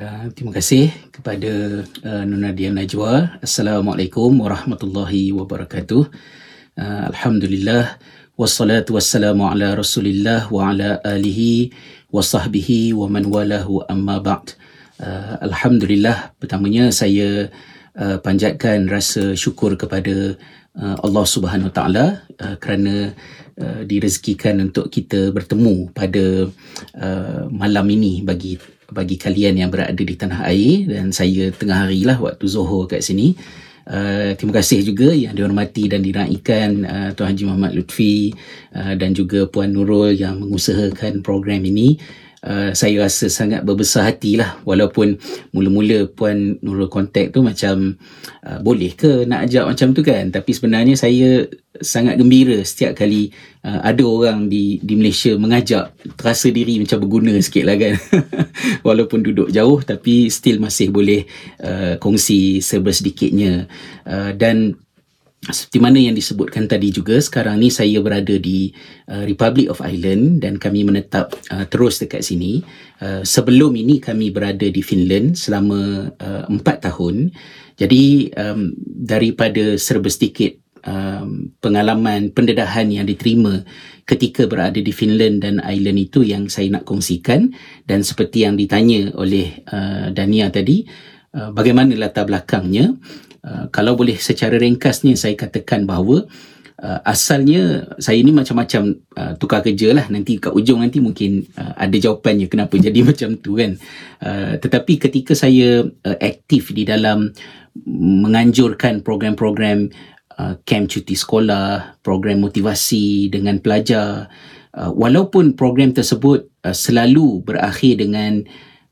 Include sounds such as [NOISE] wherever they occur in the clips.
Uh, terima kasih kepada uh, Nona Dian Najwa. Assalamualaikum warahmatullahi wabarakatuh. Uh, Alhamdulillah. Wassalatu wassalamu ala rasulillah wa ala alihi wa sahbihi wa man walahu amma ba'd. Uh, Alhamdulillah. Pertamanya saya uh, panjatkan rasa syukur kepada uh, Allah Subhanahu Wa Taala uh, kerana uh, direzekikan untuk kita bertemu pada uh, malam ini bagi bagi kalian yang berada di tanah air dan saya tengah hari lah waktu Zohor kat sini. Uh, terima kasih juga yang dihormati dan diraikan uh, Tuan Haji Muhammad Lutfi uh, dan juga Puan Nurul yang mengusahakan program ini. Uh, saya rasa sangat berbesar hati lah walaupun mula-mula Puan Nurul kontak tu macam uh, boleh ke nak ajak macam tu kan? Tapi sebenarnya saya sangat gembira setiap kali uh, ada orang di di Malaysia mengajak terasa diri macam berguna sikit lah kan? [LAUGHS] Walaupun duduk jauh tapi still masih boleh uh, kongsi sebersedikitnya uh, dan seperti mana yang disebutkan tadi juga sekarang ni saya berada di uh, Republic of Ireland dan kami menetap uh, terus dekat sini. Uh, sebelum ini kami berada di Finland selama uh, empat tahun. Jadi um, daripada serba sedikit um, pengalaman pendedahan yang diterima ketika berada di Finland dan Ireland itu yang saya nak kongsikan dan seperti yang ditanya oleh uh, Dania tadi uh, bagaimana latar belakangnya Uh, kalau boleh secara ringkasnya saya katakan bahawa uh, asalnya saya ni macam-macam uh, tukar kerja lah. Nanti kat ujung nanti mungkin uh, ada jawapannya kenapa [LAUGHS] jadi macam tu kan. Uh, tetapi ketika saya uh, aktif di dalam menganjurkan program-program uh, camp cuti sekolah program motivasi dengan pelajar uh, walaupun program tersebut uh, selalu berakhir dengan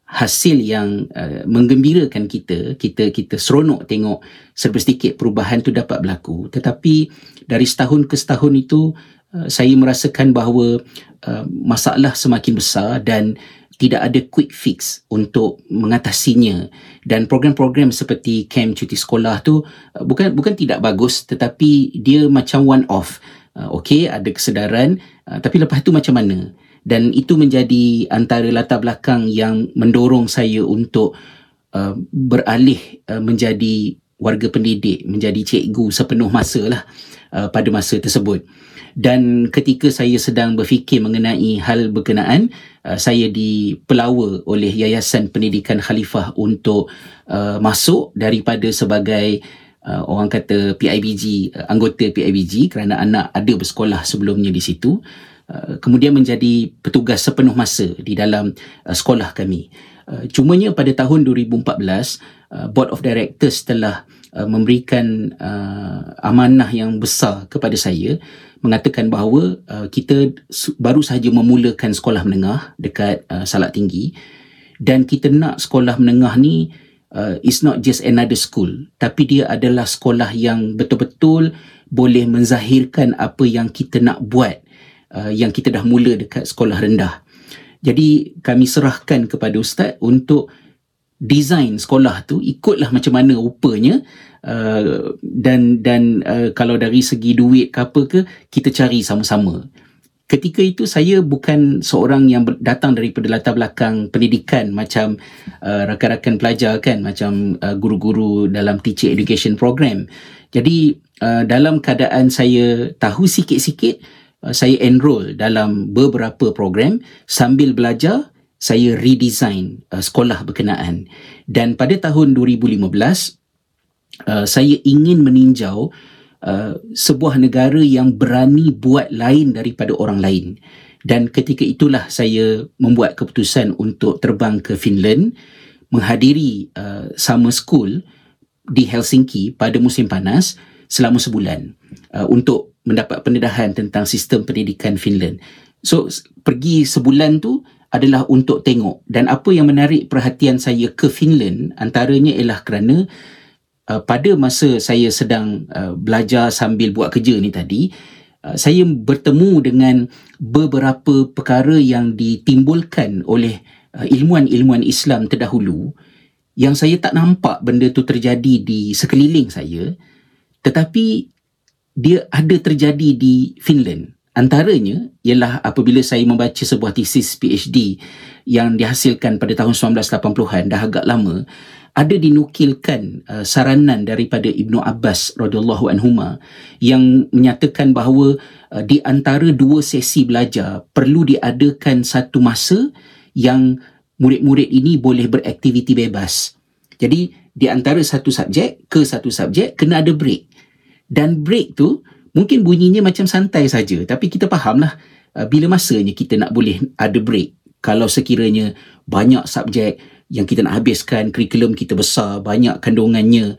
hasil yang uh, menggembirakan kita kita kita seronok tengok serba sedikit perubahan tu dapat berlaku. Tetapi dari setahun ke setahun itu uh, saya merasakan bahawa uh, masalah semakin besar dan tidak ada quick fix untuk mengatasinya. Dan program-program seperti camp cuti sekolah tu uh, bukan bukan tidak bagus tetapi dia macam one off uh, okey ada kesedaran uh, tapi lepas tu macam mana dan itu menjadi antara latar belakang yang mendorong saya untuk uh, beralih uh, menjadi warga pendidik menjadi cikgu sepenuh masa lah uh, pada masa tersebut. Dan ketika saya sedang berfikir mengenai hal berkenaan uh, saya dipelawa oleh Yayasan Pendidikan Khalifah untuk uh, masuk daripada sebagai uh, orang kata PIBG uh, anggota PIBG kerana anak ada bersekolah sebelumnya di situ Uh, kemudian menjadi petugas sepenuh masa di dalam uh, sekolah kami. Uh, cumanya pada tahun 2014, uh, Board of Directors telah uh, memberikan uh, amanah yang besar kepada saya mengatakan bahawa uh, kita baru sahaja memulakan sekolah menengah dekat uh, Salak Tinggi dan kita nak sekolah menengah ni uh, is not just another school tapi dia adalah sekolah yang betul-betul boleh menzahirkan apa yang kita nak buat uh, yang kita dah mula dekat sekolah rendah. Jadi kami serahkan kepada ustaz untuk design sekolah tu ikutlah macam mana rupanya uh, dan dan uh, kalau dari segi duit ke apa ke kita cari sama-sama. Ketika itu saya bukan seorang yang datang daripada latar belakang pendidikan macam uh, rakan-rakan pelajar kan macam uh, guru-guru dalam teacher education program. Jadi uh, dalam keadaan saya tahu sikit-sikit Uh, saya enroll dalam beberapa program. Sambil belajar saya redesign uh, sekolah berkenaan. Dan pada tahun 2015 uh, saya ingin meninjau uh, sebuah negara yang berani buat lain daripada orang lain. Dan ketika itulah saya membuat keputusan untuk terbang ke Finland menghadiri uh, summer school di Helsinki pada musim panas selama sebulan uh, untuk mendapat pendedahan tentang sistem pendidikan Finland. So pergi sebulan tu adalah untuk tengok dan apa yang menarik perhatian saya ke Finland antaranya ialah kerana uh, pada masa saya sedang uh, belajar sambil buat kerja ni tadi uh, saya bertemu dengan beberapa perkara yang ditimbulkan oleh uh, ilmuan-ilmuan Islam terdahulu yang saya tak nampak benda tu terjadi di sekeliling saya tetapi dia ada terjadi di Finland Antaranya ialah apabila saya membaca sebuah tesis PhD yang dihasilkan pada tahun 1980-an dah agak lama ada dinukilkan uh, saranan daripada Ibnu Abbas radhiyallahu anhuma yang menyatakan bahawa uh, di antara dua sesi belajar perlu diadakan satu masa yang murid-murid ini boleh beraktiviti bebas. Jadi di antara satu subjek ke satu subjek kena ada break. Dan break tu mungkin bunyinya macam santai saja. Tapi kita fahamlah uh, bila masanya kita nak boleh ada break. Kalau sekiranya banyak subjek yang kita nak habiskan kurikulum kita besar banyak kandungannya.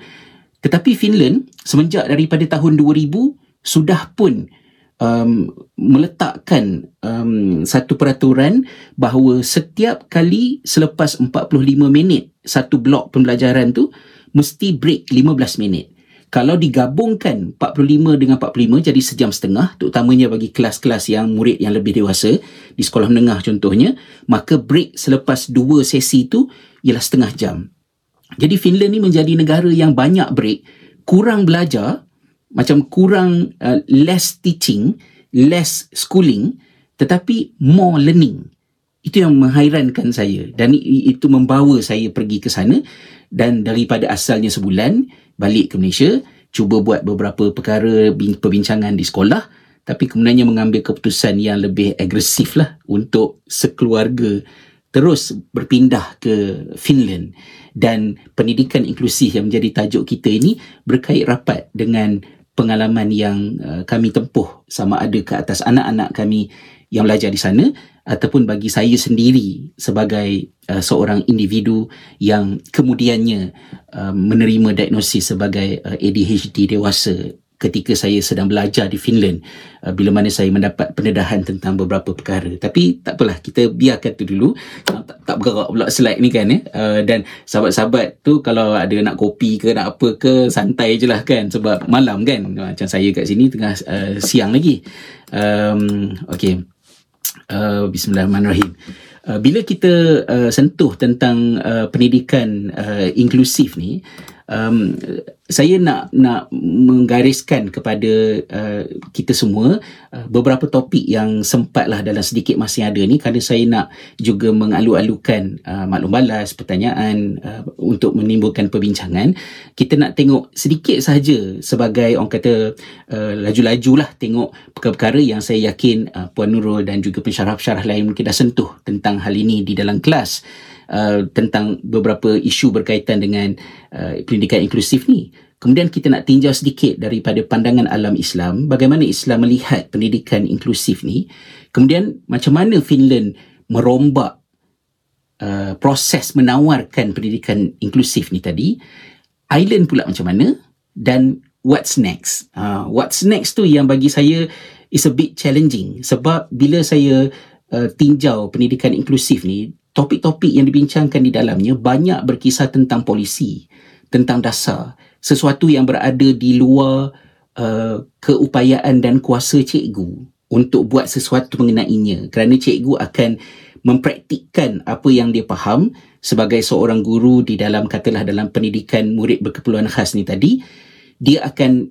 Tetapi Finland semenjak daripada tahun 2000 sudah pun um, meletakkan um, satu peraturan bahawa setiap kali selepas 45 minit satu blok pembelajaran tu mesti break 15 minit kalau digabungkan 45 dengan 45 jadi sejam setengah terutamanya bagi kelas-kelas yang murid yang lebih dewasa di sekolah menengah contohnya maka break selepas dua sesi itu ialah setengah jam. Jadi Finland ni menjadi negara yang banyak break kurang belajar macam kurang uh, less teaching less schooling tetapi more learning. Itu yang menghairankan saya dan itu membawa saya pergi ke sana. Dan daripada asalnya sebulan balik ke Malaysia cuba buat beberapa perkara perbincangan di sekolah tapi kemudiannya mengambil keputusan yang lebih agresif lah untuk sekeluarga terus berpindah ke Finland. Dan pendidikan inklusif yang menjadi tajuk kita ini berkait rapat dengan pengalaman yang uh, kami tempuh sama ada ke atas anak-anak kami yang belajar di sana ataupun bagi saya sendiri sebagai uh, seorang individu yang kemudiannya uh, menerima diagnosis sebagai uh, ADHD dewasa ketika saya sedang belajar di Finland uh, bila mana saya mendapat pendedahan tentang beberapa perkara. Tapi tak apalah kita biarkan tu dulu. Tak, tak bergerak pula slide ni kan ya uh, dan sahabat-sahabat tu kalau ada nak kopi ke nak apa ke santai je lah kan sebab malam kan. Macam saya kat sini tengah uh, siang lagi. Um, okay Uh, Bismillahirrahmanirrahim. Uh, bila kita uh, sentuh tentang uh, pendidikan uh, inklusif ni, um, saya nak nak menggariskan kepada uh, kita semua uh, beberapa topik yang sempatlah dalam sedikit masa yang ada ni kerana saya nak juga mengalu-alukan uh, maklum balas pertanyaan uh, untuk menimbulkan perbincangan. Kita nak tengok sedikit sahaja sebagai orang kata uh, laju-laju lah tengok perkara-perkara yang saya yakin uh, Puan Nurul dan juga pensyarah-pensyarah lain mungkin dah sentuh tentang hal ini di dalam kelas Uh, tentang beberapa isu berkaitan dengan uh, pendidikan inklusif ni. Kemudian kita nak tinjau sedikit daripada pandangan alam Islam, bagaimana Islam melihat pendidikan inklusif ni. Kemudian macam mana Finland merombak uh, proses menawarkan pendidikan inklusif ni tadi. Island pula macam mana dan what's next. Uh, what's next tu yang bagi saya is a bit challenging sebab bila saya uh, tinjau pendidikan inklusif ni topik-topik yang dibincangkan di dalamnya banyak berkisar tentang polisi, tentang dasar, sesuatu yang berada di luar uh, keupayaan dan kuasa cikgu untuk buat sesuatu mengenainya. Kerana cikgu akan mempraktikkan apa yang dia faham sebagai seorang guru di dalam katalah dalam pendidikan murid berkeperluan khas ni tadi dia akan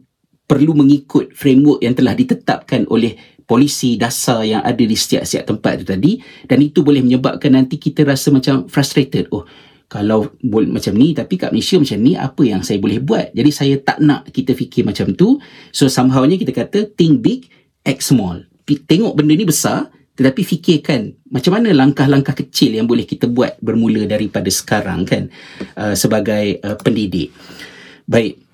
perlu mengikut framework yang telah ditetapkan oleh polisi dasar yang ada di setiap-setiap tempat itu tadi dan itu boleh menyebabkan nanti kita rasa macam frustrated. Oh kalau boleh macam ni tapi kat Malaysia macam ni apa yang saya boleh buat? Jadi saya tak nak kita fikir macam tu. So somehownya kita kata think big act small. Tengok benda ni besar tetapi fikirkan macam mana langkah-langkah kecil yang boleh kita buat bermula daripada sekarang kan? Uh, sebagai uh, pendidik. Baik.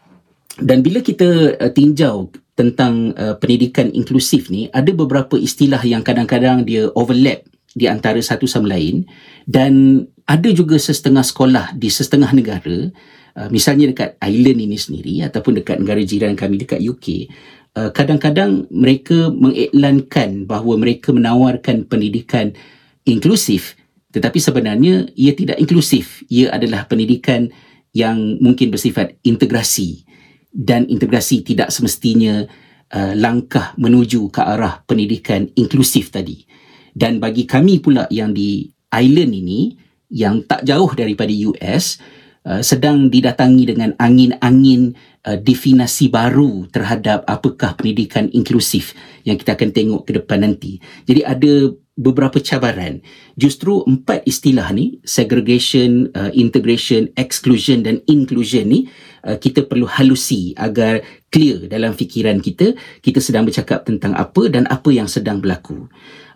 Dan bila kita uh, tinjau tentang uh, pendidikan inklusif ni ada beberapa istilah yang kadang-kadang dia overlap di antara satu sama lain. Dan ada juga sesetengah sekolah di sesetengah negara uh, misalnya dekat island ini sendiri ataupun dekat negara jiran kami dekat UK uh, kadang-kadang mereka mengiklankan bahawa mereka menawarkan pendidikan inklusif. Tetapi sebenarnya ia tidak inklusif. Ia adalah pendidikan yang mungkin bersifat integrasi dan integrasi tidak semestinya uh, langkah menuju ke arah pendidikan inklusif tadi. Dan bagi kami pula yang di island ini yang tak jauh daripada US, uh, sedang didatangi dengan angin-angin uh, definasi baru terhadap apakah pendidikan inklusif yang kita akan tengok ke depan nanti. Jadi ada beberapa cabaran. Justru empat istilah ni, segregation, uh, integration, exclusion dan inclusion ni, uh, kita perlu halusi agar clear dalam fikiran kita, kita sedang bercakap tentang apa dan apa yang sedang berlaku.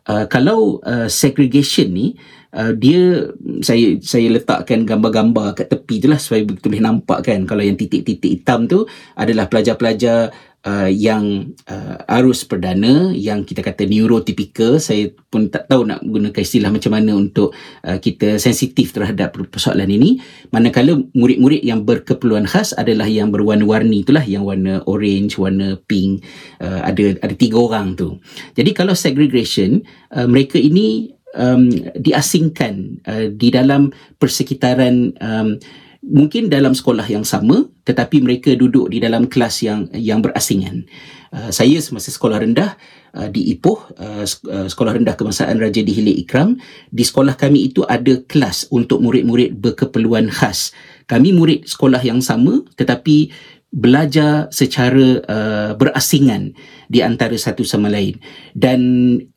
Uh, kalau uh, segregation ni, uh, dia saya saya letakkan gambar-gambar kat tepi tu lah supaya betul boleh nampak kan kalau yang titik-titik hitam tu adalah pelajar-pelajar uh, yang uh, arus perdana yang kita kata neurotypical. Saya pun tak tahu nak gunakan istilah macam mana untuk uh, kita sensitif terhadap persoalan ini. Manakala murid-murid yang berkeperluan khas adalah yang berwarna-warni itulah yang warna orange warna pink uh, ada ada tiga orang tu. Jadi kalau segregation uh, mereka ini um, diasingkan uh, di dalam persekitaran um, mungkin dalam sekolah yang sama tetapi mereka duduk di dalam kelas yang yang berasingan. Uh, saya semasa sekolah rendah uh, di Ipoh, uh, uh sekolah rendah kebangsaan Raja Dihili Ikram, di sekolah kami itu ada kelas untuk murid-murid berkeperluan khas. Kami murid sekolah yang sama tetapi belajar secara uh, berasingan di antara satu sama lain dan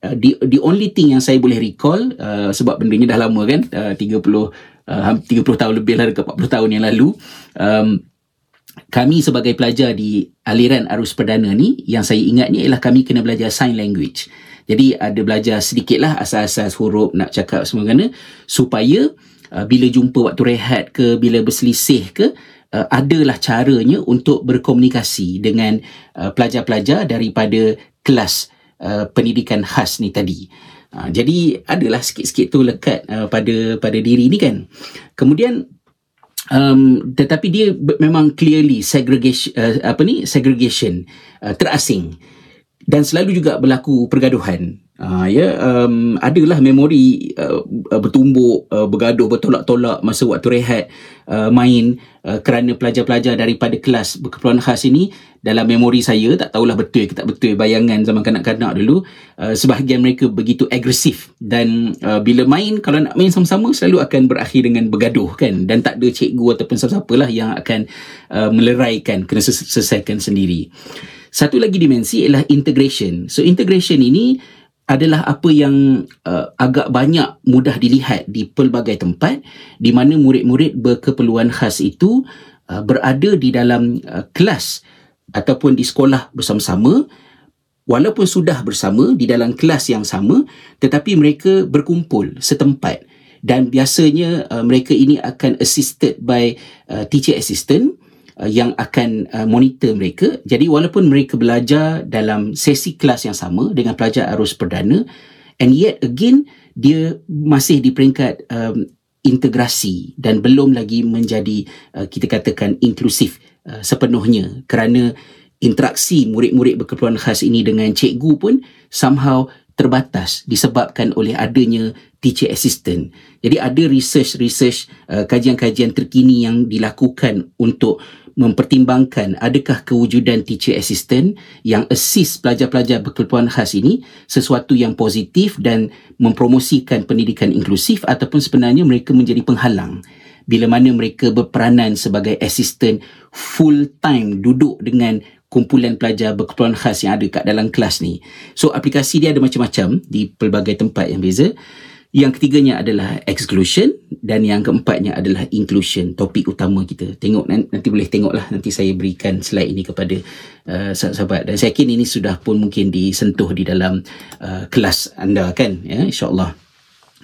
uh, the the only thing yang saya boleh recall uh, sebab benda ni dah lama kan uh, 30 uh, 30 tahun lebih lah dekat 40 tahun yang lalu um, kami sebagai pelajar di aliran arus perdana ni yang saya ingat ni ialah kami kena belajar sign language jadi ada belajar sedikit lah asas-asas huruf nak cakap semua supaya uh, bila jumpa waktu rehat ke bila berselisih ke uh, adalah caranya untuk berkomunikasi dengan uh, pelajar-pelajar daripada kelas uh, pendidikan khas ni tadi. Uh, jadi adalah sikit-sikit tu lekat uh, pada pada diri ni kan. Kemudian um, tetapi dia memang clearly segregation uh, apa ni segregation uh, terasing dan selalu juga berlaku pergaduhan Uh, ya um, adalah memori uh, bertumbuk uh, bergaduh bertolak-tolak masa waktu rehat uh, main uh, kerana pelajar-pelajar daripada kelas berkeperluan khas ini dalam memori saya tak tahulah betul ke tak betul bayangan zaman kanak-kanak dulu uh, sebahagian mereka begitu agresif dan uh, bila main kalau nak main sama-sama selalu akan berakhir dengan bergaduh kan? Dan tak ada cikgu ataupun siapa-siapa lah yang akan uh, meleraikan kena selesaikan sendiri. Satu lagi dimensi ialah integration. So integration ini adalah apa yang uh, agak banyak mudah dilihat di pelbagai tempat di mana murid-murid berkeperluan khas itu uh, berada di dalam uh, kelas ataupun di sekolah bersama-sama. Walaupun sudah bersama di dalam kelas yang sama tetapi mereka berkumpul setempat. Dan biasanya uh, mereka ini akan assisted by uh, teacher assistant yang akan uh, monitor mereka. Jadi walaupun mereka belajar dalam sesi kelas yang sama dengan pelajar arus perdana and yet again dia masih di peringkat um, integrasi dan belum lagi menjadi uh, kita katakan inklusif uh, sepenuhnya kerana interaksi murid-murid berkeperluan khas ini dengan cikgu pun somehow terbatas disebabkan oleh adanya teacher assistant. Jadi ada research-research uh, kajian-kajian terkini yang dilakukan untuk mempertimbangkan adakah kewujudan teacher assistant yang assist pelajar-pelajar berkeperluan khas ini sesuatu yang positif dan mempromosikan pendidikan inklusif ataupun sebenarnya mereka menjadi penghalang bila mana mereka berperanan sebagai assistant full time duduk dengan kumpulan pelajar berkeperluan khas yang ada kat dalam kelas ni. So aplikasi dia ada macam-macam di pelbagai tempat yang beza. Yang ketiganya adalah exclusion dan yang keempatnya adalah inclusion, topik utama kita. Tengok nanti boleh tengoklah nanti saya berikan slide ini kepada uh, sahabat dan saya yakin ini sudah pun mungkin disentuh di dalam uh, kelas anda kan ya insyaallah.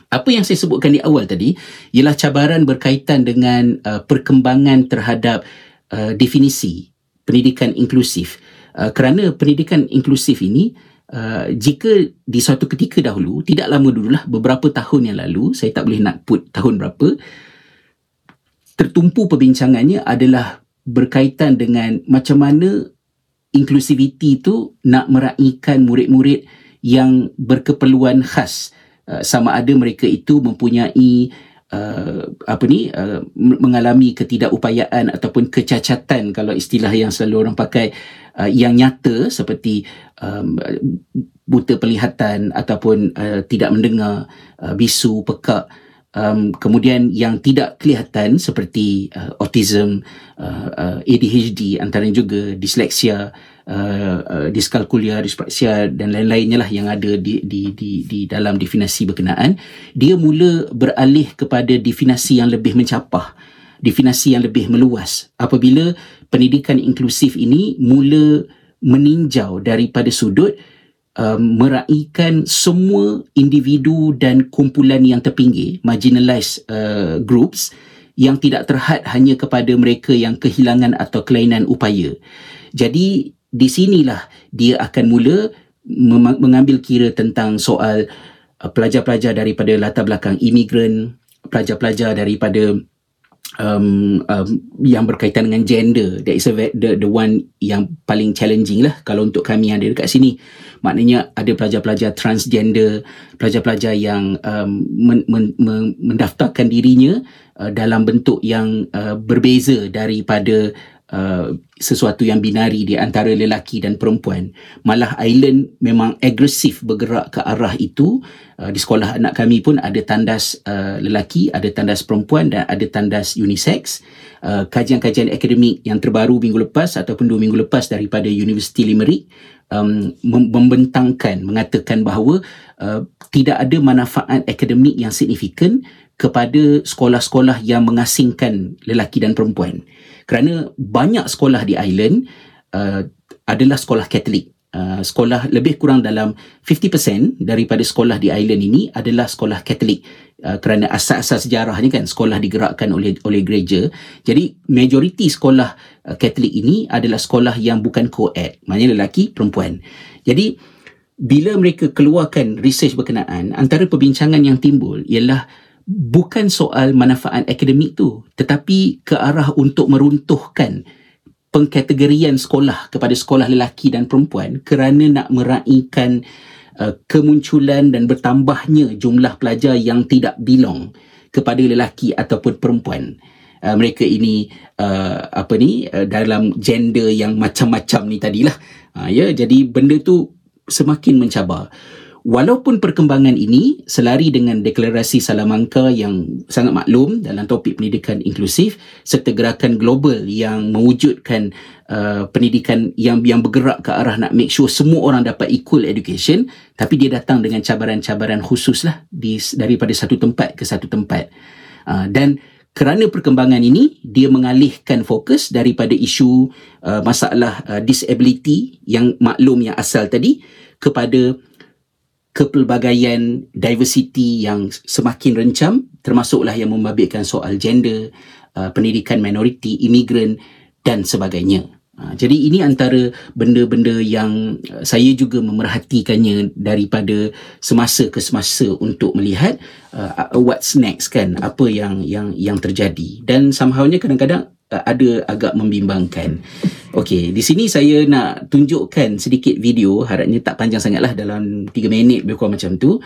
Apa yang saya sebutkan di awal tadi ialah cabaran berkaitan dengan uh, perkembangan terhadap uh, definisi pendidikan inklusif. Uh, kerana pendidikan inklusif ini Uh, jika di suatu ketika dahulu, tidak lama dululah, beberapa tahun yang lalu, saya tak boleh nak put tahun berapa, tertumpu perbincangannya adalah berkaitan dengan macam mana inklusiviti itu nak meraihkan murid-murid yang berkeperluan khas. Uh, sama ada mereka itu mempunyai uh, apa ni uh, mengalami ketidakupayaan ataupun kecacatan kalau istilah yang selalu orang pakai uh, yang nyata seperti um, buta penglihatan ataupun uh, tidak mendengar uh, bisu pekak um, kemudian yang tidak kelihatan seperti uh, autism, uh, uh, ADHD antara juga disleksia, uh, uh, diskalkulia, dispraksia dan lain-lainnya lah yang ada di, di, di, di dalam definisi berkenaan, dia mula beralih kepada definisi yang lebih mencapah, definisi yang lebih meluas. Apabila pendidikan inklusif ini mula meninjau daripada sudut um, meraihkan semua individu dan kumpulan yang terpinggir, marginalized uh, groups yang tidak terhad hanya kepada mereka yang kehilangan atau kelainan upaya. Jadi di sinilah dia akan mula mengambil kira tentang soal uh, pelajar-pelajar daripada latar belakang imigran, pelajar-pelajar daripada um, um, yang berkaitan dengan gender. That is a, the the one yang paling challenging lah kalau untuk kami yang ada dekat sini. Maknanya ada pelajar-pelajar transgender pelajar-pelajar yang um, men, men, men, mendaftarkan dirinya uh, dalam bentuk yang uh, berbeza daripada Uh, sesuatu yang binari di antara lelaki dan perempuan. Malah Island memang agresif bergerak ke arah itu. Uh, di sekolah anak kami pun ada tandas uh, lelaki, ada tandas perempuan dan ada tandas unisex. Uh, kajian-kajian akademik yang terbaru minggu lepas ataupun dua minggu lepas daripada University Limerick um, membentangkan, mengatakan bahawa uh, tidak ada manfaat akademik yang signifikan kepada sekolah-sekolah yang mengasingkan lelaki dan perempuan kerana banyak sekolah di island uh, adalah sekolah Katolik. Uh, sekolah lebih kurang dalam 50% daripada sekolah di island ini adalah sekolah Katolik. Uh, kerana asas-asas sejarahnya kan sekolah digerakkan oleh oleh gereja. Jadi majoriti sekolah uh, Katolik ini adalah sekolah yang bukan co-ed. Maknanya lelaki, perempuan. Jadi bila mereka keluarkan research berkenaan, antara perbincangan yang timbul ialah bukan soal manfaat akademik tu tetapi ke arah untuk meruntuhkan pengkategorian sekolah kepada sekolah lelaki dan perempuan kerana nak meraihkan uh, kemunculan dan bertambahnya jumlah pelajar yang tidak belong kepada lelaki ataupun perempuan. Uh, mereka ini uh, apa ni uh, dalam gender yang macam-macam ni tadilah. Uh, ya jadi benda tu semakin mencabar Walaupun perkembangan ini selari dengan deklarasi Salamanca yang sangat maklum dalam topik pendidikan inklusif serta gerakan global yang mewujudkan uh, pendidikan yang yang bergerak ke arah nak make sure semua orang dapat equal education tapi dia datang dengan cabaran-cabaran khusus lah di, daripada satu tempat ke satu tempat. Uh, dan kerana perkembangan ini dia mengalihkan fokus daripada isu uh, masalah uh, disability yang maklum yang asal tadi kepada kepelbagaian diversity yang semakin rencam termasuklah yang membabitkan soal gender, uh, pendidikan minoriti, imigran dan sebagainya. Uh, jadi ini antara benda-benda yang uh, saya juga memerhatikannya daripada semasa ke semasa untuk melihat uh, what's next kan apa yang yang yang terjadi dan somehownya kadang-kadang uh, ada agak membimbangkan. Okey, di sini saya nak tunjukkan sedikit video, harapnya tak panjang sangatlah dalam 3 minit lebih kurang macam tu.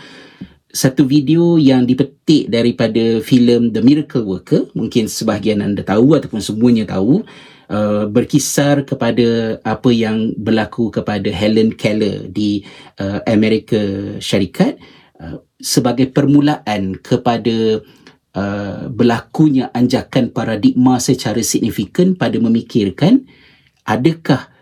Satu video yang dipetik daripada filem The Miracle Worker, mungkin sebahagian anda tahu ataupun semuanya tahu, uh, berkisar kepada apa yang berlaku kepada Helen Keller di uh, Amerika Syarikat uh, sebagai permulaan kepada uh, berlakunya anjakan paradigma secara signifikan pada memikirkan adakah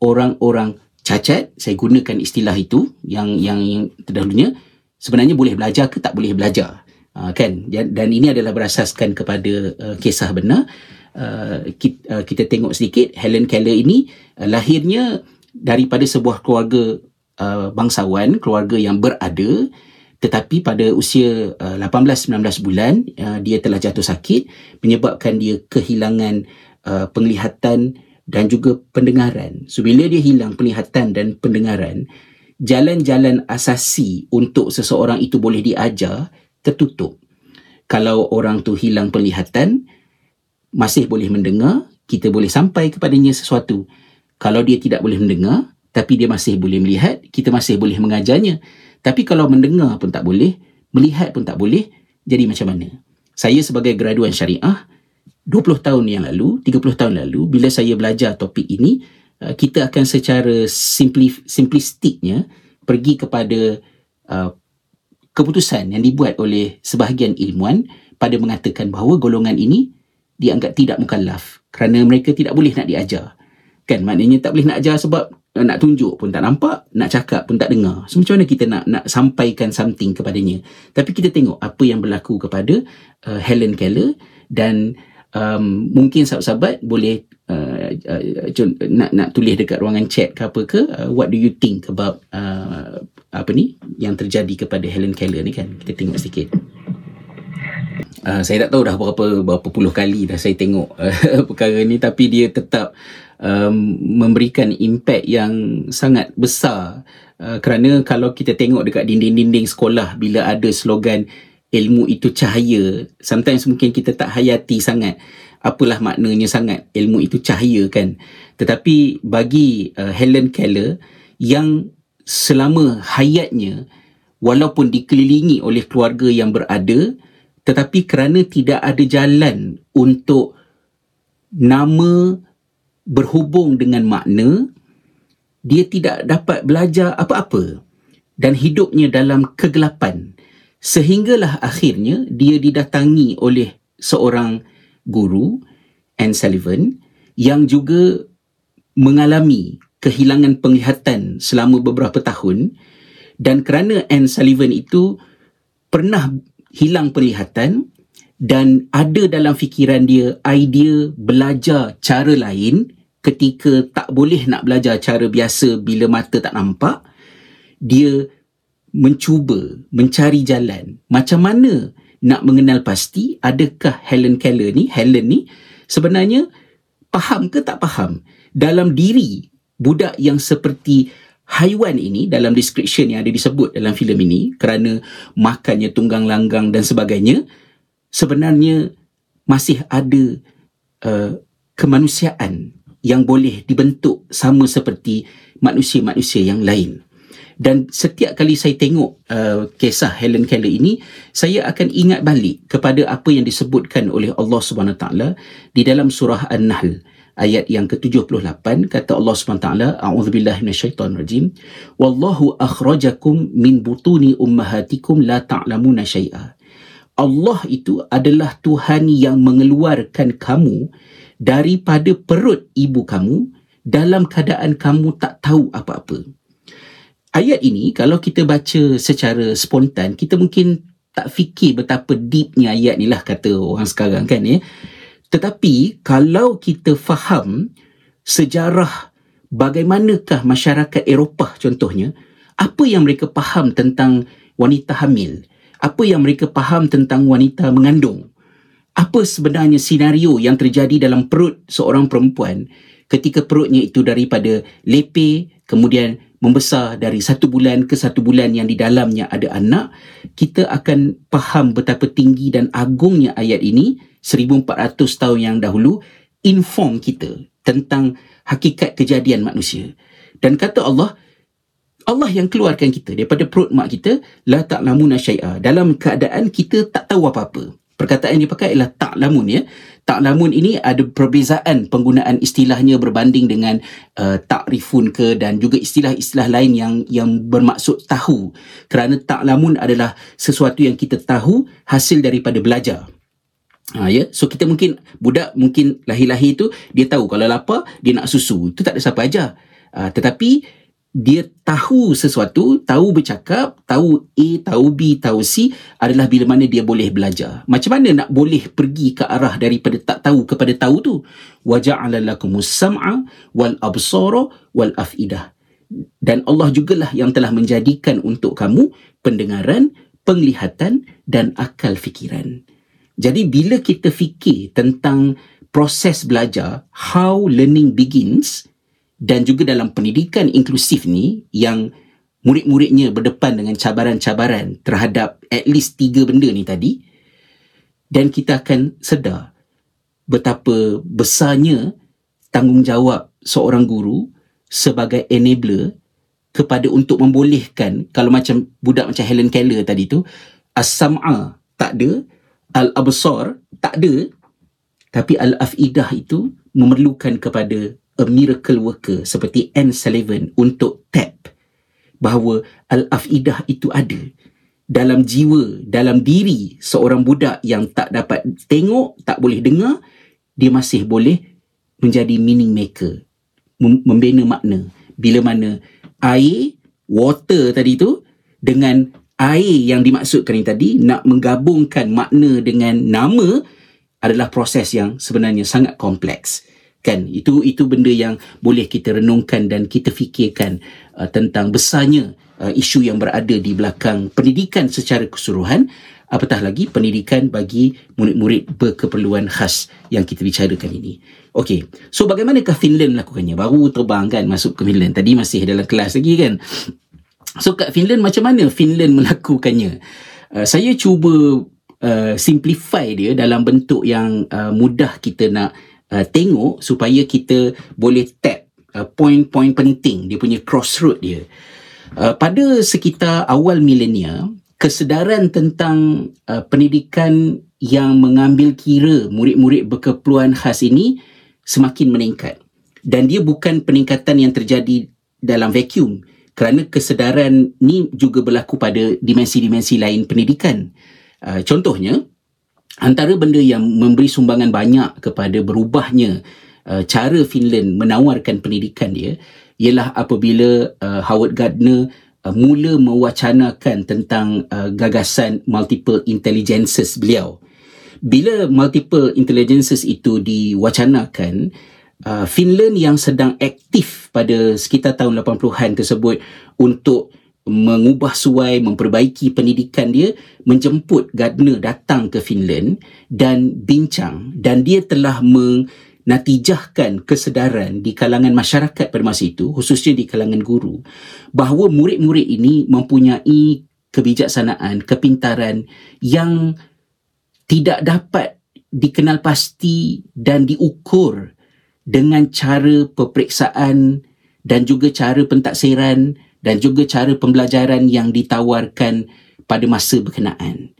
orang-orang cacat saya gunakan istilah itu yang yang, yang terdahulunya sebenarnya boleh belajar ke tak boleh belajar? Uh, kan? Dan ini adalah berasaskan kepada uh, kisah benar uh, kita, uh, kita tengok sedikit Helen Keller ini uh, lahirnya daripada sebuah keluarga uh, bangsawan keluarga yang berada tetapi pada usia uh, 18 19 bulan uh, dia telah jatuh sakit menyebabkan dia kehilangan uh, penglihatan dan juga pendengaran. So bila dia hilang penglihatan dan pendengaran, jalan-jalan asasi untuk seseorang itu boleh diajar tertutup. Kalau orang tu hilang penglihatan, masih boleh mendengar, kita boleh sampai kepadanya sesuatu. Kalau dia tidak boleh mendengar, tapi dia masih boleh melihat, kita masih boleh mengajarnya. Tapi kalau mendengar pun tak boleh, melihat pun tak boleh, jadi macam mana? Saya sebagai graduan syariah, 20 tahun yang lalu, 30 tahun lalu, bila saya belajar topik ini, uh, kita akan secara simpli, simplistiknya pergi kepada uh, keputusan yang dibuat oleh sebahagian ilmuwan pada mengatakan bahawa golongan ini dianggap tidak mukallaf kerana mereka tidak boleh nak diajar. Kan maknanya tak boleh nak ajar sebab uh, nak tunjuk pun tak nampak, nak cakap pun tak dengar. So macam mana kita nak nak sampaikan something kepadanya? Tapi kita tengok apa yang berlaku kepada uh, Helen Keller dan um, mungkin sahabat-sahabat boleh uh, uh, nak nak tulis dekat ruangan chat ke apa ke uh, what do you think about uh, apa ni yang terjadi kepada Helen Keller ni kan kita tengok sedikit Uh, saya tak tahu dah berapa berapa puluh kali dah saya tengok uh, [LAUGHS] perkara ni. Tapi dia tetap um, memberikan impak yang sangat besar. Uh, kerana kalau kita tengok dekat dinding-dinding sekolah bila ada slogan ilmu itu cahaya sometimes mungkin kita tak hayati sangat apalah maknanya sangat ilmu itu cahaya kan? Tetapi bagi uh, Helen Keller yang selama hayatnya walaupun dikelilingi oleh keluarga yang berada tetapi kerana tidak ada jalan untuk nama berhubung dengan makna dia tidak dapat belajar apa-apa dan hidupnya dalam kegelapan. Sehinggalah akhirnya dia didatangi oleh seorang guru Anne Sullivan yang juga mengalami kehilangan penglihatan selama beberapa tahun. Dan kerana Anne Sullivan itu pernah hilang penglihatan dan ada dalam fikiran dia idea belajar cara lain ketika tak boleh nak belajar cara biasa bila mata tak nampak dia mencuba mencari jalan. Macam mana nak mengenal pasti adakah Helen Keller ni Helen ni sebenarnya faham ke tak faham dalam diri budak yang seperti haiwan ini dalam description yang ada disebut dalam filem ini kerana makannya tunggang langgang dan sebagainya sebenarnya masih ada uh, kemanusiaan yang boleh dibentuk sama seperti manusia-manusia yang lain. Dan setiap kali saya tengok uh, kisah Helen Keller ini saya akan ingat balik kepada apa yang disebutkan oleh Allah Subhanahu taala di dalam surah An-Nahl ayat yang ke-78 kata Allah SWT a'udzubillahi minasyaitonirrajim wallahu akhrajakum min butuni ummahatikum la ta'lamuna syai'a Allah itu adalah Tuhan yang mengeluarkan kamu daripada perut ibu kamu dalam keadaan kamu tak tahu apa-apa. Ayat ini kalau kita baca secara spontan kita mungkin tak fikir betapa deepnya ayat ni lah kata orang sekarang kan ya. Tetapi kalau kita faham sejarah bagaimanakah masyarakat Eropah contohnya, apa yang mereka faham tentang wanita hamil, apa yang mereka faham tentang wanita mengandung, apa sebenarnya senario yang terjadi dalam perut seorang perempuan ketika perutnya itu daripada lepe kemudian membesar dari satu bulan ke satu bulan yang di dalamnya ada anak, kita akan faham betapa tinggi dan agungnya ayat ini 1400 tahun yang dahulu inform kita tentang hakikat kejadian manusia. Dan kata Allah, Allah yang keluarkan kita daripada perut mak kita, la ta'lamuna syai'a. Dalam keadaan kita tak tahu apa-apa. Perkataan yang dipakai ialah ta'lamun ya. Ta'lamun ini ada perbezaan penggunaan istilahnya berbanding dengan uh, ta'rifun ke dan juga istilah-istilah lain yang yang bermaksud tahu. Kerana ta'lamun adalah sesuatu yang kita tahu hasil daripada belajar. Ha, ya? So kita mungkin budak mungkin lahir-lahir tu dia tahu kalau lapar dia nak susu. Itu tak ada siapa ajar. Ha, tetapi dia tahu sesuatu, tahu bercakap, tahu A, tahu B, tahu C adalah bila mana dia boleh belajar. Macam mana nak boleh pergi ke arah daripada tak tahu kepada tahu tu? Sam'a wal absara wal afidah. Dan Allah jugalah yang telah menjadikan untuk kamu pendengaran, penglihatan dan akal fikiran. Jadi bila kita fikir tentang proses belajar, how learning begins dan juga dalam pendidikan inklusif ni yang murid-muridnya berdepan dengan cabaran-cabaran terhadap at least tiga benda ni tadi dan kita akan sedar betapa besarnya tanggungjawab seorang guru sebagai enabler kepada untuk membolehkan kalau macam budak macam Helen Keller tadi tu as-sam'a tak ada al-absar tak ada tapi al-afidah itu memerlukan kepada a miracle worker seperti Anne Sullivan untuk tap bahawa al-afidah itu ada dalam jiwa, dalam diri seorang budak yang tak dapat tengok, tak boleh dengar, dia masih boleh menjadi meaning maker, membina makna. Bila mana air, water tadi tu dengan air yang dimaksudkan ini tadi nak menggabungkan makna dengan nama adalah proses yang sebenarnya sangat kompleks kan itu itu benda yang boleh kita renungkan dan kita fikirkan uh, tentang besarnya uh, isu yang berada di belakang pendidikan secara keseluruhan apatah lagi pendidikan bagi murid-murid berkeperluan khas yang kita bicarakan ini. Okey. So bagaimanakah Finland melakukannya? Baru terbang kan masuk ke Finland. Tadi masih dalam kelas lagi kan. So kat Finland macam mana Finland melakukannya? Uh, saya cuba uh, simplify dia dalam bentuk yang uh, mudah kita nak uh, tengok supaya kita boleh tap uh, point-point penting dia punya crossroad dia. Uh, pada sekitar awal milenia, kesedaran tentang uh, pendidikan yang mengambil kira murid-murid berkeperluan khas ini semakin meningkat. Dan dia bukan peningkatan yang terjadi dalam vacuum kerana kesedaran ni juga berlaku pada dimensi-dimensi lain pendidikan. Uh, contohnya, antara benda yang memberi sumbangan banyak kepada berubahnya uh, cara Finland menawarkan pendidikan dia ialah apabila uh, Howard Gardner uh, mula mewacanakan tentang uh, gagasan multiple intelligences beliau. Bila multiple intelligences itu diwacanakan, uh, Finland yang sedang aktif pada sekitar tahun 80-an tersebut untuk mengubah suai, memperbaiki pendidikan dia, menjemput Gardner datang ke Finland dan bincang. Dan dia telah menatijahkan kesedaran di kalangan masyarakat pada masa itu, khususnya di kalangan guru, bahawa murid-murid ini mempunyai kebijaksanaan, kepintaran yang tidak dapat dikenal pasti dan diukur dengan cara peperiksaan dan juga cara pentaksiran dan juga cara pembelajaran yang ditawarkan pada masa berkenaan.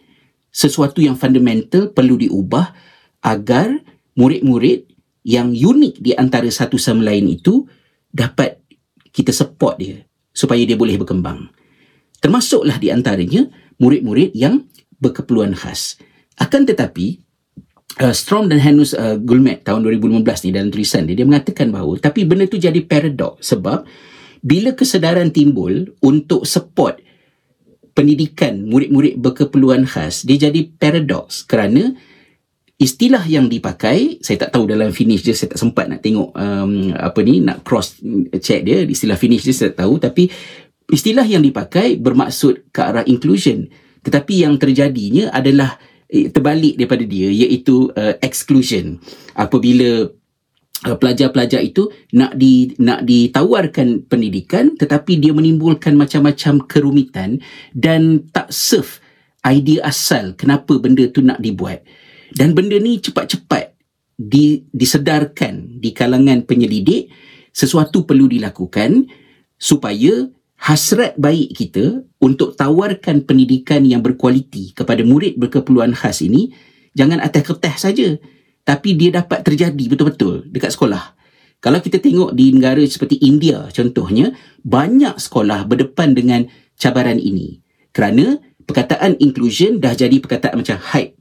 Sesuatu yang fundamental perlu diubah agar murid-murid yang unik di antara satu sama lain itu dapat kita support dia supaya dia boleh berkembang. Termasuklah di antaranya murid-murid yang berkeperluan khas. Akan tetapi, uh, Strom dan Hanus uh, Gulmet tahun 2015 ni dalam tulisan dia, dia mengatakan bahawa tapi benda tu jadi paradox sebab bila kesedaran timbul untuk support pendidikan murid-murid berkeperluan khas dia jadi paradox kerana istilah yang dipakai saya tak tahu dalam finish dia saya tak sempat nak tengok um, apa ni nak cross check dia istilah finish dia saya tak tahu tapi istilah yang dipakai bermaksud ke arah inclusion. Tetapi yang terjadinya adalah terbalik daripada dia iaitu uh, exclusion. Apabila Uh, pelajar-pelajar itu nak di nak ditawarkan pendidikan tetapi dia menimbulkan macam-macam kerumitan dan tak serve idea asal kenapa benda tu nak dibuat. Dan benda ni cepat-cepat di, disedarkan di kalangan penyelidik sesuatu perlu dilakukan supaya hasrat baik kita untuk tawarkan pendidikan yang berkualiti kepada murid berkeperluan khas ini jangan atas kertas saja tapi dia dapat terjadi betul-betul dekat sekolah. Kalau kita tengok di negara seperti India contohnya, banyak sekolah berdepan dengan cabaran ini. Kerana perkataan inclusion dah jadi perkataan macam hype.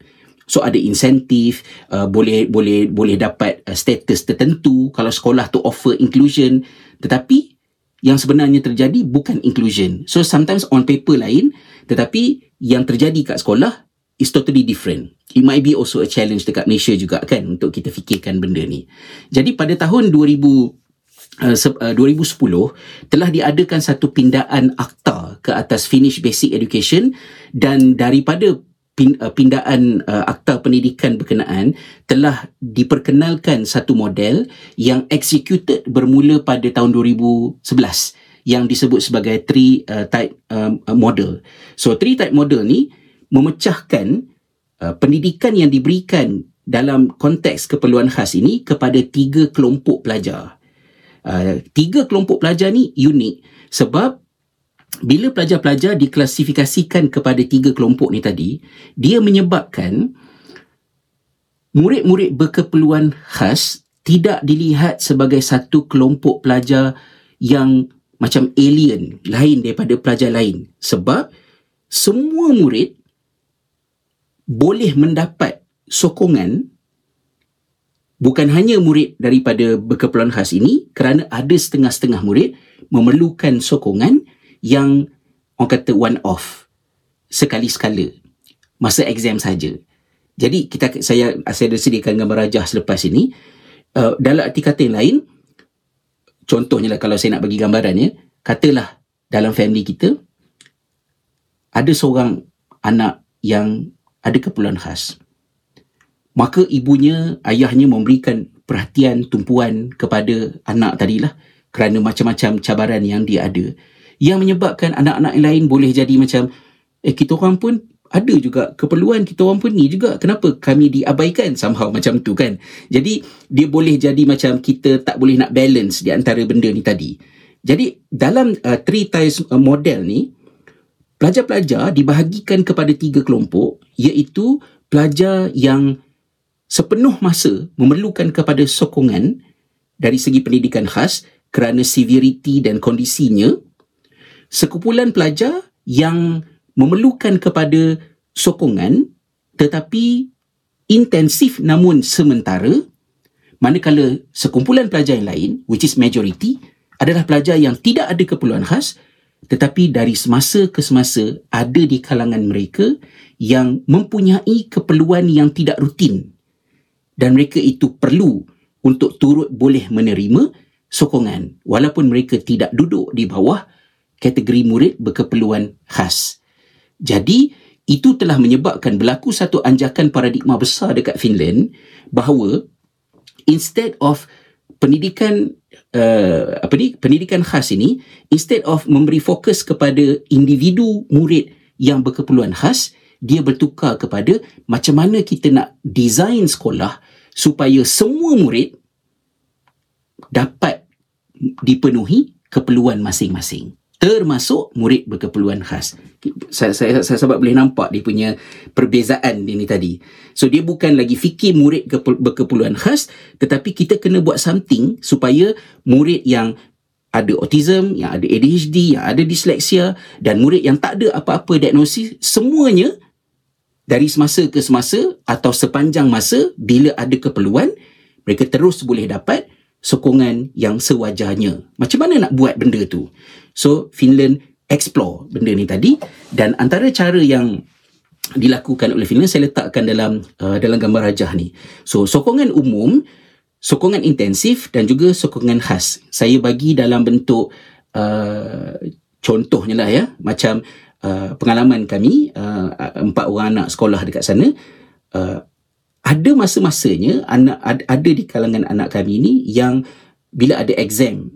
So ada insentif, uh, boleh boleh boleh dapat uh, status tertentu kalau sekolah tu offer inclusion. Tetapi yang sebenarnya terjadi bukan inclusion. So sometimes on paper lain, tetapi yang terjadi kat sekolah is totally different. It might be also a challenge dekat Malaysia juga kan untuk kita fikirkan benda ni. Jadi pada tahun 2000 Uh, 2010 uh, telah diadakan satu pindaan akta ke atas Finnish Basic Education dan daripada pindaan uh, akta pendidikan berkenaan telah diperkenalkan satu model yang executed bermula pada tahun 2011 yang disebut sebagai three uh, type um, model. So three type model ni memecahkan uh, pendidikan yang diberikan dalam konteks keperluan khas ini kepada tiga kelompok pelajar. Uh, tiga kelompok pelajar ni unik sebab bila pelajar-pelajar diklasifikasikan kepada tiga kelompok ni tadi, dia menyebabkan murid-murid berkeperluan khas tidak dilihat sebagai satu kelompok pelajar yang macam alien lain daripada pelajar lain. Sebab semua murid boleh mendapat sokongan bukan hanya murid daripada berkeperluan khas ini kerana ada setengah-setengah murid memerlukan sokongan yang orang kata one off sekali sekala masa exam saja. Jadi kita saya saya ada sediakan gambar rajah selepas ini. Uh, dalam arti kata yang lain contohnya lah kalau saya nak bagi gambarannya katalah dalam family kita ada seorang anak yang ada keperluan khas. Maka ibunya ayahnya memberikan perhatian tumpuan kepada anak tadilah kerana macam-macam cabaran yang dia ada yang menyebabkan anak-anak yang lain boleh jadi macam eh kita orang pun ada juga keperluan kita orang pun ni juga. Kenapa kami diabaikan somehow macam tu kan? Jadi dia boleh jadi macam kita tak boleh nak balance di antara benda ni tadi. Jadi dalam uh, three tiles uh, model ni pelajar-pelajar dibahagikan kepada tiga kelompok iaitu pelajar yang sepenuh masa memerlukan kepada sokongan dari segi pendidikan khas kerana severity dan kondisinya sekumpulan pelajar yang memerlukan kepada sokongan tetapi intensif namun sementara manakala sekumpulan pelajar yang lain which is majority adalah pelajar yang tidak ada keperluan khas tetapi dari semasa ke semasa ada di kalangan mereka yang mempunyai keperluan yang tidak rutin. Dan mereka itu perlu untuk turut boleh menerima sokongan. Walaupun mereka tidak duduk di bawah kategori murid berkeperluan khas. Jadi, itu telah menyebabkan berlaku satu anjakan paradigma besar dekat Finland bahawa instead of pendidikan uh, apa ni pendidikan khas ini instead of memberi fokus kepada individu murid yang berkeperluan khas dia bertukar kepada macam mana kita nak design sekolah supaya semua murid dapat dipenuhi keperluan masing-masing termasuk murid berkeperluan khas. Saya, saya, saya sebab boleh nampak dia punya perbezaan ini tadi. So dia bukan lagi fikir murid berkeperluan khas tetapi kita kena buat something supaya murid yang ada autism, yang ada ADHD, yang ada disleksia dan murid yang tak ada apa-apa diagnosis semuanya dari semasa ke semasa atau sepanjang masa bila ada keperluan mereka terus boleh dapat sokongan yang sewajarnya. Macam mana nak buat benda tu? So Finland explore benda ni tadi dan antara cara yang dilakukan oleh Finland saya letakkan dalam uh, dalam gambar rajah ni. So sokongan umum, sokongan intensif dan juga sokongan khas. Saya bagi dalam bentuk uh, contohnya lah ya, macam uh, pengalaman kami uh, empat orang anak sekolah dekat sana uh, ada masa-masanya anak ada di kalangan anak kami ni yang bila ada exam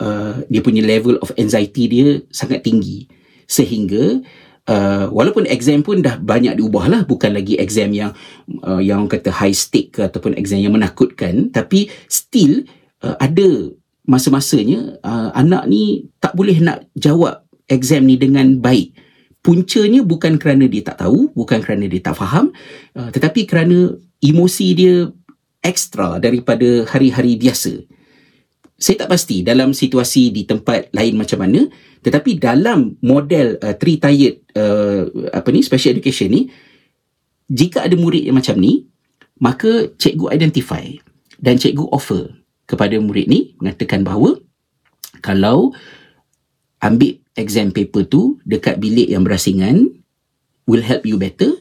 uh, dia punya level of anxiety dia sangat tinggi. Sehingga uh, walaupun exam pun dah banyak diubah lah bukan lagi exam yang uh, yang kata high stake ke ataupun exam yang menakutkan tapi still uh, ada masa-masanya uh, anak ni tak boleh nak jawab exam ni dengan baik puncanya bukan kerana dia tak tahu, bukan kerana dia tak faham, uh, tetapi kerana emosi dia ekstra daripada hari-hari biasa. Saya tak pasti dalam situasi di tempat lain macam mana, tetapi dalam model uh, three tiered uh, apa ni special education ni, jika ada murid yang macam ni, maka cikgu identify dan cikgu offer kepada murid ni mengatakan bahawa kalau ambil exam paper tu dekat bilik yang berasingan will help you better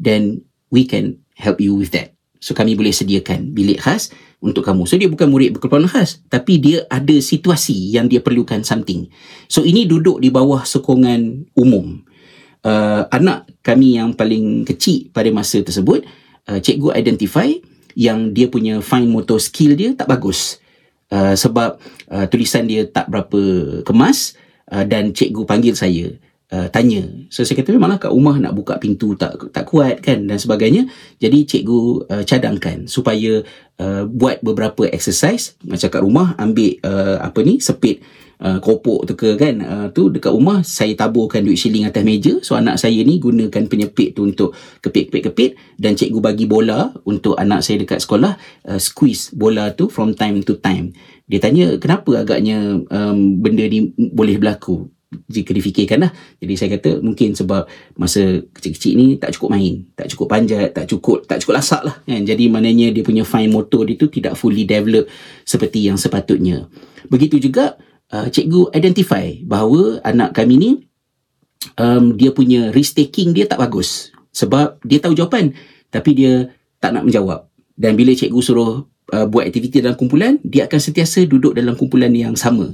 then we can help you with that. So kami boleh sediakan bilik khas untuk kamu. So dia bukan murid berkeperluan khas tapi dia ada situasi yang dia perlukan something. So ini duduk di bawah sokongan umum. Uh, anak kami yang paling kecil pada masa tersebut uh, cikgu identify yang dia punya fine motor skill dia tak bagus. Uh, sebab uh, tulisan dia tak berapa kemas uh, dan cikgu panggil saya uh, tanya. So saya kata memanglah kat rumah nak buka pintu tak tak kuat kan? Dan sebagainya. Jadi cikgu uh, cadangkan supaya uh, buat beberapa exercise macam kat rumah ambil uh, apa ni sepit uh, kopok tu ke kan? Uh, tu dekat rumah saya taburkan duit shilling atas meja. So anak saya ni gunakan penyepit tu untuk kepit-kepit-kepit. Dan cikgu bagi bola untuk anak saya dekat sekolah uh, squeeze bola tu from time to time dia tanya kenapa agaknya um, benda ni boleh berlaku jika difikirkan lah. Jadi saya kata mungkin sebab masa kecil-kecil ni tak cukup main, tak cukup panjat, tak cukup tak cukup lasak lah. Kan? Jadi maknanya dia punya fine motor dia tu tidak fully develop seperti yang sepatutnya. Begitu juga uh, cikgu identify bahawa anak kami ni um, dia punya risk taking dia tak bagus. Sebab dia tahu jawapan tapi dia tak nak menjawab. Dan bila cikgu suruh uh, buat aktiviti dalam kumpulan, dia akan sentiasa duduk dalam kumpulan yang sama.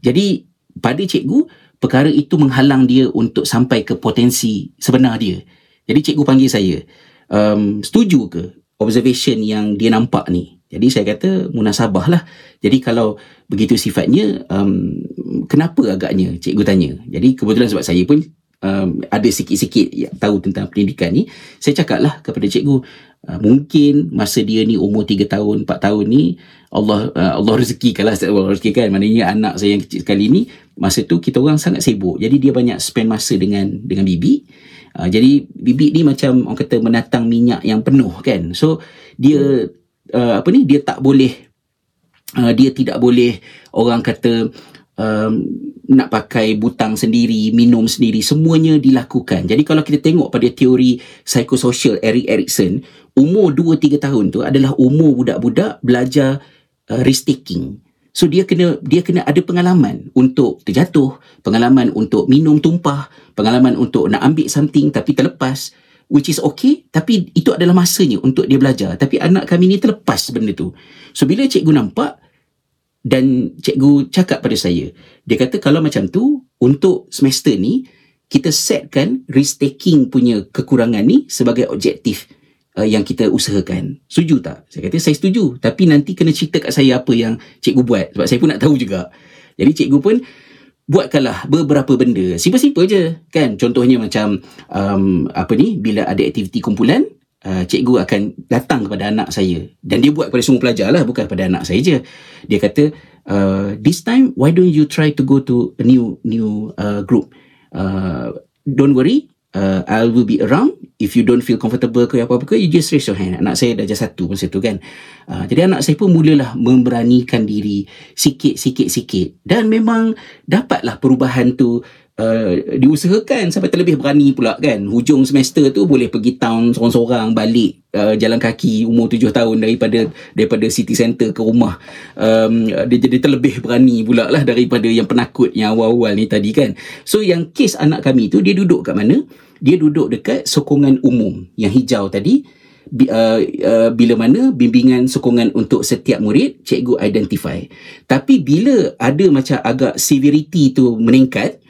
Jadi pada cikgu perkara itu menghalang dia untuk sampai ke potensi sebenar dia. Jadi cikgu panggil saya, um, setuju ke observation yang dia nampak ni? Jadi saya kata munasabah lah. Jadi kalau begitu sifatnya, um, kenapa agaknya cikgu tanya? Jadi kebetulan sebab saya pun um, ada sikit-sikit tahu tentang pendidikan ni, saya cakap lah kepada cikgu, uh, mungkin masa dia ni umur 3 tahun, 4 tahun ni, Allah uh, Allah rezekikan lah Allah rezekikan. Maknanya anak saya yang kecil sekali ni masa tu kita orang sangat sibuk. Jadi dia banyak spend masa dengan dengan bibi. Uh, jadi bibi ni macam orang kata menatang minyak yang penuh kan? So dia uh, apa ni dia tak boleh uh, dia tidak boleh orang kata um, nak pakai butang sendiri, minum sendiri, semuanya dilakukan. Jadi kalau kita tengok pada teori psikososial Eric Erikson, umur 2-3 tahun tu adalah umur budak-budak belajar uh, risk taking. So dia kena dia kena ada pengalaman untuk terjatuh, pengalaman untuk minum tumpah, pengalaman untuk nak ambil something tapi terlepas which is okay tapi itu adalah masanya untuk dia belajar. Tapi anak kami ni terlepas benda tu. So bila cikgu nampak dan cikgu cakap pada saya, dia kata kalau macam tu untuk semester ni kita setkan risk taking punya kekurangan ni sebagai objektif uh, yang kita usahakan. Setuju tak? Saya kata saya setuju. Tapi nanti kena cerita kat saya apa yang cikgu buat. Sebab saya pun nak tahu juga. Jadi cikgu pun buatkanlah beberapa benda. Simple-simple je. Kan? Contohnya macam um, apa ni? Bila ada aktiviti kumpulan, uh, cikgu akan datang kepada anak saya. Dan dia buat kepada semua pelajar lah. Bukan kepada anak saya je. Dia kata, uh, this time, why don't you try to go to a new new uh, group? Uh, don't worry, uh, I will be around if you don't feel comfortable ke apa-apa ke you just raise your hand anak saya dah just satu masa tu kan uh, jadi anak saya pun mulalah memberanikan diri sikit-sikit-sikit dan memang dapatlah perubahan tu Uh, diusahakan sampai terlebih berani pula kan? Hujung semester tu boleh pergi town seorang-seorang balik uh, jalan kaki umur tujuh tahun daripada daripada city center ke rumah. Um, dia jadi terlebih berani pula lah daripada yang penakut yang awal-awal ni tadi kan? So yang kes anak kami tu dia duduk kat mana? Dia duduk dekat sokongan umum yang hijau tadi. Uh, uh, bila mana bimbingan sokongan untuk setiap murid cikgu identify. Tapi bila ada macam agak severity tu meningkat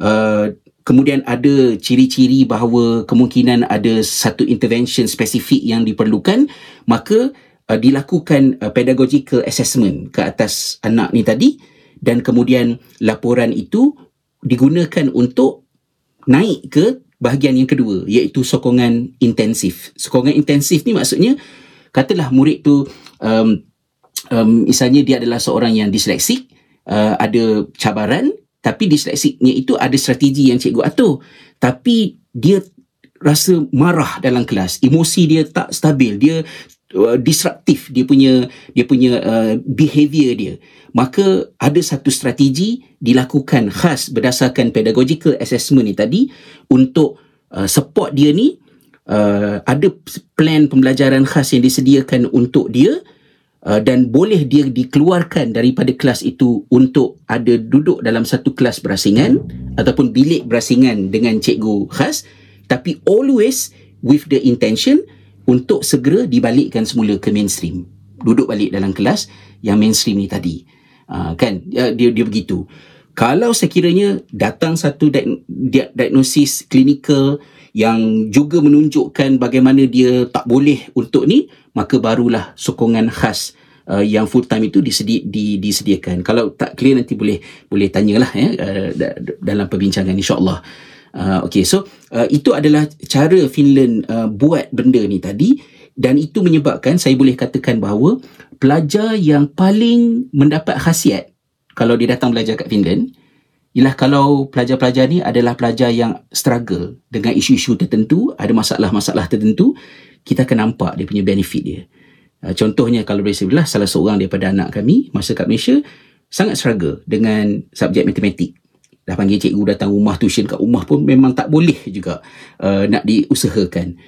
uh, kemudian ada ciri-ciri bahawa kemungkinan ada satu intervention spesifik yang diperlukan maka uh, dilakukan uh, pedagogical assessment ke atas anak ni tadi dan kemudian laporan itu digunakan untuk naik ke bahagian yang kedua iaitu sokongan intensif. Sokongan intensif ni maksudnya katalah murid tu um, um, misalnya dia adalah seorang yang disleksik, uh, ada cabaran tapi disleksiknya itu ada strategi yang cikgu atur. Tapi dia rasa marah dalam kelas, emosi dia tak stabil, dia uh, disruptif. Dia punya dia punya uh, behavior dia. Maka ada satu strategi dilakukan khas berdasarkan pedagogical assessment ni tadi untuk uh, support dia ni. Uh, ada plan pembelajaran khas yang disediakan untuk dia uh, dan boleh dia dikeluarkan daripada kelas itu untuk ada duduk dalam satu kelas berasingan ataupun bilik berasingan dengan cikgu khas tapi always with the intention untuk segera dibalikkan semula ke mainstream. Duduk balik dalam kelas yang mainstream ni tadi. Uh, kan? Uh, dia dia begitu. Kalau sekiranya datang satu diagnosis klinikal yang juga menunjukkan bagaimana dia tak boleh untuk ni maka barulah sokongan khas uh, yang full time itu disedi, di, disediakan. Kalau tak clear nanti boleh boleh tanyalah ya uh, dalam perbincangan insyaallah. Uh, okey so uh, itu adalah cara Finland uh, buat benda ni tadi. Dan itu menyebabkan saya boleh katakan bahawa pelajar yang paling mendapat khasiat kalau dia datang belajar kat Finland ialah kalau pelajar-pelajar ni adalah pelajar yang struggle dengan isu-isu tertentu, ada masalah-masalah tertentu, kita akan nampak dia punya benefit dia. Uh, contohnya kalau boleh saya salah seorang daripada anak kami masa kat Malaysia sangat struggle dengan subjek matematik. dah panggil cikgu datang rumah tuition kat rumah pun memang tak boleh juga uh, nak diusahakan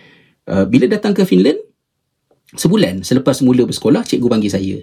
uh, bila datang ke Finland sebulan selepas mula bersekolah cikgu panggil saya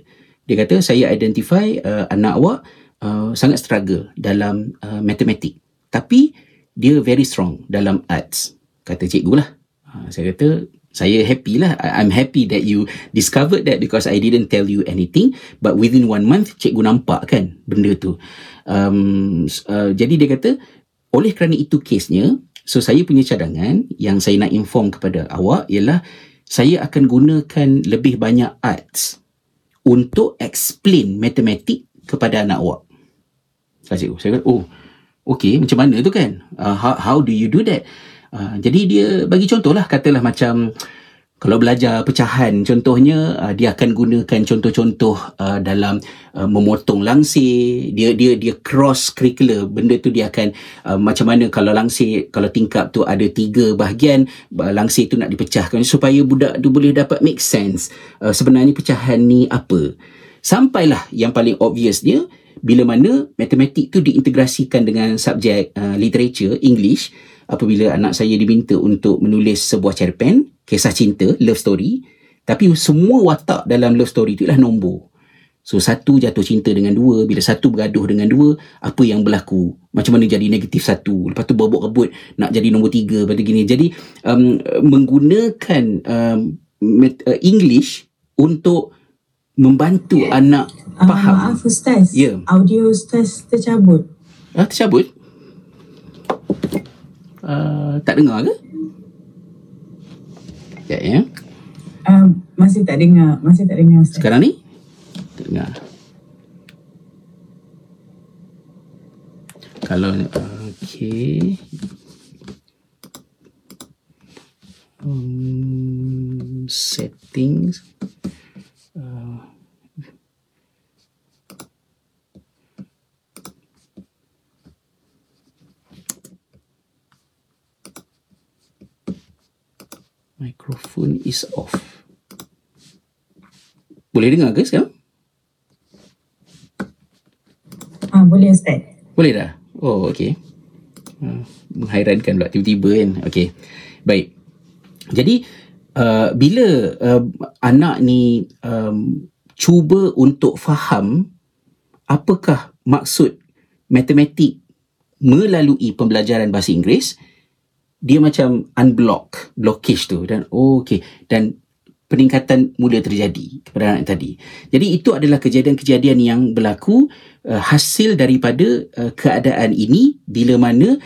dia kata saya identify uh, anak awak uh, sangat struggle dalam uh, matematik tapi dia very strong dalam arts kata cikgu lah uh, saya kata saya happy lah. I'm happy that you discovered that because I didn't tell you anything. But within one month, cikgu nampak kan benda tu. Um, uh, jadi dia kata, oleh kerana itu kesnya, so saya punya cadangan yang saya nak inform kepada awak ialah saya akan gunakan lebih banyak arts untuk explain matematik kepada anak awak. Saya cikgu, saya kata, oh, okay, macam mana tu kan? Uh, how, how do you do that? Uh, jadi dia bagi contoh lah katalah macam kalau belajar pecahan contohnya uh, dia akan gunakan contoh-contoh uh, dalam uh, memotong langsir dia dia dia cross curricular benda tu dia akan uh, macam mana kalau langsir kalau tingkap tu ada tiga bahagian uh, langsir tu nak dipecahkan supaya budak tu boleh dapat make sense uh, sebenarnya pecahan ni apa sampailah yang paling obvious dia bila mana matematik tu diintegrasikan dengan subjek uh, literature English apabila anak saya diminta untuk menulis sebuah cerpen kisah cinta love story tapi semua watak dalam love story itu ialah nombor. So satu jatuh cinta dengan dua bila satu bergaduh dengan dua apa yang berlaku? Macam mana jadi negatif satu? Lepas tu bobok rebut nak jadi nombor tiga pada gini. Jadi um, menggunakan um, uh, English untuk membantu yeah. anak uh, faham maaf Ustaz yeah. audio Ustaz tercabut ah, tercabut Uh, tak dengar ke? Sekejap ya. Uh, masih tak dengar. Masih tak dengar. Ustaz. Sekarang ni? Tak dengar. Kalau, uh, okay. Um, settings. Uh, Microphone is off. Boleh dengar ke sekarang? Ah, boleh Ustaz. Boleh dah? Oh, okey. Uh, menghairankan pula tiba-tiba kan. Okey. Baik. Jadi, uh, bila uh, anak ni um, cuba untuk faham apakah maksud matematik melalui pembelajaran bahasa Inggeris, dia macam unblock blockage tu dan oh, okey dan peningkatan mula terjadi kepada anak tadi. Jadi itu adalah kejadian-kejadian yang berlaku uh, hasil daripada uh, keadaan ini bila mana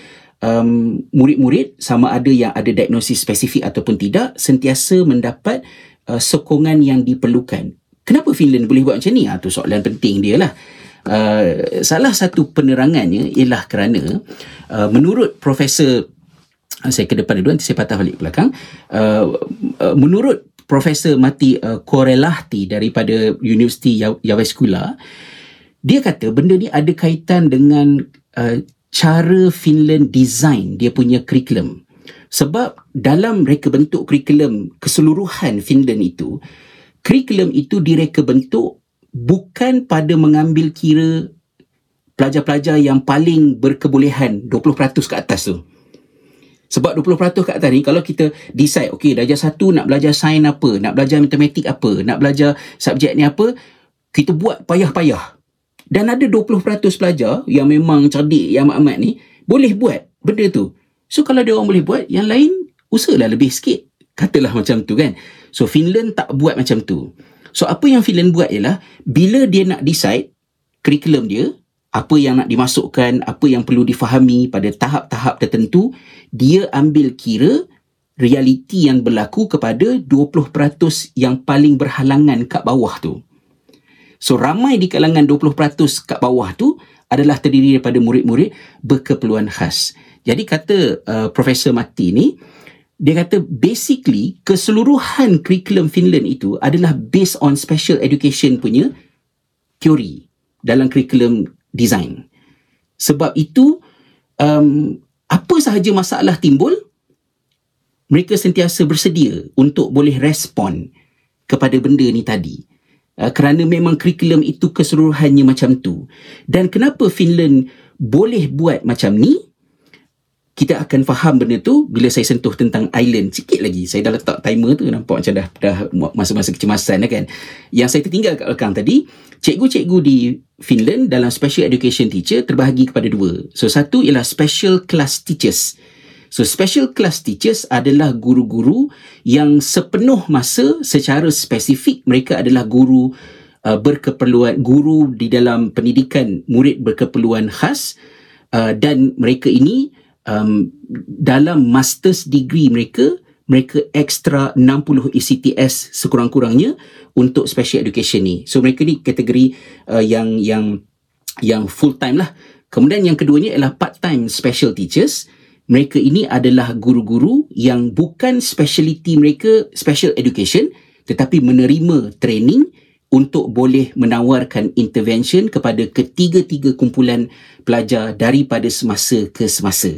um, murid-murid sama ada yang ada diagnosis spesifik ataupun tidak sentiasa mendapat uh, sokongan yang diperlukan. Kenapa Finland boleh buat macam ni? Ah tu soalan penting dia lah. Uh, salah satu penerangannya ialah kerana uh, menurut Profesor Ah, saya ke depan dulu nanti saya patah balik belakang uh, uh, menurut Profesor Mati uh, Korelahti daripada Universiti Javaskula dia kata benda ni ada kaitan dengan uh, cara Finland design dia punya curriculum. Sebab dalam reka bentuk curriculum keseluruhan Finland itu curriculum itu direka bentuk bukan pada mengambil kira pelajar-pelajar yang paling berkebolehan 20% ke atas tu. Sebab 20% kat atas ni kalau kita decide okey darjah satu nak belajar sains apa, nak belajar matematik apa, nak belajar subjek ni apa, kita buat payah-payah. Dan ada 20% pelajar yang memang cerdik yang amat-amat ni boleh buat benda tu. So kalau dia orang boleh buat, yang lain usahalah lebih sikit. Katalah macam tu kan. So Finland tak buat macam tu. So apa yang Finland buat ialah bila dia nak decide curriculum dia, apa yang nak dimasukkan, apa yang perlu difahami pada tahap-tahap tertentu, dia ambil kira realiti yang berlaku kepada 20% yang paling berhalangan kat bawah tu. So ramai di kalangan 20% kat bawah tu adalah terdiri daripada murid-murid berkeperluan khas. Jadi kata uh, Profesor Mati ni, dia kata basically keseluruhan curriculum Finland itu adalah based on special education punya teori dalam curriculum design. Sebab itu um, apa sahaja masalah timbul mereka sentiasa bersedia untuk boleh respon kepada benda ni tadi. Uh, kerana memang kurikulum itu keseluruhannya macam tu. Dan kenapa Finland boleh buat macam ni? Kita akan faham benda tu bila saya sentuh tentang island sikit lagi. Saya dah letak timer tu nampak macam dah dah masa-masa kecemasan kan. Yang saya tertinggal kat belakang tadi cikgu-cikgu di Finland dalam special education teacher terbahagi kepada dua. So satu ialah special class teachers So special class teachers adalah guru-guru yang sepenuh masa secara spesifik mereka adalah guru uh, berkeperluan guru di dalam pendidikan murid berkeperluan khas uh, dan mereka ini um, dalam master's degree mereka mereka extra 60 ECTS sekurang-kurangnya untuk special education ni. So mereka ni kategori uh, yang yang yang full time lah. Kemudian yang keduanya ialah part time special teachers. Mereka ini adalah guru-guru yang bukan speciality mereka special education tetapi menerima training untuk boleh menawarkan intervention kepada ketiga-tiga kumpulan pelajar daripada semasa ke semasa.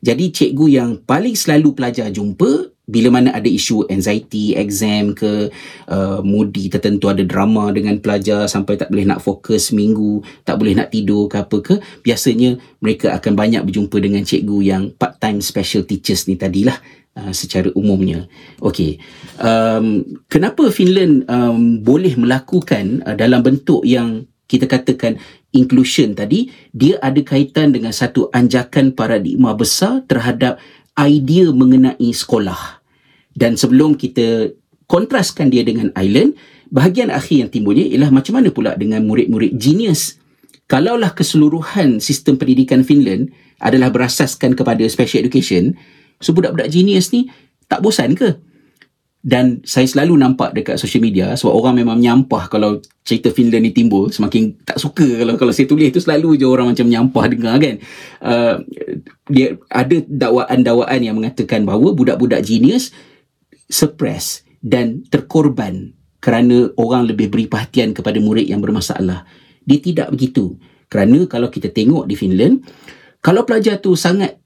Jadi cikgu yang paling selalu pelajar jumpa bila mana ada isu anxiety, exam ke uh, moody tertentu ada drama dengan pelajar sampai tak boleh nak fokus seminggu, tak boleh nak tidur ke apa ke, biasanya mereka akan banyak berjumpa dengan cikgu yang part-time special teachers ni tadilah. Uh, secara umumnya. Okey. Um, kenapa Finland um, boleh melakukan uh, dalam bentuk yang kita katakan inclusion tadi, dia ada kaitan dengan satu anjakan paradigma besar terhadap idea mengenai sekolah. Dan sebelum kita kontraskan dia dengan island, bahagian akhir yang timbulnya ialah macam mana pula dengan murid-murid genius. Kalaulah keseluruhan sistem pendidikan Finland adalah berasaskan kepada special education, So budak-budak genius ni tak bosan ke? Dan saya selalu nampak dekat social media sebab orang memang menyampah kalau cerita Finland ni timbul semakin tak suka kalau kalau saya tulis tu selalu je orang macam menyampah dengar kan. Uh, dia ada dakwaan-dakwaan yang mengatakan bahawa budak-budak genius suppress dan terkorban kerana orang lebih beri perhatian kepada murid yang bermasalah. Dia tidak begitu. Kerana kalau kita tengok di Finland, kalau pelajar tu sangat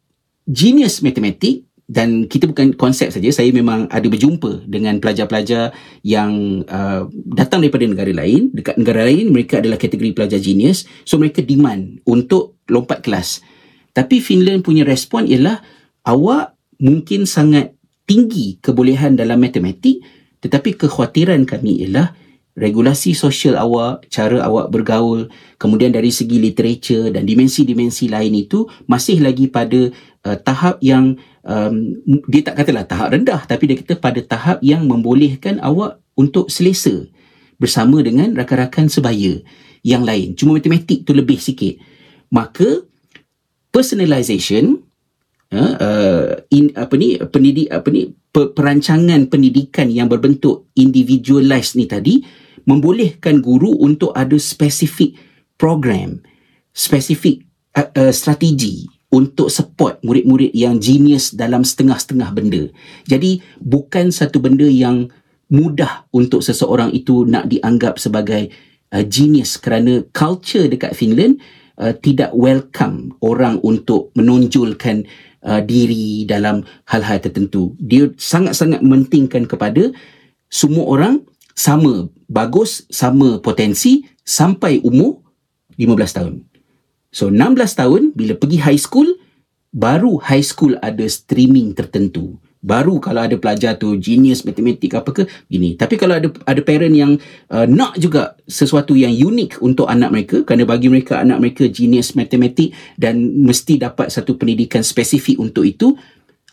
genius matematik dan kita bukan konsep saja saya memang ada berjumpa dengan pelajar-pelajar yang uh, datang daripada negara lain dekat negara lain mereka adalah kategori pelajar genius so mereka demand untuk lompat kelas tapi Finland punya respon ialah awak mungkin sangat tinggi kebolehan dalam matematik tetapi kekhawatiran kami ialah regulasi sosial awak, cara awak bergaul, kemudian dari segi literature dan dimensi-dimensi lain itu masih lagi pada uh, tahap yang um, dia tak katalah tahap rendah tapi dia kata pada tahap yang membolehkan awak untuk selesa bersama dengan rakan-rakan sebaya yang lain. Cuma matematik tu lebih sikit. Maka personalization uh, uh, in apa ni pendidik apa ni perancangan pendidikan yang berbentuk individualized ni tadi membolehkan guru untuk ada spesifik program, spesifik uh, uh, strategi untuk support murid-murid yang genius dalam setengah-setengah benda. Jadi bukan satu benda yang mudah untuk seseorang itu nak dianggap sebagai uh, genius kerana culture dekat Finland uh, tidak welcome orang untuk menonjolkan uh, diri dalam hal-hal tertentu. Dia sangat-sangat mementingkan kepada semua orang sama bagus, sama potensi sampai umur 15 tahun. So 16 tahun bila pergi high school baru high school ada streaming tertentu. Baru kalau ada pelajar tu genius matematik apa ke gini. Tapi kalau ada ada parent yang uh, nak juga sesuatu yang unik untuk anak mereka kerana bagi mereka anak mereka genius matematik dan mesti dapat satu pendidikan spesifik untuk itu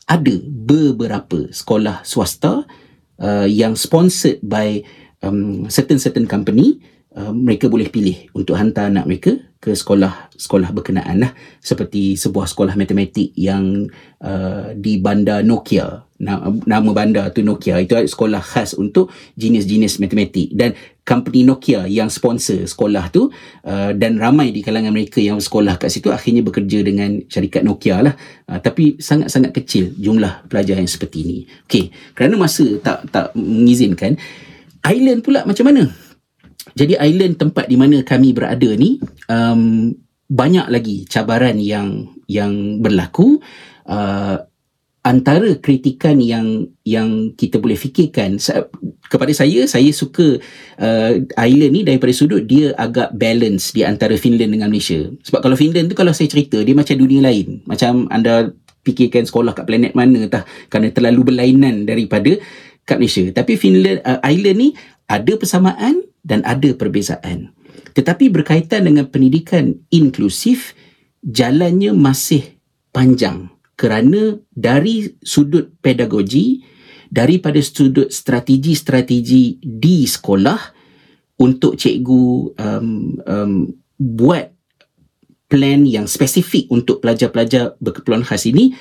ada beberapa sekolah swasta uh, yang sponsored by um, certain certain company uh, mereka boleh pilih untuk hantar anak mereka ke sekolah sekolah berkenaan lah. Seperti sebuah sekolah matematik yang uh, di bandar Nokia. Nama, bandar tu Nokia. Itu sekolah khas untuk jenis-jenis matematik. Dan company Nokia yang sponsor sekolah tu uh, dan ramai di kalangan mereka yang sekolah kat situ akhirnya bekerja dengan syarikat Nokia lah. Uh, tapi sangat-sangat kecil jumlah pelajar yang seperti ini. Okey kerana masa tak tak mengizinkan island pula macam mana jadi island tempat di mana kami berada ni um, banyak lagi cabaran yang yang berlaku. Uh, antara kritikan yang yang kita boleh fikirkan kepada saya saya suka uh, Ireland ni daripada sudut dia agak balance di antara Finland dengan Malaysia. Sebab kalau Finland tu kalau saya cerita dia macam dunia lain. Macam anda fikirkan sekolah kat planet mana tah kerana terlalu berlainan daripada kat Malaysia. Tapi Finland uh, Ireland ni ada persamaan dan ada perbezaan. Tetapi berkaitan dengan pendidikan inklusif jalannya masih panjang kerana dari sudut pedagogi daripada sudut strategi-strategi di sekolah untuk cikgu um, um, buat plan yang spesifik untuk pelajar-pelajar berkeperluan khas ini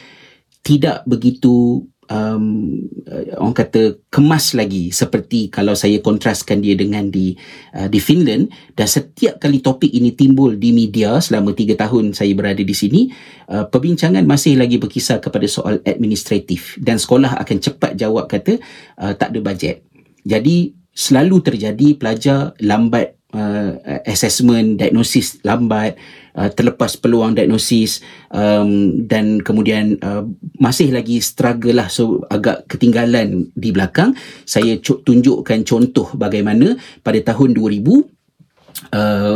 tidak begitu um, uh, orang kata kemas lagi seperti kalau saya kontraskan dia dengan di uh, di Finland dan setiap kali topik ini timbul di media selama tiga tahun saya berada di sini uh, perbincangan masih lagi berkisar kepada soal administratif dan sekolah akan cepat jawab kata uh, tak ada bajet. Jadi selalu terjadi pelajar lambat uh, assessment diagnosis lambat uh, terlepas peluang diagnosis um, dan kemudian uh, masih lagi struggle lah so agak ketinggalan di belakang. Saya tunjukkan contoh bagaimana pada tahun 2000 uh,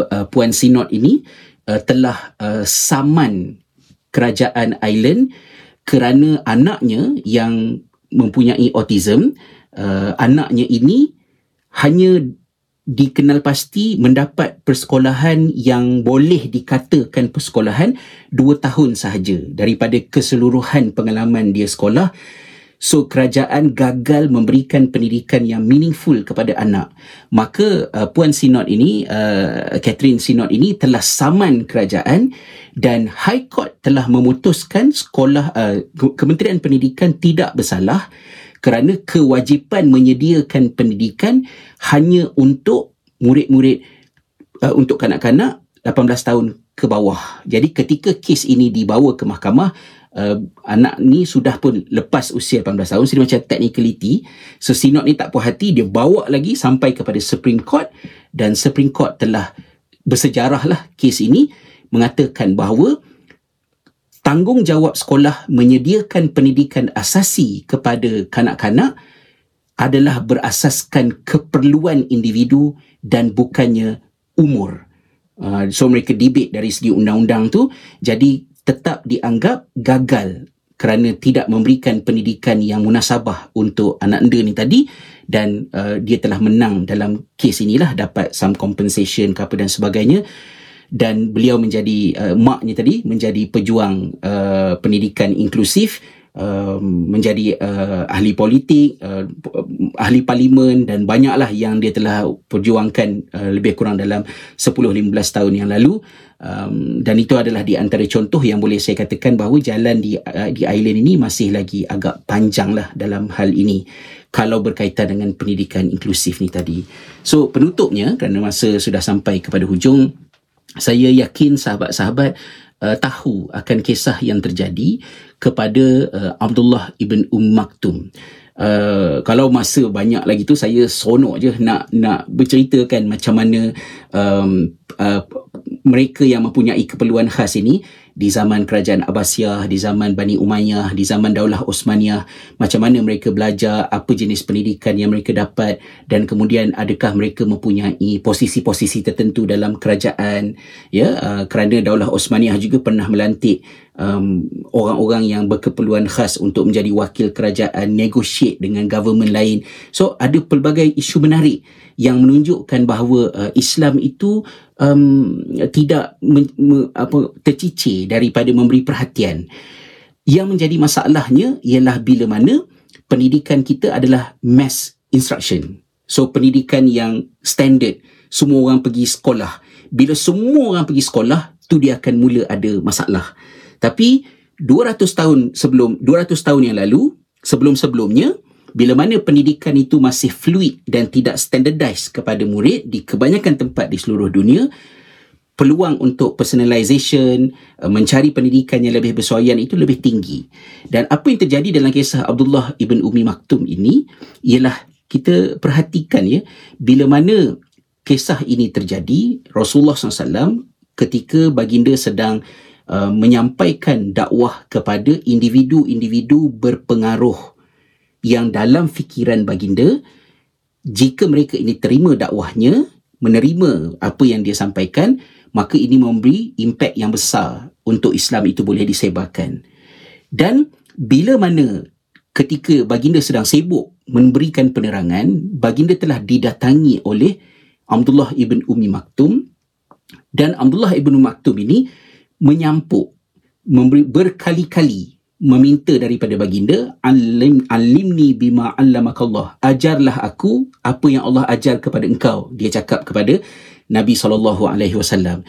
uh, Puan Sinod ini uh, telah uh, saman kerajaan Island kerana anaknya yang mempunyai autism uh, anaknya ini hanya dikenal pasti mendapat persekolahan yang boleh dikatakan persekolahan dua tahun sahaja daripada keseluruhan pengalaman dia sekolah. So kerajaan gagal memberikan pendidikan yang meaningful kepada anak. Maka uh, Puan Sinod ini, uh, Catherine Sinod ini telah saman kerajaan dan High Court telah memutuskan sekolah uh, Kementerian Pendidikan tidak bersalah kerana kewajipan menyediakan pendidikan hanya untuk murid-murid uh, untuk kanak-kanak 18 tahun ke bawah. Jadi ketika kes ini dibawa ke mahkamah uh, anak ni sudah pun lepas usia 18 tahun jadi macam technicality so sinod ni tak puas hati dia bawa lagi sampai kepada Supreme Court dan Supreme Court telah bersejarah lah kes ini mengatakan bahawa tanggungjawab sekolah menyediakan pendidikan asasi kepada kanak-kanak adalah berasaskan keperluan individu dan bukannya umur. Uh, so mereka debate dari segi undang-undang tu jadi tetap dianggap gagal kerana tidak memberikan pendidikan yang munasabah untuk anak anda ni tadi dan uh, dia telah menang dalam kes inilah dapat some compensation ke apa dan sebagainya dan beliau menjadi uh, maknya tadi menjadi pejuang uh, pendidikan inklusif uh, menjadi uh, ahli politik uh, ahli parlimen dan banyaklah yang dia telah perjuangkan uh, lebih kurang dalam 10-15 tahun yang lalu. Um, dan itu adalah di antara contoh yang boleh saya katakan bahawa jalan di uh, di island ini masih lagi agak panjang lah dalam hal ini. Kalau berkaitan dengan pendidikan inklusif ni tadi. So penutupnya kerana masa sudah sampai kepada hujung saya yakin sahabat-sahabat uh, tahu akan kisah yang terjadi kepada uh, Abdullah ibn Um Maktum. Uh, kalau masa banyak lagi tu saya sonok je nak nak berceritakan macam mana um, uh, mereka yang mempunyai keperluan khas ini di zaman kerajaan Abbasiyah, di zaman Bani Umayyah, di zaman Daulah Osmaniyah, macam mana mereka belajar, apa jenis pendidikan yang mereka dapat dan kemudian adakah mereka mempunyai posisi-posisi tertentu dalam kerajaan ya uh, kerana Daulah Osmaniyah juga pernah melantik um, orang-orang yang berkeperluan khas untuk menjadi wakil kerajaan negotiate dengan government lain. So ada pelbagai isu menarik yang menunjukkan bahawa uh, Islam itu um, tidak me, me, apa tercicir daripada memberi perhatian. Yang menjadi masalahnya ialah bila mana pendidikan kita adalah mass instruction. So pendidikan yang standard, semua orang pergi sekolah. Bila semua orang pergi sekolah, tu dia akan mula ada masalah. Tapi 200 tahun sebelum 200 tahun yang lalu, sebelum-sebelumnya bila mana pendidikan itu masih fluid dan tidak standardized kepada murid di kebanyakan tempat di seluruh dunia peluang untuk personalization uh, mencari pendidikan yang lebih bersuaian itu lebih tinggi. Dan apa yang terjadi dalam kisah Abdullah ibn Umi Maktum ini ialah kita perhatikan ya bila mana kisah ini terjadi Rasulullah SAW ketika baginda sedang uh, menyampaikan dakwah kepada individu-individu berpengaruh yang dalam fikiran baginda jika mereka ini terima dakwahnya menerima apa yang dia sampaikan maka ini memberi impak yang besar untuk Islam itu boleh disebarkan. Dan bila mana ketika baginda sedang sibuk memberikan penerangan baginda telah didatangi oleh Abdullah ibn Umi Maktum. Dan Abdullah ibn Maktum ini menyampuk memberi berkali-kali meminta daripada baginda alim alimni bima allamakallah. Ajarlah aku apa yang Allah ajar kepada engkau dia cakap kepada Nabi sallallahu alaihi wasallam.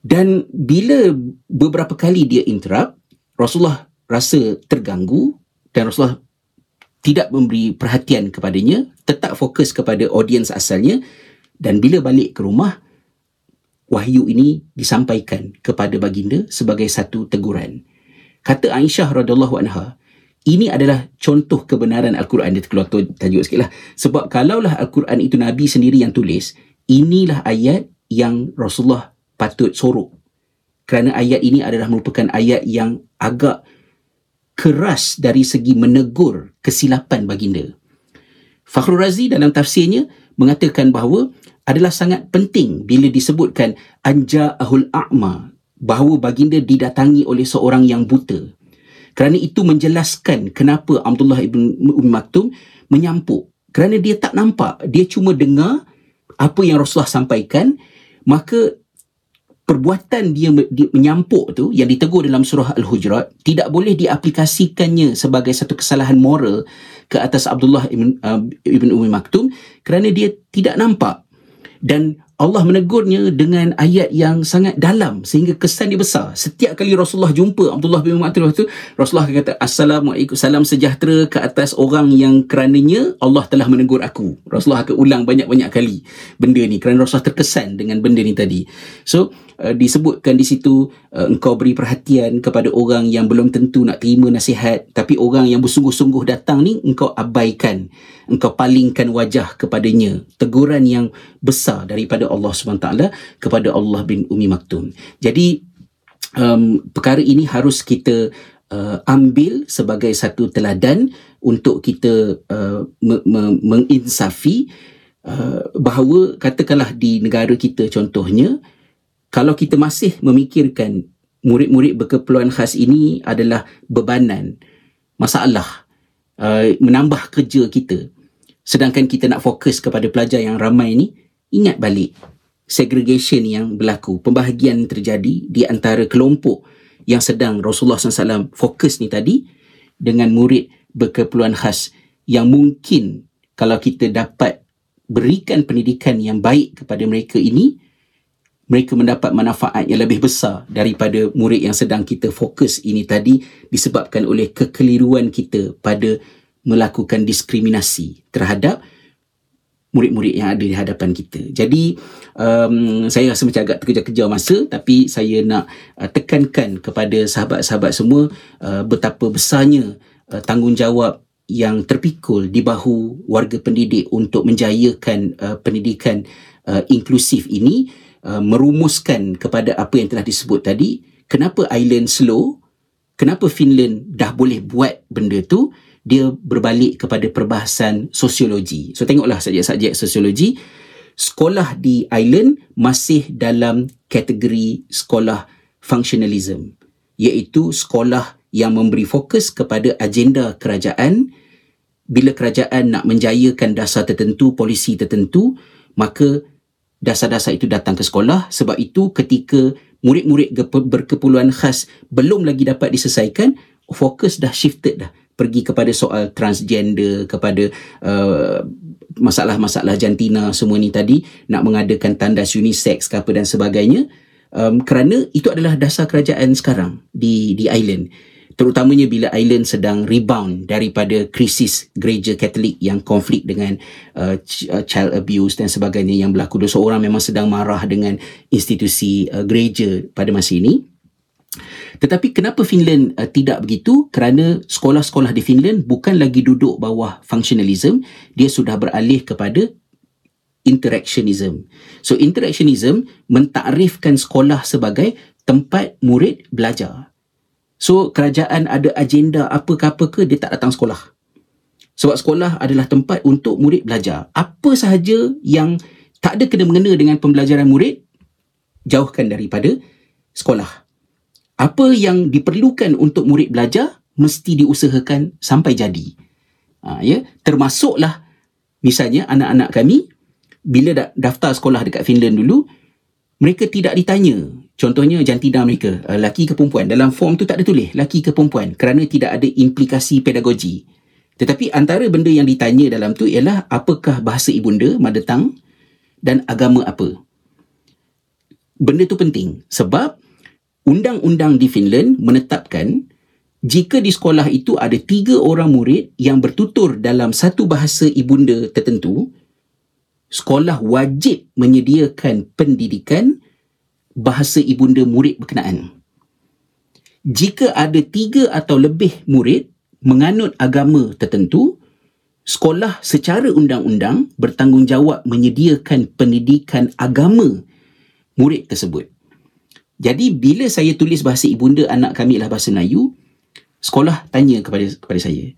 Dan bila beberapa kali dia interrupt Rasulullah rasa terganggu dan Rasulullah tidak memberi perhatian kepadanya, tetap fokus kepada audiens asalnya. Dan bila balik ke rumah, wahyu ini disampaikan kepada baginda sebagai satu teguran. Kata Aisyah radhiyallahu anha, ini adalah contoh kebenaran Al-Quran. Dia keluar tajuk sikit lah. Sebab kalaulah Al-Quran itu Nabi sendiri yang tulis, inilah ayat yang Rasulullah patut sorok. Kerana ayat ini adalah merupakan ayat yang agak keras dari segi menegur kesilapan baginda. Fakhrul Razi dalam tafsirnya mengatakan bahawa adalah sangat penting bila disebutkan anja ahul a'ma bahawa baginda didatangi oleh seorang yang buta. Kerana itu menjelaskan kenapa Abdullah ibn Umi Maktum menyampuk. Kerana dia tak nampak, dia cuma dengar apa yang Rasulullah sampaikan, maka perbuatan dia, dia menyampuk tu yang ditegur dalam surah Al-Hujurat tidak boleh diaplikasikannya sebagai satu kesalahan moral ke atas Abdullah ibn, uh, ibn Umi Maktum kerana dia tidak nampak dan Allah menegurnya dengan ayat yang sangat dalam sehingga kesan dia besar. Setiap kali Rasulullah jumpa Abdullah bin waktu itu, Rasulullah akan kata, Assalamualaikum, salam sejahtera ke atas orang yang kerananya Allah telah menegur aku. Rasulullah akan ulang banyak-banyak kali benda ni kerana Rasulullah terkesan dengan benda ni tadi. So, uh, disebutkan di situ uh, engkau beri perhatian kepada orang yang belum tentu nak terima nasihat tapi orang yang bersungguh-sungguh datang ni engkau abaikan engkau palingkan wajah kepadanya. Teguran yang besar daripada Allah SWT kepada Allah bin Umi Maktum. Jadi um, perkara ini harus kita uh, ambil sebagai satu teladan untuk kita uh, me- me- menginsafi uh, bahawa katakanlah di negara kita contohnya kalau kita masih memikirkan murid-murid berkeperluan khas ini adalah bebanan masalah uh, menambah kerja kita sedangkan kita nak fokus kepada pelajar yang ramai ni ingat balik segregation yang berlaku pembahagian terjadi di antara kelompok yang sedang Rasulullah SAW fokus ni tadi dengan murid berkeperluan khas yang mungkin kalau kita dapat berikan pendidikan yang baik kepada mereka ini mereka mendapat manfaat yang lebih besar daripada murid yang sedang kita fokus ini tadi disebabkan oleh kekeliruan kita pada melakukan diskriminasi terhadap murid-murid yang ada di hadapan kita. Jadi um, saya rasa macam agak terkejar-kejar masa tapi saya nak uh, tekankan kepada sahabat-sahabat semua uh, betapa besarnya uh, tanggungjawab yang terpikul di bahu warga pendidik untuk menjayakan uh, pendidikan uh, inklusif ini Uh, merumuskan kepada apa yang telah disebut tadi kenapa Ireland slow kenapa Finland dah boleh buat benda tu dia berbalik kepada perbahasan sosiologi. So tengoklah subjek-subjek sosiologi. Sekolah di Ireland masih dalam kategori sekolah functionalism iaitu sekolah yang memberi fokus kepada agenda kerajaan. Bila kerajaan nak menjayakan dasar tertentu polisi tertentu maka dasar-dasar itu datang ke sekolah. Sebab itu ketika murid-murid berkeperluan khas belum lagi dapat diselesaikan fokus dah shifted dah. Pergi kepada soal transgender kepada uh, masalah-masalah jantina semua ni tadi nak mengadakan tandas unisex ke apa dan sebagainya. Um, kerana itu adalah dasar kerajaan sekarang di di island terutamanya bila Ireland sedang rebound daripada krisis gereja Katolik yang konflik dengan uh, uh, child abuse dan sebagainya yang berlaku. Dua orang memang sedang marah dengan institusi uh, gereja pada masa ini. Tetapi kenapa Finland uh, tidak begitu? Kerana sekolah-sekolah di Finland bukan lagi duduk bawah functionalism, dia sudah beralih kepada interactionism. So interactionism mentakrifkan sekolah sebagai tempat murid belajar. So kerajaan ada agenda apa-apa ke dia tak datang sekolah. Sebab sekolah adalah tempat untuk murid belajar. Apa sahaja yang tak ada kena-mengena dengan pembelajaran murid, jauhkan daripada sekolah. Apa yang diperlukan untuk murid belajar, mesti diusahakan sampai jadi. Ha, ya? Termasuklah misalnya anak-anak kami, bila daftar sekolah dekat Finland dulu, mereka tidak ditanya. Contohnya jantina mereka uh, laki ke perempuan. Dalam form tu tak ada tulis laki ke perempuan kerana tidak ada implikasi pedagogi. Tetapi antara benda yang ditanya dalam tu ialah apakah bahasa ibunda mother tongue dan agama apa. Benda tu penting sebab undang-undang di Finland menetapkan jika di sekolah itu ada tiga orang murid yang bertutur dalam satu bahasa ibunda tertentu, sekolah wajib menyediakan pendidikan bahasa ibunda murid berkenaan. Jika ada tiga atau lebih murid menganut agama tertentu, sekolah secara undang-undang bertanggungjawab menyediakan pendidikan agama murid tersebut. Jadi bila saya tulis bahasa ibunda anak kami adalah bahasa Melayu, sekolah tanya kepada kepada saya,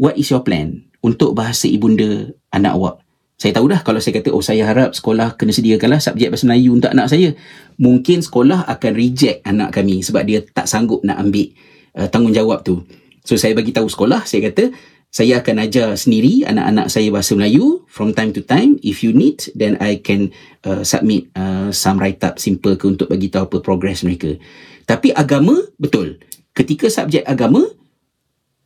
"What is your plan untuk bahasa ibunda anak awak?" Saya tahu dah kalau saya kata oh saya harap sekolah kena sediakanlah subjek bahasa Melayu untuk anak saya. Mungkin sekolah akan reject anak kami sebab dia tak sanggup nak ambil uh, tanggungjawab tu. So saya bagi tahu sekolah, saya kata saya akan ajar sendiri anak-anak saya bahasa Melayu from time to time. If you need, then I can uh, submit uh, some write-up simple ke untuk bagi tahu apa progress mereka. Tapi agama, betul. Ketika subjek agama,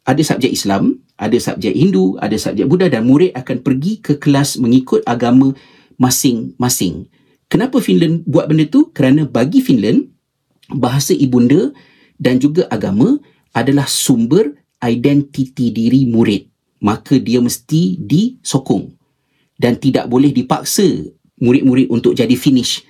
ada subjek Islam, ada subjek Hindu, ada subjek Buddha dan murid akan pergi ke kelas mengikut agama masing-masing. Kenapa Finland buat benda tu? Kerana bagi Finland, bahasa ibunda dan juga agama adalah sumber identiti diri murid. Maka dia mesti disokong dan tidak boleh dipaksa murid-murid untuk jadi finish.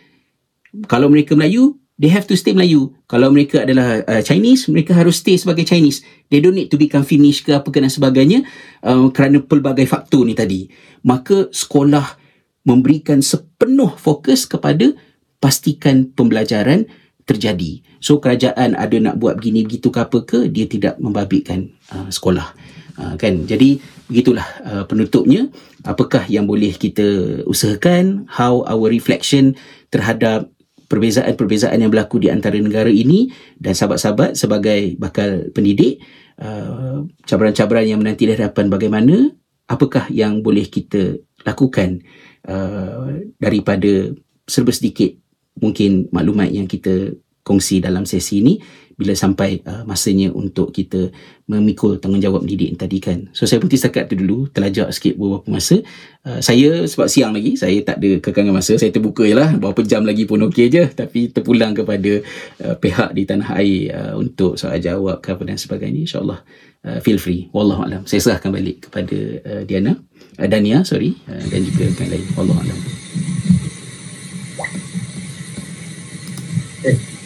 Kalau mereka Melayu, they have to stay Melayu. Kalau mereka adalah uh, Chinese, mereka harus stay sebagai Chinese. They don't need to become Finnish ke apa ke dan sebagainya uh, kerana pelbagai faktor ni tadi. Maka sekolah memberikan sepenuh fokus kepada pastikan pembelajaran terjadi. So kerajaan ada nak buat begini begitu ke apa ke, dia tidak membabitkan uh, sekolah. Uh, kan jadi begitulah uh, penutupnya apakah yang boleh kita usahakan how our reflection terhadap perbezaan-perbezaan yang berlaku di antara negara ini dan sahabat-sahabat sebagai bakal pendidik uh, cabaran-cabaran yang menanti hadapan bagaimana apakah yang boleh kita lakukan uh, daripada serba sedikit mungkin maklumat yang kita kongsi dalam sesi ini bila sampai uh, masanya untuk kita memikul tanggungjawab mendidik tadi kan. So saya berhenti setakat tu dulu, terlajak sikit beberapa masa. Uh, saya sebab siang lagi, saya tak ada kekangan masa, saya terbuka je lah. Berapa jam lagi pun okey je. Tapi terpulang kepada uh, pihak di tanah air uh, untuk soal jawab ke apa dan sebagainya. InsyaAllah uh, feel free. Wallahualam. Saya serahkan balik kepada uh, Diana. Uh, Dania, sorry. Uh, dan juga yang lain. Wallahualam.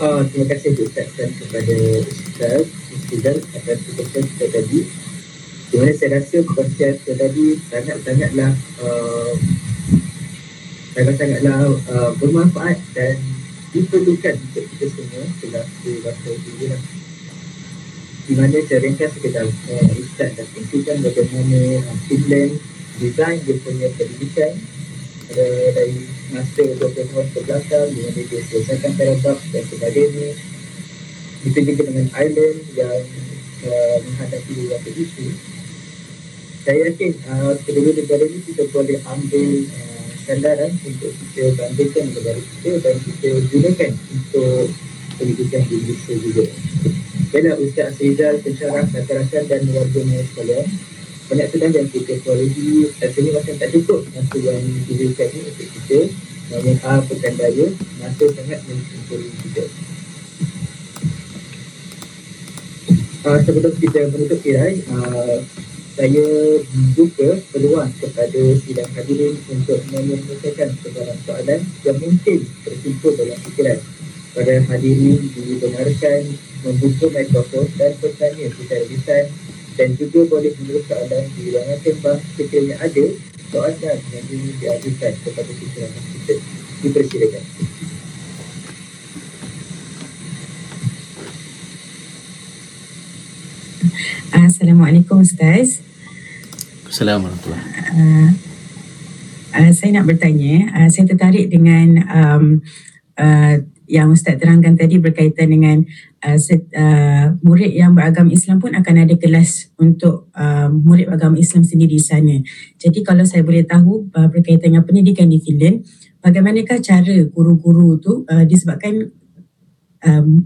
Uh, terima kasih diucapkan kepada Ustaz Ustaz atas perkongsian kita tadi di mana saya rasa perkongsian kita tadi sangat-sangatlah uh, sangat-sangatlah uh, bermanfaat dan diperlukan untuk kita semua selaku bangsa ini lah. di mana saya ringkas sekedar uh, Ustaz dah kongsikan bagaimana uh, Finland design dia punya pendidikan ada dari masa 20 tahun ke belakang mana dia selesaikan paragraf dan sebagainya. Kita juga dengan island yang uh, menghadapi beberapa isu saya yakin uh, kedua negara ini kita boleh ambil uh, sandaran untuk kita bandingkan negara kita dan kita gunakan untuk pendidikan di Indonesia juga. Baiklah Ustaz Azrizal, pensyarah, rakan-rakan dan warga sekalian banyak sedang yang kita kualiti rasanya macam tak cukup. Masa yang diberikan ni untuk kita namun A pekan daya masa sangat mencukupi kita uh, sebelum kita menutup kirai uh, saya membuka peluang kepada sidang hadirin untuk menyelesaikan sebarang soalan yang mungkin tersimpul dalam fikiran. Pada hadirin dibenarkan membuka mikrofon dan bertanya secara lisan dan juga boleh menurut soalan di ruangan tempah sekiranya ada soalan yang ingin diajukan kepada kita kita dipersilakan. Assalamualaikum Ustaz. Assalamualaikum. Uh, uh, saya nak bertanya, uh, saya tertarik dengan um, uh, yang Ustaz terangkan tadi berkaitan dengan uh, set, uh, murid yang beragama Islam pun akan ada kelas untuk uh, murid beragama Islam sendiri di sana. Jadi kalau saya boleh tahu uh, berkaitan dengan pendidikan di Finland, bagaimanakah cara guru-guru tu uh, disebabkan um,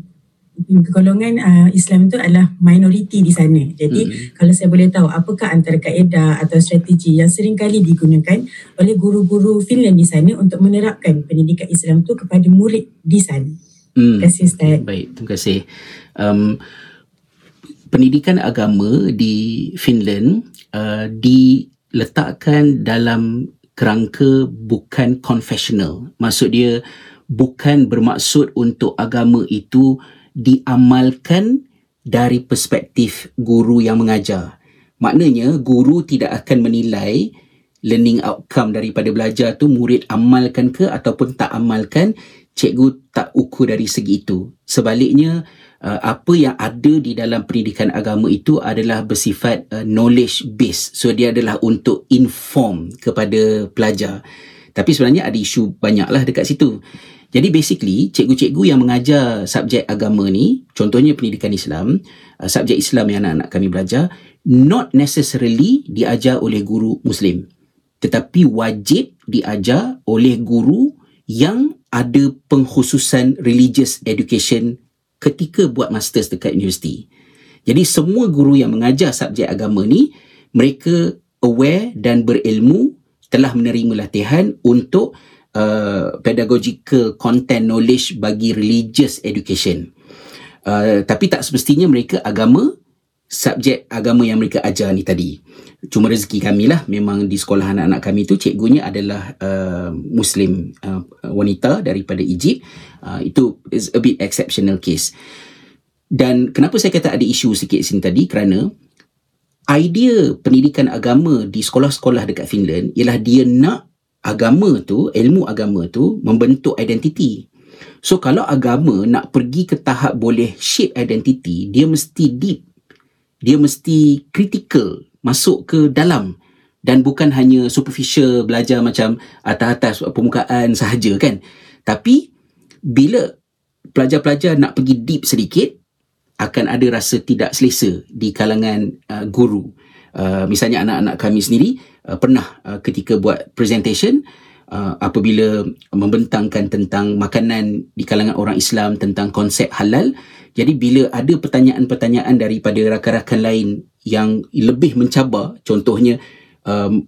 golongan uh, Islam itu adalah minoriti di sana. Jadi hmm. kalau saya boleh tahu apakah antara kaedah atau strategi yang sering kali digunakan oleh guru-guru Finland di sana untuk menerapkan pendidikan Islam itu kepada murid di sana. Hmm. Terima kasih Ustaz. Baik, terima kasih. Um, pendidikan agama di Finland uh, diletakkan dalam kerangka bukan confessional. Maksud dia bukan bermaksud untuk agama itu diamalkan dari perspektif guru yang mengajar. Maknanya guru tidak akan menilai learning outcome daripada belajar tu murid amalkan ke ataupun tak amalkan, cikgu tak ukur dari segi itu. Sebaliknya uh, apa yang ada di dalam pendidikan agama itu adalah bersifat uh, knowledge based. So dia adalah untuk inform kepada pelajar. Tapi sebenarnya ada isu banyaklah dekat situ. Jadi basically cikgu-cikgu yang mengajar subjek agama ni, contohnya pendidikan Islam, uh, subjek Islam yang anak-anak kami belajar, not necessarily diajar oleh guru Muslim. Tetapi wajib diajar oleh guru yang ada pengkhususan religious education ketika buat masters dekat universiti. Jadi semua guru yang mengajar subjek agama ni, mereka aware dan berilmu telah menerima latihan untuk uh, pedagogical content knowledge bagi religious education. Uh, tapi tak semestinya mereka agama subjek agama yang mereka ajar ni tadi. Cuma rezeki kami lah memang di sekolah anak-anak kami tu cikgunya adalah uh, Muslim uh, wanita daripada Egypt. Uh, itu is a bit exceptional case. Dan kenapa saya kata ada isu sikit sini tadi kerana idea pendidikan agama di sekolah-sekolah dekat Finland ialah dia nak agama tu, ilmu agama tu membentuk identiti. So kalau agama nak pergi ke tahap boleh shape identity, dia mesti deep. Dia mesti critical, masuk ke dalam dan bukan hanya superficial belajar macam atas-atas permukaan sahaja kan. Tapi bila pelajar-pelajar nak pergi deep sedikit, akan ada rasa tidak selesa di kalangan uh, guru. Uh, misalnya anak-anak kami sendiri, uh, pernah uh, ketika buat presentation uh, apabila membentangkan tentang makanan di kalangan orang Islam tentang konsep halal jadi bila ada pertanyaan-pertanyaan daripada rakan-rakan lain yang lebih mencabar contohnya um,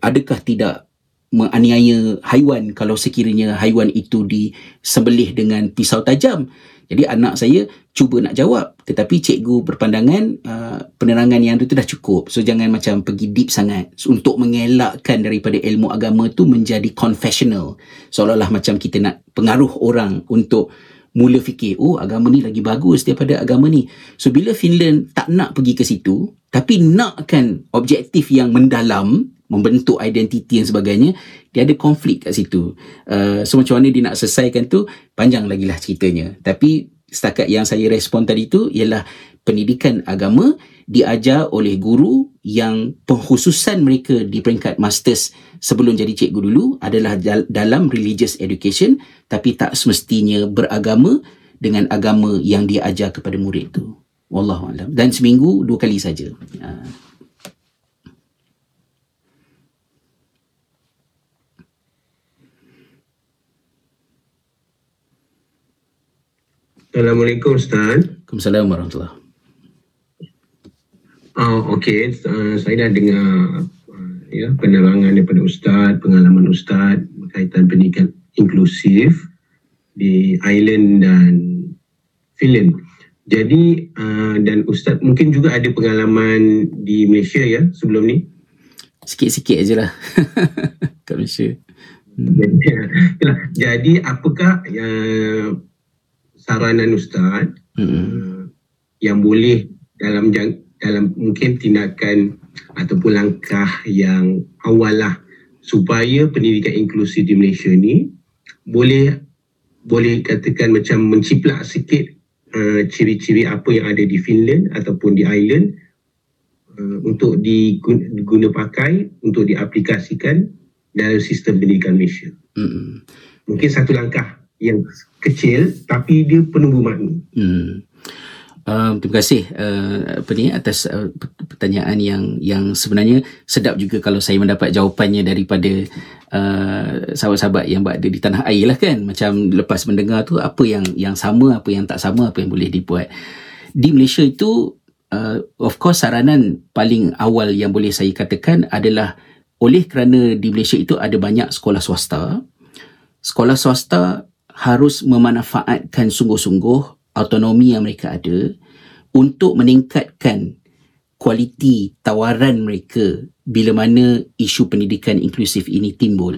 adakah tidak menganiaya haiwan kalau sekiranya haiwan itu disembelih dengan pisau tajam jadi anak saya cuba nak jawab tetapi cikgu berpandangan uh, penerangan yang itu dah cukup. So jangan macam pergi deep sangat so, untuk mengelakkan daripada ilmu agama tu menjadi confessional. Seolah-olah macam kita nak pengaruh orang untuk mula fikir, oh agama ni lagi bagus daripada agama ni. So bila Finland tak nak pergi ke situ tapi nakkan objektif yang mendalam membentuk identiti dan sebagainya dia ada konflik kat situ uh, so macam mana dia nak selesaikan tu panjang lagi lah ceritanya tapi setakat yang saya respon tadi tu ialah pendidikan agama diajar oleh guru yang pengkhususan mereka di peringkat masters sebelum jadi cikgu dulu adalah dalam religious education tapi tak semestinya beragama dengan agama yang dia ajar kepada murid tu wallahualam dan seminggu dua kali saja uh. Assalamualaikum Ustaz. Waalaikumsalam warahmatullahi uh, Okey, uh, saya dah dengar uh, ya, penerangan daripada Ustaz, pengalaman Ustaz berkaitan pendidikan inklusif di Island dan Finland. Jadi uh, dan Ustaz mungkin juga ada pengalaman di Malaysia ya sebelum ni? Sikit-sikit aje lah [LAUGHS] kat Malaysia. Hmm. [LAUGHS] Jadi apakah yang saranan ustaz hmm. uh, yang boleh dalam dalam mungkin tindakan ataupun langkah yang awal lah supaya pendidikan inklusif di Malaysia ni boleh boleh katakan macam menciplak sikit uh, ciri-ciri apa yang ada di Finland ataupun di Ireland uh, untuk diguna pakai untuk diaplikasikan dalam sistem pendidikan Malaysia. Hmm. Mungkin satu langkah yang kecil tapi dia penunggu makna. Hmm. Uh, terima kasih uh, apa ni atas uh, pertanyaan yang yang sebenarnya sedap juga kalau saya mendapat jawapannya daripada uh, sahabat-sahabat yang berada di tanah air lah kan. Macam lepas mendengar tu apa yang yang sama apa yang tak sama apa yang boleh dibuat. Di Malaysia itu uh, of course saranan paling awal yang boleh saya katakan adalah oleh kerana di Malaysia itu ada banyak sekolah swasta. Sekolah swasta harus memanfaatkan sungguh-sungguh autonomi yang mereka ada untuk meningkatkan kualiti tawaran mereka bila mana isu pendidikan inklusif ini timbul.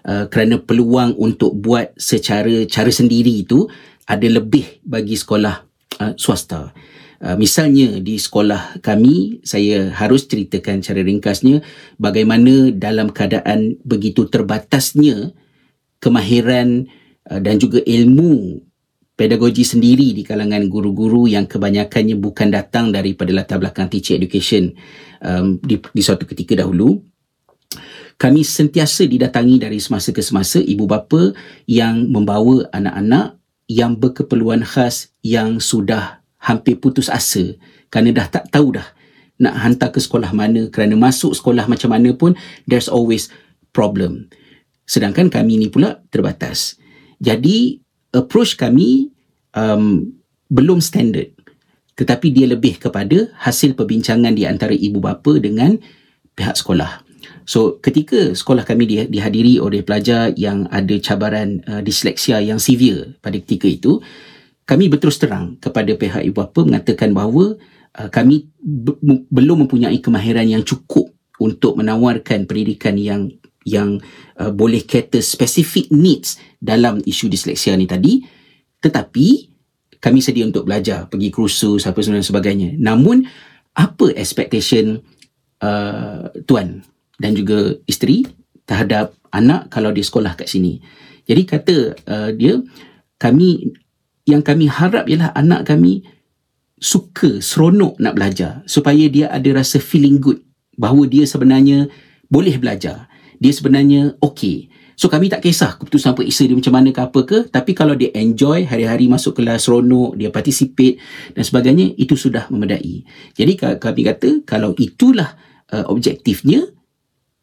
Uh, kerana peluang untuk buat secara cara sendiri itu ada lebih bagi sekolah uh, swasta. Uh, misalnya di sekolah kami, saya harus ceritakan cara ringkasnya bagaimana dalam keadaan begitu terbatasnya kemahiran uh, dan juga ilmu pedagogi sendiri di kalangan guru-guru yang kebanyakannya bukan datang daripada latar belakang teacher education um, di, di suatu ketika dahulu. Kami sentiasa didatangi dari semasa ke semasa ibu bapa yang membawa anak-anak yang berkeperluan khas yang sudah hampir putus asa kerana dah tak tahu dah nak hantar ke sekolah mana kerana masuk sekolah macam mana pun there's always problem. Sedangkan kami ni pula terbatas. Jadi approach kami um, belum standard tetapi dia lebih kepada hasil perbincangan di antara ibu bapa dengan pihak sekolah. So ketika sekolah kami dihadiri oleh pelajar yang ada cabaran uh, disleksia yang severe pada ketika itu, kami berterus terang kepada pihak ibu bapa mengatakan bahawa uh, kami belum mempunyai kemahiran yang cukup untuk menawarkan pendidikan yang yang uh, boleh cater specific needs dalam isu disleksia ni tadi. Tetapi kami sedia untuk belajar pergi kursus apa dan sebagainya. Namun apa expectation uh, tuan dan juga isteri terhadap anak kalau dia sekolah kat sini? Jadi kata uh, dia kami yang kami harap ialah anak kami suka seronok nak belajar supaya dia ada rasa feeling good bahawa dia sebenarnya boleh belajar dia sebenarnya okey So kami tak kisah keputusan periksa dia macam mana ke apa ke Tapi kalau dia enjoy hari-hari masuk kelas seronok Dia participate dan sebagainya Itu sudah memedai Jadi kami kata kalau itulah uh, objektifnya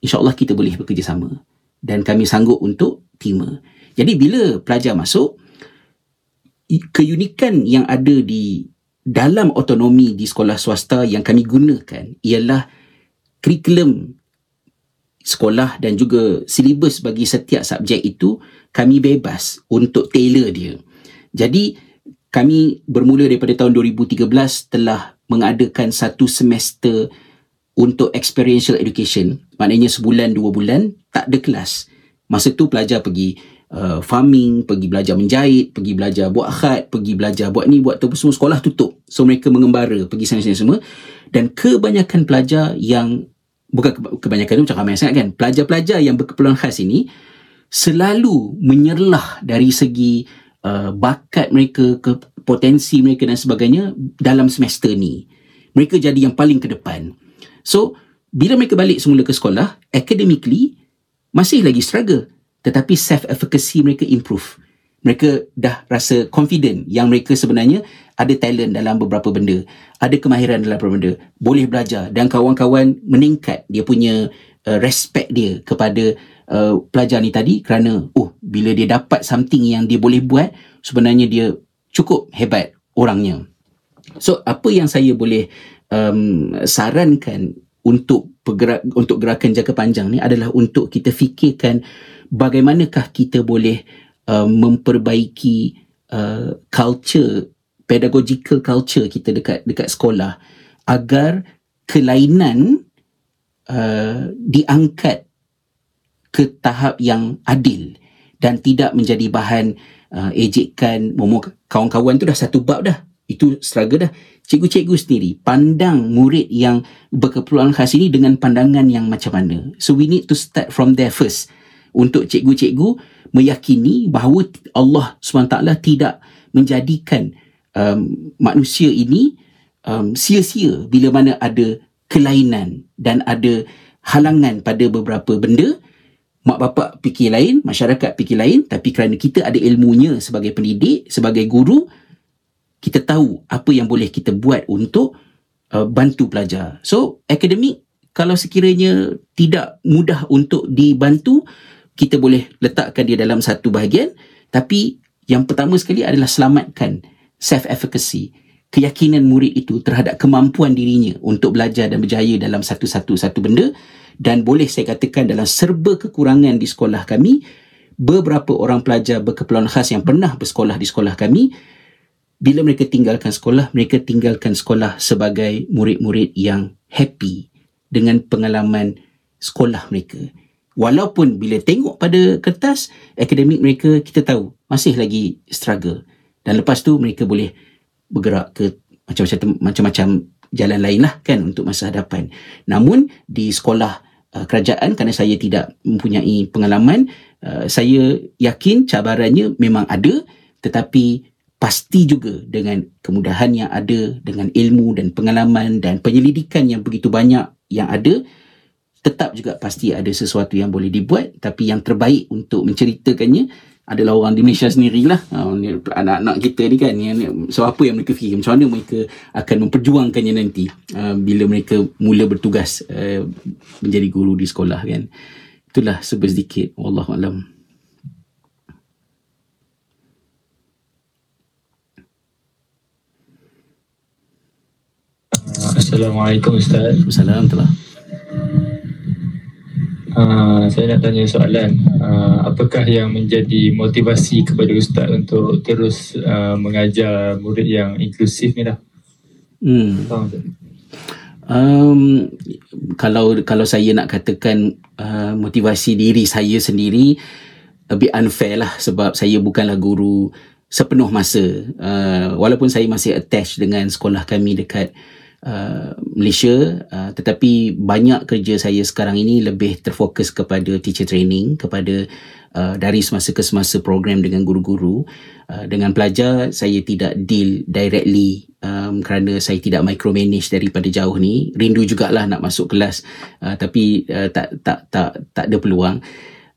InsyaAllah kita boleh bekerjasama Dan kami sanggup untuk terima. Jadi bila pelajar masuk Keunikan yang ada di dalam otonomi di sekolah swasta yang kami gunakan Ialah kurikulum sekolah dan juga silibus bagi setiap subjek itu kami bebas untuk tailor dia. Jadi kami bermula daripada tahun 2013 telah mengadakan satu semester untuk experiential education. Maknanya sebulan dua bulan tak ada kelas. Masa tu pelajar pergi uh, farming, pergi belajar menjahit, pergi belajar buat khat, pergi belajar buat ni, buat tu semua sekolah tutup. So mereka mengembara, pergi sana-sana semua. Dan kebanyakan pelajar yang bukan kebanyakan itu macam ramai sangat kan. Pelajar-pelajar yang berkeperluan khas ini selalu menyerlah dari segi uh, bakat mereka ke potensi mereka dan sebagainya dalam semester ni. Mereka jadi yang paling ke depan. So bila mereka balik semula ke sekolah academically masih lagi struggle. Tetapi self efficacy mereka improve. Mereka dah rasa confident yang mereka sebenarnya ada talent dalam beberapa benda, ada kemahiran dalam beberapa benda, boleh belajar. Dan kawan-kawan meningkat dia punya uh, respect dia kepada uh, pelajar ni tadi kerana oh bila dia dapat something yang dia boleh buat sebenarnya dia cukup hebat orangnya. So apa yang saya boleh um, sarankan untuk pergerak untuk gerakan jangka panjang ni adalah untuk kita fikirkan bagaimanakah kita boleh uh, memperbaiki uh, culture pedagogical culture kita dekat dekat sekolah agar kelainan uh, diangkat ke tahap yang adil dan tidak menjadi bahan uh, ejekan momok kawan-kawan tu dah satu bab dah. Itu struggle dah. Cikgu-cikgu sendiri pandang murid yang berkeperluan khas ini dengan pandangan yang macam mana? So we need to start from there first. Untuk cikgu-cikgu meyakini bahawa Allah SWT tidak menjadikan um, manusia ini um, sia-sia bila mana ada kelainan dan ada halangan pada beberapa benda. Mak bapak fikir lain masyarakat fikir lain tapi kerana kita ada ilmunya sebagai pendidik sebagai guru kita tahu apa yang boleh kita buat untuk uh, bantu pelajar. So akademik kalau sekiranya tidak mudah untuk dibantu kita boleh letakkan dia dalam satu bahagian. Tapi yang pertama sekali adalah selamatkan self efficacy keyakinan murid itu terhadap kemampuan dirinya untuk belajar dan berjaya dalam satu-satu satu benda. Dan boleh saya katakan dalam serba kekurangan di sekolah kami beberapa orang pelajar berkeperluan khas yang pernah bersekolah di sekolah kami bila mereka tinggalkan sekolah mereka tinggalkan sekolah sebagai murid-murid yang happy dengan pengalaman sekolah mereka. Walaupun bila tengok pada kertas akademik mereka kita tahu masih lagi struggle dan lepas tu mereka boleh bergerak ke macam-macam macam-macam jalan lain lah kan untuk masa hadapan. Namun di sekolah uh, kerajaan kerana saya tidak mempunyai pengalaman, uh, saya yakin cabarannya memang ada tetapi pasti juga dengan kemudahan yang ada dengan ilmu dan pengalaman dan penyelidikan yang begitu banyak yang ada tetap juga pasti ada sesuatu yang boleh dibuat tapi yang terbaik untuk menceritakannya adalah orang di Malaysia sendirilah. Uh, anak-anak kita ni kan yang, so apa yang mereka fikir? Macam mana mereka akan memperjuangkannya nanti uh, bila mereka mula bertugas uh, menjadi guru di sekolah kan? Itulah sedikit. Wallahu alam. Assalamualaikum Ustaz. Assalamualaikum Uh, saya nak tanya soalan. Uh, apakah yang menjadi motivasi kepada ustaz untuk terus uh, mengajar murid yang inklusif ni lah hmm. um, kalau kalau saya nak katakan uh, motivasi diri saya sendiri lebih unfair lah sebab saya bukanlah guru sepenuh masa. Uh, walaupun saya masih attached dengan sekolah kami dekat Uh, Malaysia uh, tetapi banyak kerja saya sekarang ini lebih terfokus kepada teacher training kepada uh, dari semasa ke semasa program dengan guru-guru. Uh, dengan pelajar saya tidak deal directly um, kerana saya tidak micromanage daripada jauh ni. Rindu jugalah nak masuk kelas uh, tapi uh, tak tak tak tak ada peluang.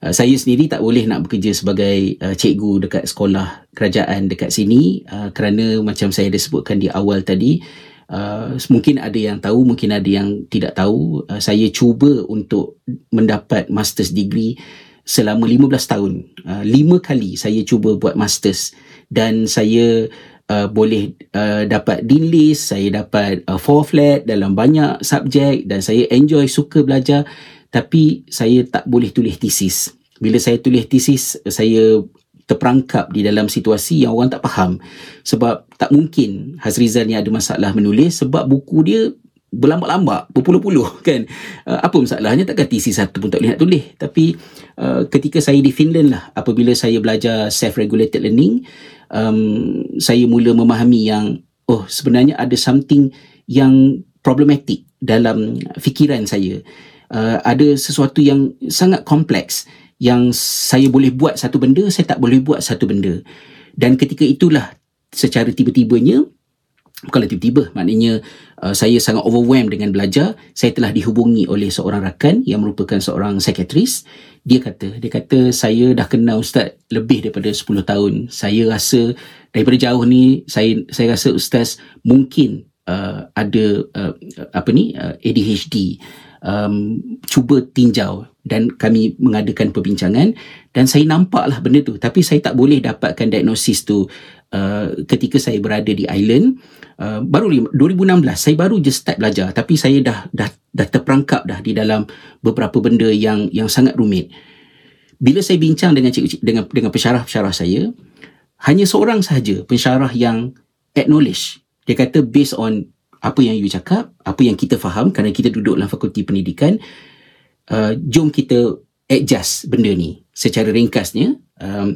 Uh, saya sendiri tak boleh nak bekerja sebagai uh, cikgu dekat sekolah kerajaan dekat sini uh, kerana macam saya ada sebutkan di awal tadi Uh, mungkin ada yang tahu, mungkin ada yang tidak tahu. Uh, saya cuba untuk mendapat master's degree selama 15 tahun. Uh, lima kali saya cuba buat master's dan saya uh, boleh uh, dapat dean list, saya dapat uh, four flat dalam banyak subjek dan saya enjoy, suka belajar. Tapi saya tak boleh tulis thesis. Bila saya tulis thesis, saya terperangkap di dalam situasi yang orang tak faham. Sebab tak mungkin Hazrizal ni ada masalah menulis sebab buku dia berlambak-lambak berpuluh-puluh [LAUGHS] kan? Uh, apa masalahnya? Takkan TC satu pun tak nak tulis. Tapi uh, ketika saya di Finland lah apabila saya belajar self-regulated learning um, saya mula memahami yang oh sebenarnya ada something yang problematik dalam fikiran saya. Uh, ada sesuatu yang sangat kompleks yang saya boleh buat satu benda, saya tak boleh buat satu benda. Dan ketika itulah secara tiba-tibanya, bukanlah tiba-tiba, maknanya uh, saya sangat overwhelmed dengan belajar, saya telah dihubungi oleh seorang rakan yang merupakan seorang psikiatris. Dia kata, dia kata saya dah kenal ustaz lebih daripada 10 tahun. Saya rasa daripada jauh ni saya saya rasa ustaz mungkin uh, ada uh, apa ni uh, ADHD um, cuba tinjau dan kami mengadakan perbincangan. Dan saya nampaklah benda tu. Tapi saya tak boleh dapatkan diagnosis tu uh, ketika saya berada di island. Uh, baru 2016 saya baru je start belajar. Tapi saya dah dah dah terperangkap dah di dalam beberapa benda yang yang sangat rumit. Bila saya bincang dengan cik, dengan dengan pensyarah-pensyarah saya hanya seorang sahaja pensyarah yang acknowledge. Dia kata based on apa yang you cakap, apa yang kita faham kerana kita duduk dalam fakulti pendidikan, uh, jom kita adjust benda ni. Secara ringkasnya, um,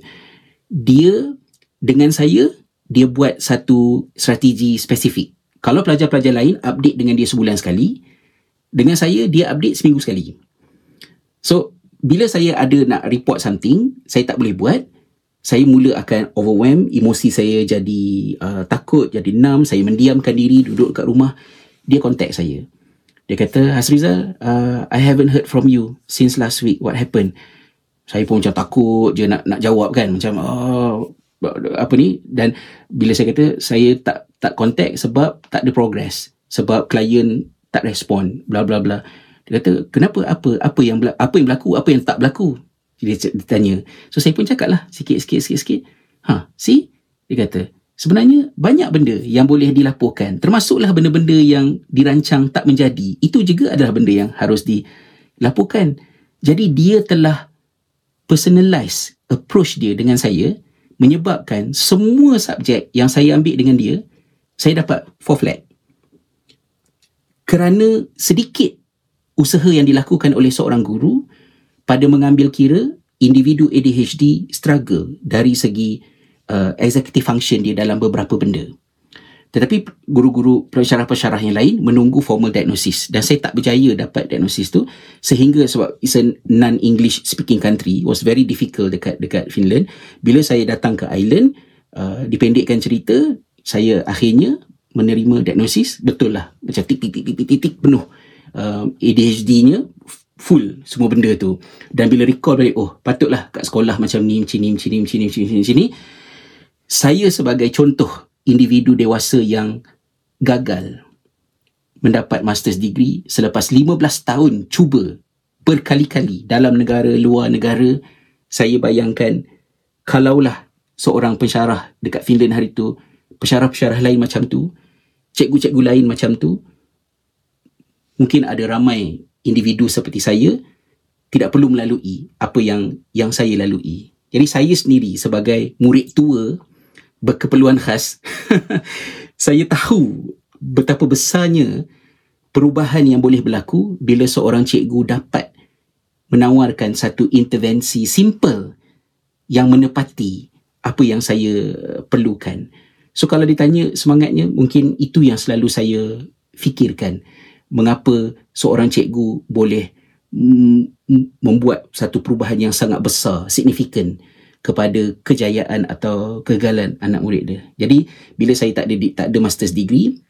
dia dengan saya, dia buat satu strategi spesifik. Kalau pelajar-pelajar lain update dengan dia sebulan sekali, dengan saya dia update seminggu sekali. So, bila saya ada nak report something, saya tak boleh buat, saya mula akan overwhelm, emosi saya jadi uh, takut, jadi enam, saya mendiamkan diri, duduk kat rumah, dia contact saya. Dia kata, Hasrizal, uh, I haven't heard from you since last week. What happened? Saya pun macam takut je nak nak jawab kan. Macam, oh, apa ni. Dan bila saya kata, saya tak tak contact sebab tak ada progress. Sebab klien tak respon, bla bla bla. Dia kata, kenapa? Apa apa yang? Apa yang berlaku? Apa yang tak berlaku? Dia, dia tanya. So, saya pun cakap lah sikit, sikit, sikit, sikit. Ha, see? Dia kata, Sebenarnya banyak benda yang boleh dilaporkan termasuklah benda-benda yang dirancang tak menjadi itu juga adalah benda yang harus dilaporkan. Jadi dia telah personalize approach dia dengan saya menyebabkan semua subjek yang saya ambil dengan dia saya dapat 4 flat. Kerana sedikit usaha yang dilakukan oleh seorang guru pada mengambil kira individu ADHD struggle dari segi uh, executive function dia dalam beberapa benda. Tetapi guru-guru pensyarah-pensyarah yang lain menunggu formal diagnosis dan saya tak berjaya dapat diagnosis tu sehingga sebab it's a non-English speaking country was very difficult dekat dekat Finland. Bila saya datang ke Ireland, uh, dipendekkan cerita, saya akhirnya menerima diagnosis betul lah macam tik tik tik tik tik, tik, tik penuh uh, ADHD-nya full semua benda tu dan bila recall balik oh patutlah kat sekolah macam ni macam ni macam ni macam ni macam ni macam ni saya sebagai contoh individu dewasa yang gagal mendapat master's degree selepas 15 tahun cuba berkali-kali dalam negara luar negara saya bayangkan kalaulah seorang pensyarah dekat Finland hari tu pensyarah-pensyarah lain macam tu cikgu-cikgu lain macam tu mungkin ada ramai individu seperti saya tidak perlu melalui apa yang yang saya lalui. Jadi saya sendiri sebagai murid tua berkeperluan khas. [LAUGHS] Saya tahu betapa besarnya perubahan yang boleh berlaku bila seorang cikgu dapat menawarkan satu intervensi simple yang menepati apa yang saya perlukan. So kalau ditanya semangatnya mungkin itu yang selalu saya fikirkan. Mengapa seorang cikgu boleh membuat satu perubahan yang sangat besar, signifikan kepada kejayaan atau kegagalan anak murid dia. Jadi bila saya tak ada tak ada master's degree,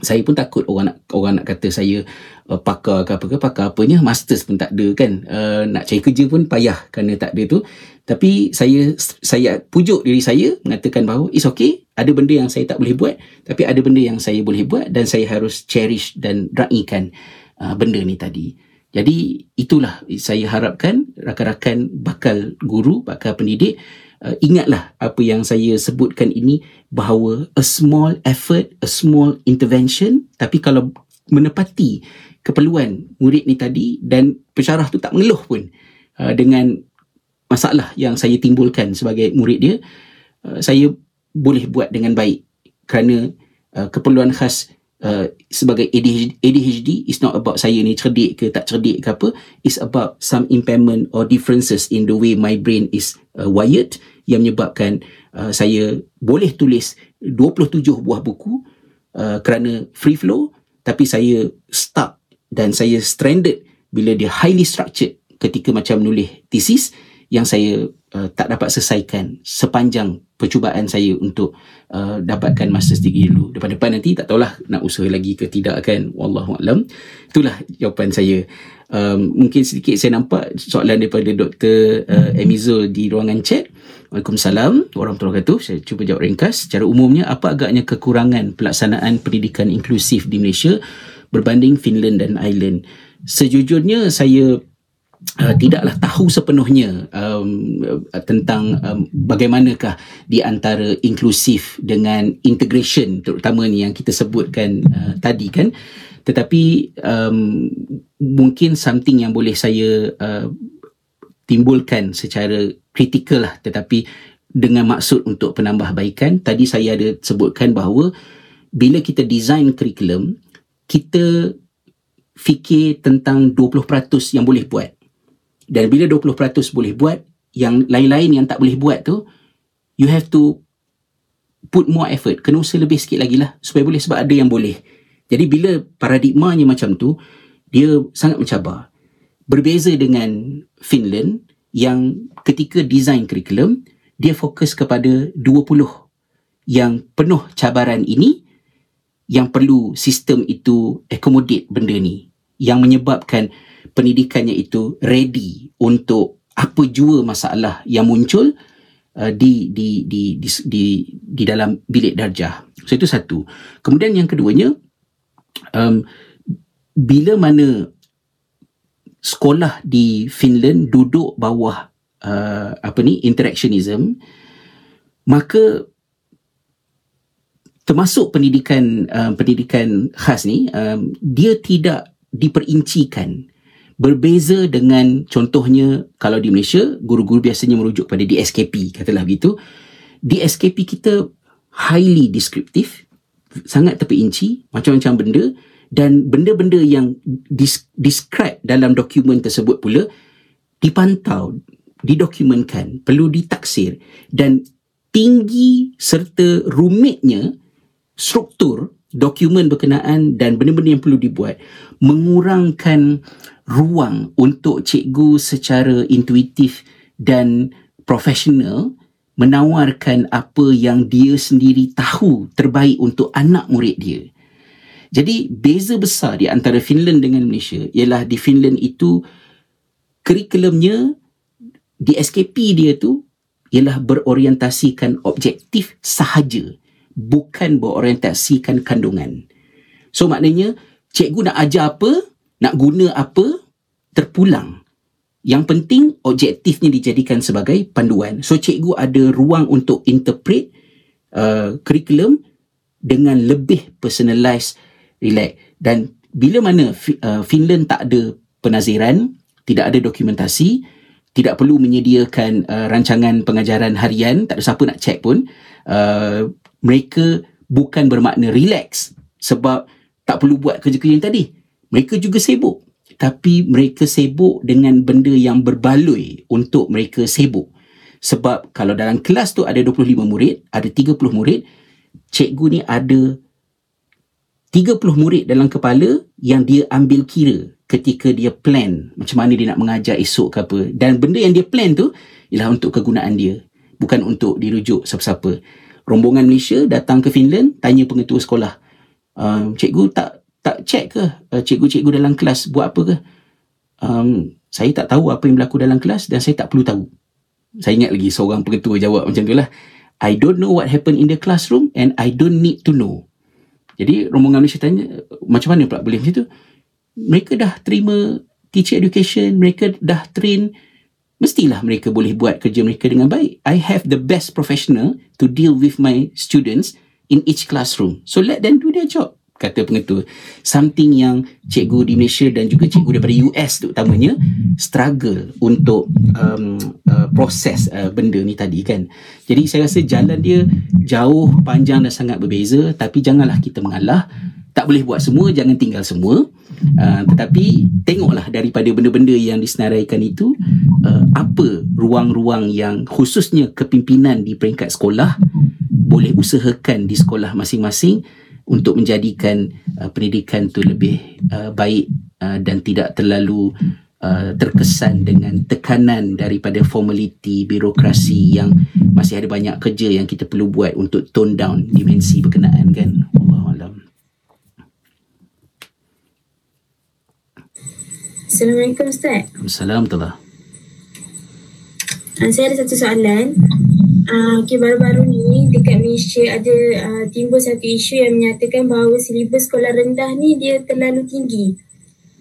saya pun takut orang nak orang nak kata saya uh, pakar ke apa ke pakar apanya masters pun tak ada kan. Uh, nak cari kerja pun payah kerana tak ada tu. Tapi saya saya pujuk diri saya mengatakan bahawa it's okay, ada benda yang saya tak boleh buat, tapi ada benda yang saya boleh buat dan saya harus cherish dan raikan uh, benda ni tadi. Jadi itulah saya harapkan rakan-rakan bakal guru, bakal pendidik uh, ingatlah apa yang saya sebutkan ini bahawa a small effort, a small intervention tapi kalau menepati keperluan murid ni tadi dan pensyarah tu tak mengeluh pun uh, dengan masalah yang saya timbulkan sebagai murid dia uh, saya boleh buat dengan baik kerana uh, keperluan khas Uh, sebagai ADHD, ADHD is not about saya ni cerdik ke tak cerdik ke apa. It's about some impairment or differences in the way my brain is uh, wired yang menyebabkan uh, saya boleh tulis 27 buah buku uh, kerana free flow tapi saya stuck dan saya stranded bila dia highly structured ketika macam menulis thesis yang saya uh, tak dapat selesaikan sepanjang percubaan saya untuk uh, dapatkan master's degree dulu. Depan-depan nanti tak tahulah nak usaha lagi ke tidak kan. Wallahualam. Itulah jawapan saya. Um, mungkin sedikit saya nampak soalan daripada Dr. Uh, Emizul di ruangan chat. Waalaikumsalam warahmatullahi wabarakatuh. Saya cuba jawab ringkas. Secara umumnya, apa agaknya kekurangan pelaksanaan pendidikan inklusif di Malaysia berbanding Finland dan Ireland? Sejujurnya, saya uh, tidaklah tahu sepenuhnya um, tentang um, bagaimanakah di antara inklusif dengan integration terutama ni yang kita sebutkan uh, tadi kan? Tetapi um, mungkin something yang boleh saya uh, timbulkan secara kritikal lah. Tetapi dengan maksud untuk penambahbaikan tadi saya ada sebutkan bahawa bila kita design kurikulum kita fikir tentang 20% yang boleh buat dan bila 20% boleh buat, yang lain-lain yang tak boleh buat tu, you have to put more effort. Kena usaha lebih sikit lagi lah supaya boleh sebab ada yang boleh. Jadi bila paradigmanya macam tu, dia sangat mencabar. Berbeza dengan Finland yang ketika design kurikulum, dia fokus kepada 20 yang penuh cabaran ini yang perlu sistem itu accommodate benda ni yang menyebabkan pendidikannya itu ready untuk apa jua masalah yang muncul uh, di, di di di di di dalam bilik darjah. So itu satu. Kemudian yang keduanya um, bila mana sekolah di Finland duduk bawah uh, apa ni interactionism maka termasuk pendidikan uh, pendidikan khas ni um, dia tidak diperincikan berbeza dengan contohnya kalau di Malaysia guru-guru biasanya merujuk pada DSKP katalah begitu. DSKP kita highly descriptive sangat terperinci macam-macam benda. Dan benda-benda yang dis- describe dalam dokumen tersebut pula dipantau didokumenkan perlu ditaksir. Dan tinggi serta rumitnya struktur dokumen berkenaan dan benda-benda yang perlu dibuat mengurangkan ruang untuk cikgu secara intuitif dan profesional menawarkan apa yang dia sendiri tahu terbaik untuk anak murid dia. Jadi beza besar di antara Finland dengan Malaysia ialah di Finland itu kurikulumnya di SKP dia tu ialah berorientasikan objektif sahaja bukan berorientasikan kandungan. So maknanya cikgu nak ajar apa, nak guna apa, terpulang. Yang penting objektifnya dijadikan sebagai panduan. So cikgu ada ruang untuk interpret uh, curriculum dengan lebih personalized, relax. Dan bila mana uh, Finland tak ada penaziran, tidak ada dokumentasi, tidak perlu menyediakan uh, rancangan pengajaran harian, tak ada siapa nak check pun, uh, mereka bukan bermakna relax sebab tak perlu buat kerja-kerja yang tadi. Mereka juga sibuk. Tapi mereka sibuk dengan benda yang berbaloi untuk mereka sibuk. Sebab kalau dalam kelas tu ada 25 murid, ada 30 murid, cikgu ni ada 30 murid dalam kepala yang dia ambil kira ketika dia plan macam mana dia nak mengajar esok ke apa. Dan benda yang dia plan tu ialah untuk kegunaan dia. Bukan untuk dirujuk siapa-siapa rombongan Malaysia datang ke Finland tanya pengetua sekolah um, cikgu tak check ke? Uh, cikgu-cikgu dalam kelas buat apa ke? Um, saya tak tahu apa yang berlaku dalam kelas dan saya tak perlu tahu. Saya ingat lagi seorang pengetua jawab macam tu lah. I don't know what happened in the classroom and I don't need to know. Jadi rombongan Malaysia tanya macam mana pula boleh macam tu? Mereka dah terima teacher education mereka dah train. Mestilah mereka boleh buat kerja mereka dengan baik. I have the best professional to deal with my students in each classroom. So let them do their job, kata pengetua. Something yang cikgu di Malaysia dan juga cikgu daripada US terutamanya struggle untuk um, uh, proses uh, benda ni tadi kan. Jadi saya rasa jalan dia jauh, panjang dan sangat berbeza tapi janganlah kita mengalah. Tak boleh buat semua, jangan tinggal semua. Uh, tetapi tengoklah daripada benda-benda yang disenaraikan itu uh, apa ruang-ruang yang khususnya kepimpinan di peringkat sekolah boleh usahakan di sekolah masing-masing untuk menjadikan uh, pendidikan itu lebih uh, baik uh, dan tidak terlalu uh, terkesan dengan tekanan daripada formaliti birokrasi yang masih ada banyak kerja yang kita perlu buat untuk tone down dimensi berkenaan kan Allahuakbar Assalamualaikum Ustaz. Assalamualaikum. Uh, saya ada satu soalan. Uh, okay, baru-baru ni dekat Malaysia ada uh, timbul satu isu yang menyatakan bahawa silibus sekolah rendah ni dia terlalu tinggi.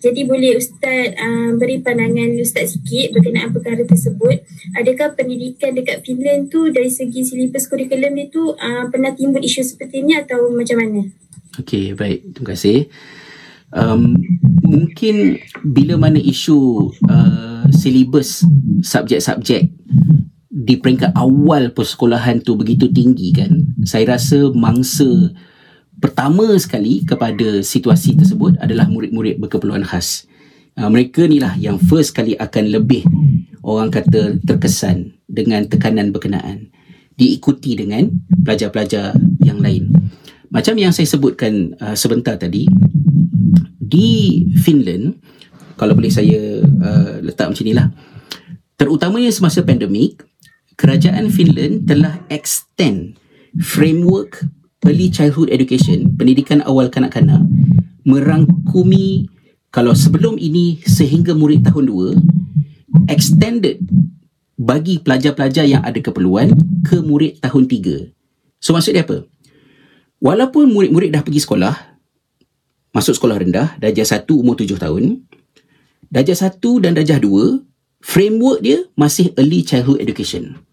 Jadi boleh Ustaz uh, beri pandangan Ustaz sikit berkenaan perkara tersebut. Adakah pendidikan dekat Finland tu dari segi silibus kurikulum dia tu uh, pernah timbul isu seperti ni atau macam mana? Okey, baik. Terima kasih um, mungkin bila mana isu uh, silibus subjek-subjek di peringkat awal persekolahan tu begitu tinggi kan saya rasa mangsa pertama sekali kepada situasi tersebut adalah murid-murid berkeperluan khas. Uh, mereka ni lah yang first kali akan lebih orang kata terkesan dengan tekanan berkenaan. Diikuti dengan pelajar-pelajar yang lain. Macam yang saya sebutkan uh, sebentar tadi di Finland kalau boleh saya uh, letak macam inilah terutamanya semasa pandemik kerajaan Finland telah extend framework early childhood education, pendidikan awal kanak-kanak merangkumi kalau sebelum ini sehingga murid tahun 2 extended bagi pelajar-pelajar yang ada keperluan ke murid tahun 3. So maksud dia apa? Walaupun murid-murid dah pergi sekolah, masuk sekolah rendah, darjah 1 umur 7 tahun, darjah 1 dan darjah 2, framework dia masih early childhood education.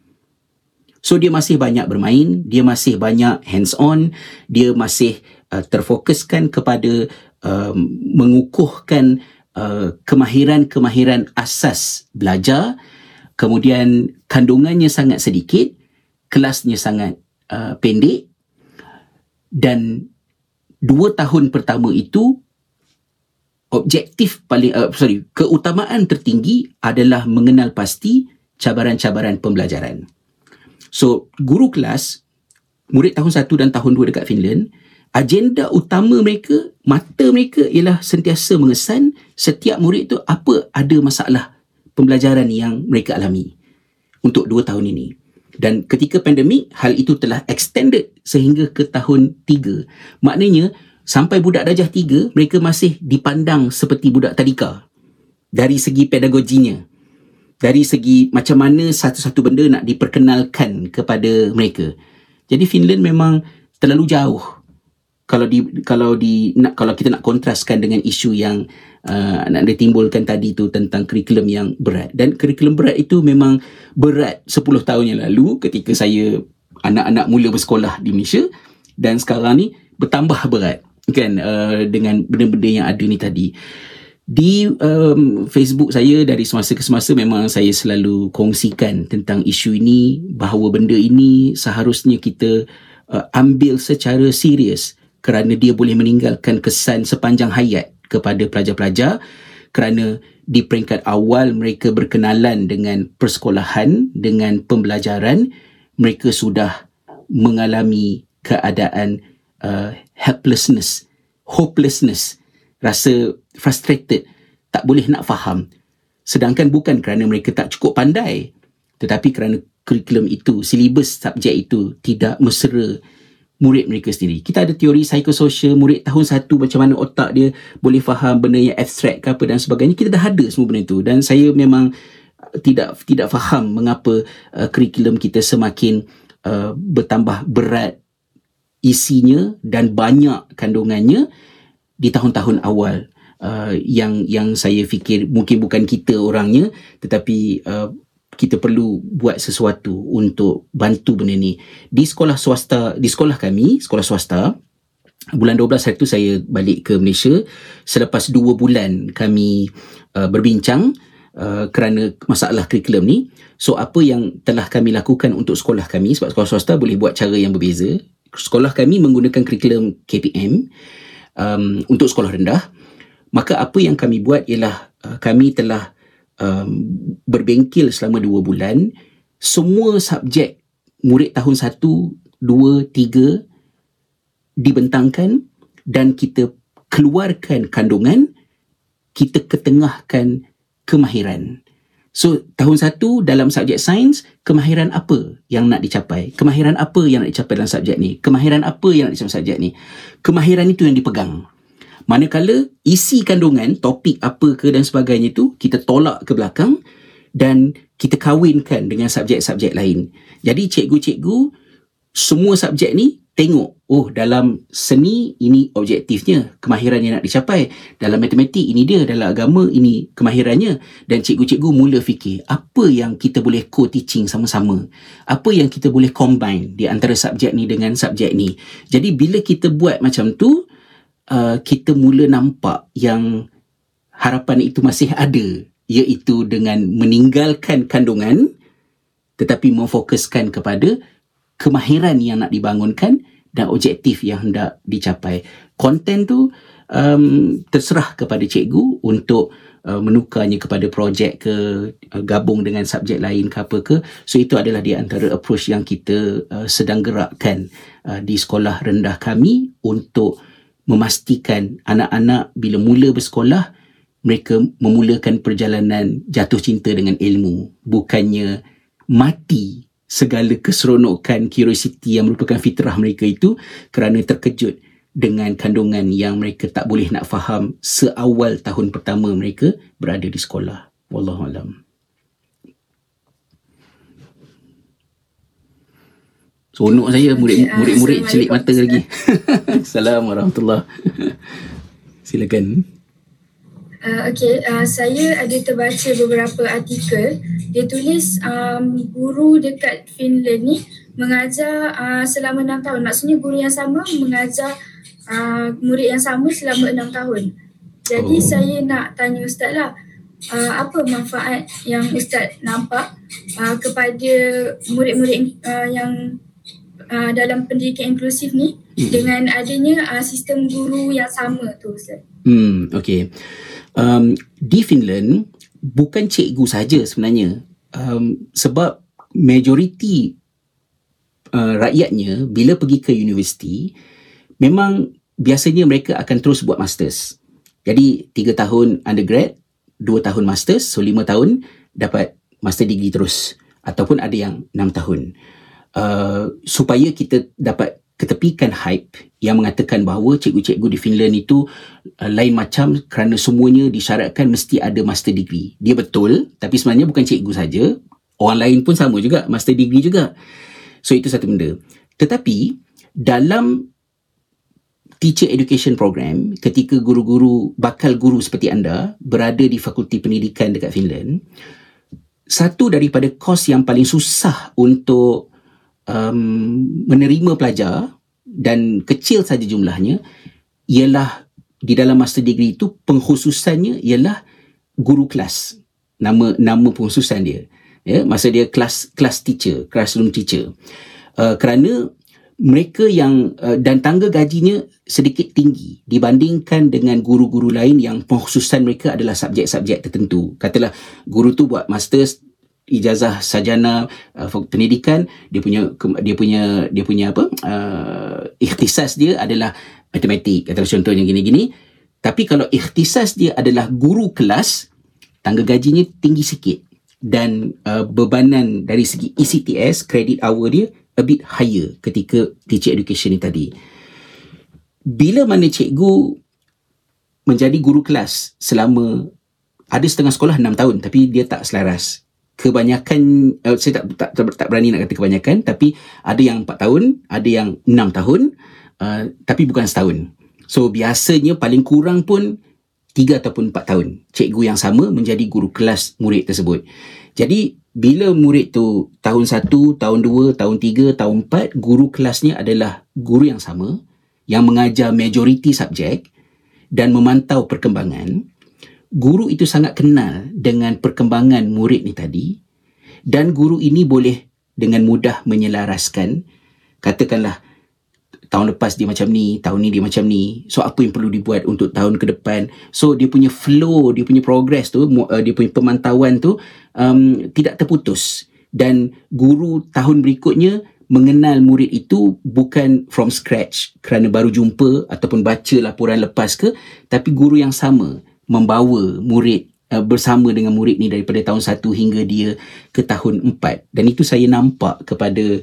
So dia masih banyak bermain, dia masih banyak hands on, dia masih uh, terfokuskan kepada uh, mengukuhkan uh, kemahiran-kemahiran asas belajar, kemudian kandungannya sangat sedikit, kelasnya sangat uh, pendek dan dua tahun pertama itu objektif paling uh, sorry keutamaan tertinggi adalah mengenal pasti cabaran-cabaran pembelajaran. So, guru kelas, murid tahun 1 dan tahun 2 dekat Finland, agenda utama mereka, mata mereka ialah sentiasa mengesan setiap murid tu apa ada masalah pembelajaran yang mereka alami untuk 2 tahun ini. Dan ketika pandemik, hal itu telah extended sehingga ke tahun 3. Maknanya, sampai budak darjah 3, mereka masih dipandang seperti budak tadika dari segi pedagoginya dari segi macam mana satu-satu benda nak diperkenalkan kepada mereka. Jadi Finland memang terlalu jauh. Kalau di kalau di nak kalau kita nak kontraskan dengan isu yang uh, nak ditimbulkan tadi tu tentang kurikulum yang berat. Dan kurikulum berat itu memang berat 10 tahun yang lalu ketika saya anak-anak mula bersekolah di Malaysia. Dan sekarang ni bertambah berat kan uh, dengan benda-benda yang ada ni tadi di um, Facebook saya dari semasa ke semasa memang saya selalu kongsikan tentang isu ini bahawa benda ini seharusnya kita uh, ambil secara serius kerana dia boleh meninggalkan kesan sepanjang hayat kepada pelajar-pelajar kerana di peringkat awal mereka berkenalan dengan persekolahan dengan pembelajaran mereka sudah mengalami keadaan uh, helplessness hopelessness. Rasa frustrated, tak boleh nak faham. Sedangkan bukan kerana mereka tak cukup pandai, tetapi kerana kurikulum itu, silibus subjek itu tidak mesra murid mereka sendiri. Kita ada teori psikososial, murid tahun satu macam mana otak dia boleh faham benda yang abstrak ke apa dan sebagainya. Kita dah ada semua benda itu dan saya memang tidak tidak faham mengapa uh, kurikulum kita semakin uh, bertambah berat isinya dan banyak kandungannya di tahun-tahun awal uh, yang yang saya fikir mungkin bukan kita orangnya tetapi uh, kita perlu buat sesuatu untuk bantu benda ni. Di sekolah swasta di sekolah kami sekolah swasta bulan 12 hari tu saya balik ke Malaysia. Selepas 2 bulan kami uh, berbincang uh, kerana masalah kurikulum ni so apa yang telah kami lakukan untuk sekolah kami sebab sekolah swasta boleh buat cara yang berbeza. Sekolah kami menggunakan kurikulum KPM um, untuk sekolah rendah maka apa yang kami buat ialah uh, kami telah um, berbengkel selama dua bulan semua subjek murid tahun satu, dua, tiga dibentangkan dan kita keluarkan kandungan kita ketengahkan kemahiran So tahun satu dalam subjek sains kemahiran apa yang nak dicapai? Kemahiran apa yang nak dicapai dalam subjek ni? Kemahiran apa yang nak dicapai subjek ni? Kemahiran itu yang dipegang. Manakala isi kandungan, topik apa ke dan sebagainya itu kita tolak ke belakang dan kita kawinkan dengan subjek-subjek lain. Jadi cikgu-cikgu semua subjek ni tengok oh dalam seni ini objektifnya kemahiran yang nak dicapai. Dalam matematik ini dia dalam agama ini kemahirannya. Dan cikgu-cikgu mula fikir apa yang kita boleh co-teaching sama-sama? Apa yang kita boleh combine di antara subjek ni dengan subjek ni? Jadi bila kita buat macam tu uh, kita mula nampak yang harapan itu masih ada iaitu dengan meninggalkan kandungan tetapi memfokuskan kepada kemahiran yang nak dibangunkan dan objektif yang hendak dicapai. Konten tu um, terserah kepada cikgu untuk uh, menukarnya kepada projek ke uh, gabung dengan subjek lain ke apa ke. So itu adalah di antara approach yang kita uh, sedang gerakkan uh, di sekolah rendah kami untuk memastikan anak-anak bila mula bersekolah mereka memulakan perjalanan jatuh cinta dengan ilmu bukannya mati segala keseronokan curiosity yang merupakan fitrah mereka itu kerana terkejut dengan kandungan yang mereka tak boleh nak faham seawal tahun pertama mereka berada di sekolah. Wallahualam. Sonok saya murid murid-murid celik mata lagi. [LAUGHS] Assalamualaikum warahmatullahi. [LAUGHS] Silakan. Uh, okay, uh, saya ada terbaca beberapa artikel. Dia tulis um, guru dekat Finland ni mengajar uh, selama enam tahun. Maksudnya guru yang sama mengajar uh, murid yang sama selama enam tahun. Jadi oh. saya nak tanya Ustaz lah, uh, apa manfaat yang Ustaz nampak uh, kepada murid-murid uh, yang uh, dalam pendidikan inklusif ni hmm. dengan adanya uh, sistem guru yang sama tu Ustaz? Hmm, okay. Um, di Finland, bukan cikgu saja sebenarnya. Um, sebab majoriti uh, rakyatnya bila pergi ke universiti, memang biasanya mereka akan terus buat masters. Jadi tiga tahun undergrad, dua tahun masters, so lima tahun dapat master degree terus. Ataupun ada yang enam tahun. Uh, supaya kita dapat ketepikan hype yang mengatakan bahawa cikgu-cikgu di Finland itu uh, lain macam kerana semuanya disyaratkan mesti ada master degree. Dia betul, tapi sebenarnya bukan cikgu saja, orang lain pun sama juga, master degree juga. So itu satu benda. Tetapi dalam teacher education program ketika guru-guru bakal guru seperti anda berada di fakulti pendidikan dekat Finland satu daripada kos yang paling susah untuk um, menerima pelajar dan kecil saja jumlahnya ialah di dalam master degree itu pengkhususannya ialah guru kelas. Nama nama pengkhususan dia. Ya masa dia kelas kelas teacher classroom teacher. Uh, kerana mereka yang uh, dan tangga gajinya sedikit tinggi dibandingkan dengan guru-guru lain yang pengkhususan mereka adalah subjek-subjek tertentu. Katalah guru tu buat masters ijazah sarjana uh, pendidikan dia punya dia punya dia punya apa uh, ikhtisas dia adalah matematik katalah contohnya gini-gini tapi kalau ikhtisas dia adalah guru kelas tangga gajinya tinggi sikit dan uh, bebanan dari segi ECTS credit hour dia a bit higher ketika teacher education ni tadi. Bila mana cikgu menjadi guru kelas selama ada setengah sekolah 6 tahun tapi dia tak selaras. Kebanyakan uh, saya tak, tak tak tak berani nak kata kebanyakan tapi ada yang 4 tahun, ada yang 6 tahun uh, tapi bukan setahun. So biasanya paling kurang pun 3 ataupun 4 tahun cikgu yang sama menjadi guru kelas murid tersebut. Jadi bila murid tu tahun 1, tahun 2, tahun 3, tahun 4, guru kelasnya adalah guru yang sama yang mengajar majoriti subjek dan memantau perkembangan, guru itu sangat kenal dengan perkembangan murid ni tadi dan guru ini boleh dengan mudah menyelaraskan katakanlah tahun lepas dia macam ni, tahun ni dia macam ni. So apa yang perlu dibuat untuk tahun ke depan? So dia punya flow, dia punya progress tu, uh, dia punya pemantauan tu um, tidak terputus dan guru tahun berikutnya mengenal murid itu bukan from scratch kerana baru jumpa ataupun baca laporan lepas ke tapi guru yang sama membawa murid uh, bersama dengan murid ni daripada tahun 1 hingga dia ke tahun 4 dan itu saya nampak kepada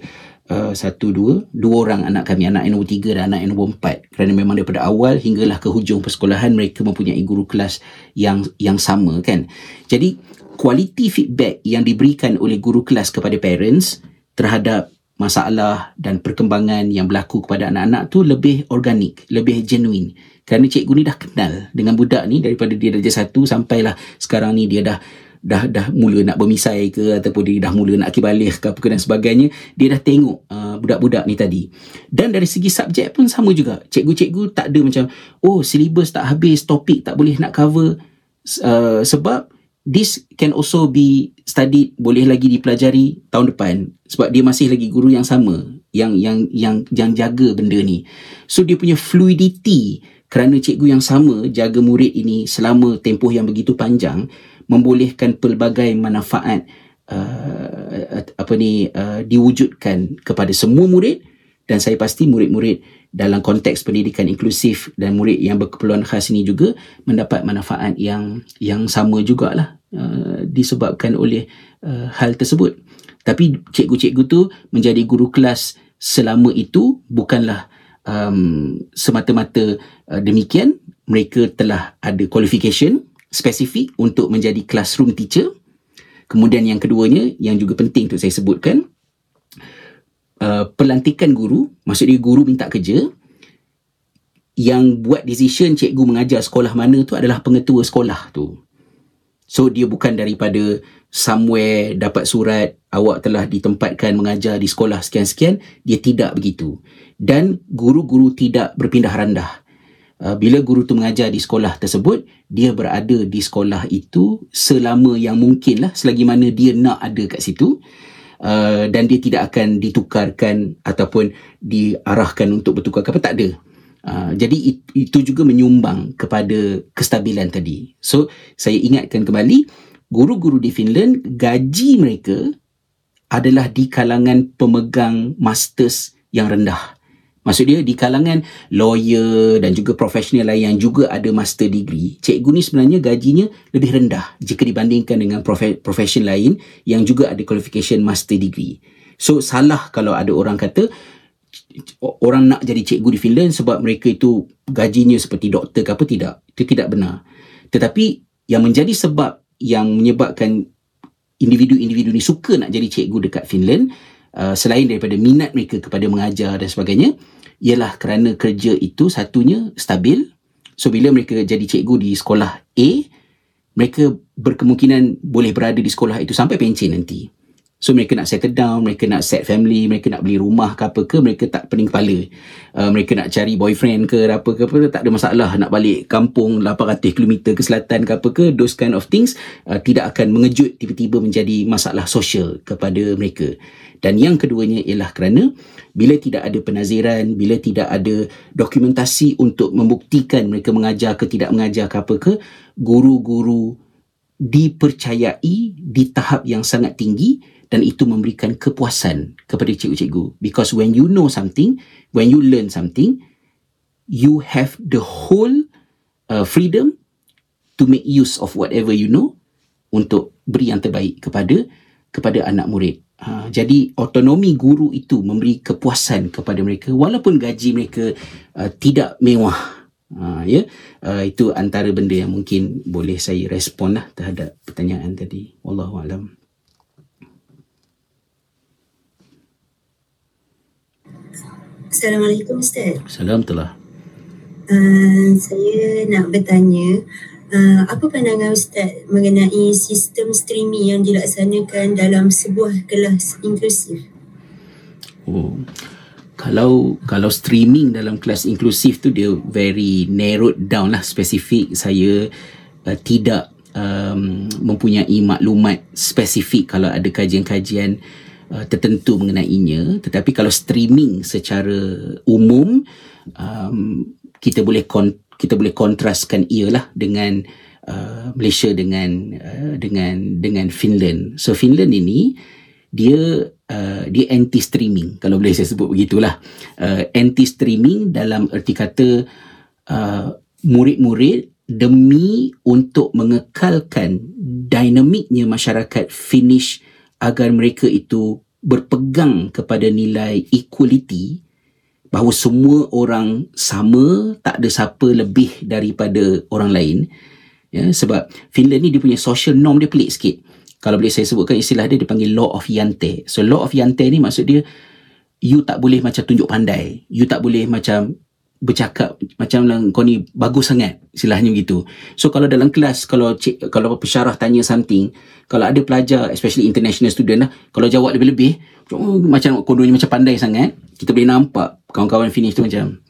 uh, satu dua dua orang anak kami anak nombor tiga dan anak nombor empat. Kerana memang daripada awal hinggalah ke hujung persekolahan mereka mempunyai guru kelas yang yang sama kan? Jadi quality feedback yang diberikan oleh guru kelas kepada parents terhadap masalah dan perkembangan yang berlaku kepada anak-anak tu lebih organik, lebih genuine. Kerana cikgu ni dah kenal dengan budak ni daripada dia darjah satu sampailah sekarang ni dia dah dah dah mula nak bermisai ke ataupun dia dah mula nak kibalik ke apa dan sebagainya dia dah tengok uh, budak-budak ni tadi. Dan dari segi subjek pun sama juga. Cikgu-cikgu tak ada macam oh silibus tak habis topik tak boleh nak cover. Uh, sebab this can also be studied boleh lagi dipelajari tahun depan. Sebab dia masih lagi guru yang sama yang yang yang yang jaga benda ni. So dia punya fluidity kerana cikgu yang sama jaga murid ini selama tempoh yang begitu panjang membolehkan pelbagai manfaat uh, apa ni uh, diwujudkan kepada semua murid. Dan saya pasti murid-murid dalam konteks pendidikan inklusif dan murid yang berkeperluan khas ini juga mendapat manfaat yang yang sama jugalah uh, disebabkan oleh uh, hal tersebut. tapi cikgu-cikgu tu menjadi guru kelas selama itu bukanlah um, semata-mata uh, demikian mereka telah ada qualification spesifik untuk menjadi classroom teacher kemudian yang keduanya yang juga penting untuk saya sebutkan uh, pelantikan guru maksudnya guru minta kerja yang buat decision cikgu mengajar sekolah mana tu adalah pengetua sekolah tu. So dia bukan daripada somewhere dapat surat awak telah ditempatkan mengajar di sekolah sekian-sekian dia tidak begitu. Dan guru-guru tidak berpindah randah. Uh, bila guru tu mengajar di sekolah tersebut dia berada di sekolah itu selama yang mungkin lah selagi mana dia nak ada kat situ uh, dan dia tidak akan ditukarkan ataupun diarahkan untuk bertukar apa tak ada Uh, jadi it, itu juga menyumbang kepada kestabilan tadi. So saya ingatkan kembali guru-guru di Finland gaji mereka adalah di kalangan pemegang masters yang rendah. Maksud dia di kalangan lawyer dan juga profesional lain yang juga ada master degree, cikgu ni sebenarnya gajinya lebih rendah jika dibandingkan dengan profession lain yang juga ada qualification master degree. So salah kalau ada orang kata orang nak jadi cikgu di Finland sebab mereka itu gajinya seperti doktor ke apa tidak. Itu tidak benar. Tetapi yang menjadi sebab yang menyebabkan individu-individu ni suka nak jadi cikgu dekat Finland uh, selain daripada minat mereka kepada mengajar dan sebagainya ialah kerana kerja itu satunya stabil. So bila mereka jadi cikgu di sekolah A mereka berkemungkinan boleh berada di sekolah itu sampai pencen nanti So mereka nak settle down, mereka nak set family, mereka nak beli rumah ke apa ke, mereka tak pening kepala. Uh, mereka nak cari boyfriend ke apa ke apa, tak ada masalah. Nak balik kampung 800 km ke selatan ke apa ke, those kind of things uh, tidak akan mengejut tiba-tiba menjadi masalah sosial kepada mereka. Dan yang keduanya ialah kerana bila tidak ada penaziran, bila tidak ada dokumentasi untuk membuktikan mereka mengajar ke tidak mengajar ke apa ke, guru-guru dipercayai di tahap yang sangat tinggi dan itu memberikan kepuasan kepada cikgu-cikgu. Because when you know something when you learn something you have the whole uh, freedom to make use of whatever you know untuk beri yang terbaik kepada kepada anak murid. Uh, jadi otonomi guru itu memberi kepuasan kepada mereka walaupun gaji mereka uh, tidak mewah. Uh, ya? Uh, itu antara benda yang mungkin boleh saya respon lah terhadap pertanyaan tadi. Wallahu alam Assalamualaikum Ustaz. Salam telah. Uh, saya nak bertanya, uh, apa pandangan Ustaz mengenai sistem streaming yang dilaksanakan dalam sebuah kelas inklusif? Oh. Kalau kalau streaming dalam kelas inklusif tu dia very narrowed down lah spesifik saya uh, tidak um, mempunyai maklumat spesifik kalau ada kajian-kajian uh, tertentu mengenainya. Tetapi kalau streaming secara umum um, kita boleh kon- kita boleh kontraskan ialah dengan uh, Malaysia dengan uh, dengan dengan Finland. So Finland ini dia uh, dia anti streaming kalau boleh saya sebut begitulah. Uh, anti streaming dalam erti kata uh, murid-murid demi untuk mengekalkan dinamiknya masyarakat Finnish agar mereka itu berpegang kepada nilai equality bahawa semua orang sama tak ada siapa lebih daripada orang lain. Ya sebab Finland ni dia punya social norm dia pelik sikit. Kalau boleh saya sebutkan istilah dia dipanggil law of yante so law of yante ni maksud dia you tak boleh macam tunjuk pandai. You tak boleh macam bercakap macam kau ni bagus sangat istilahnya begitu. So kalau dalam kelas kalau cik, kalau pesyarah tanya something kalau ada pelajar especially international student lah kalau jawab lebih-lebih oh, macam kononnya macam pandai sangat kita boleh nampak kawan-kawan finish tu macam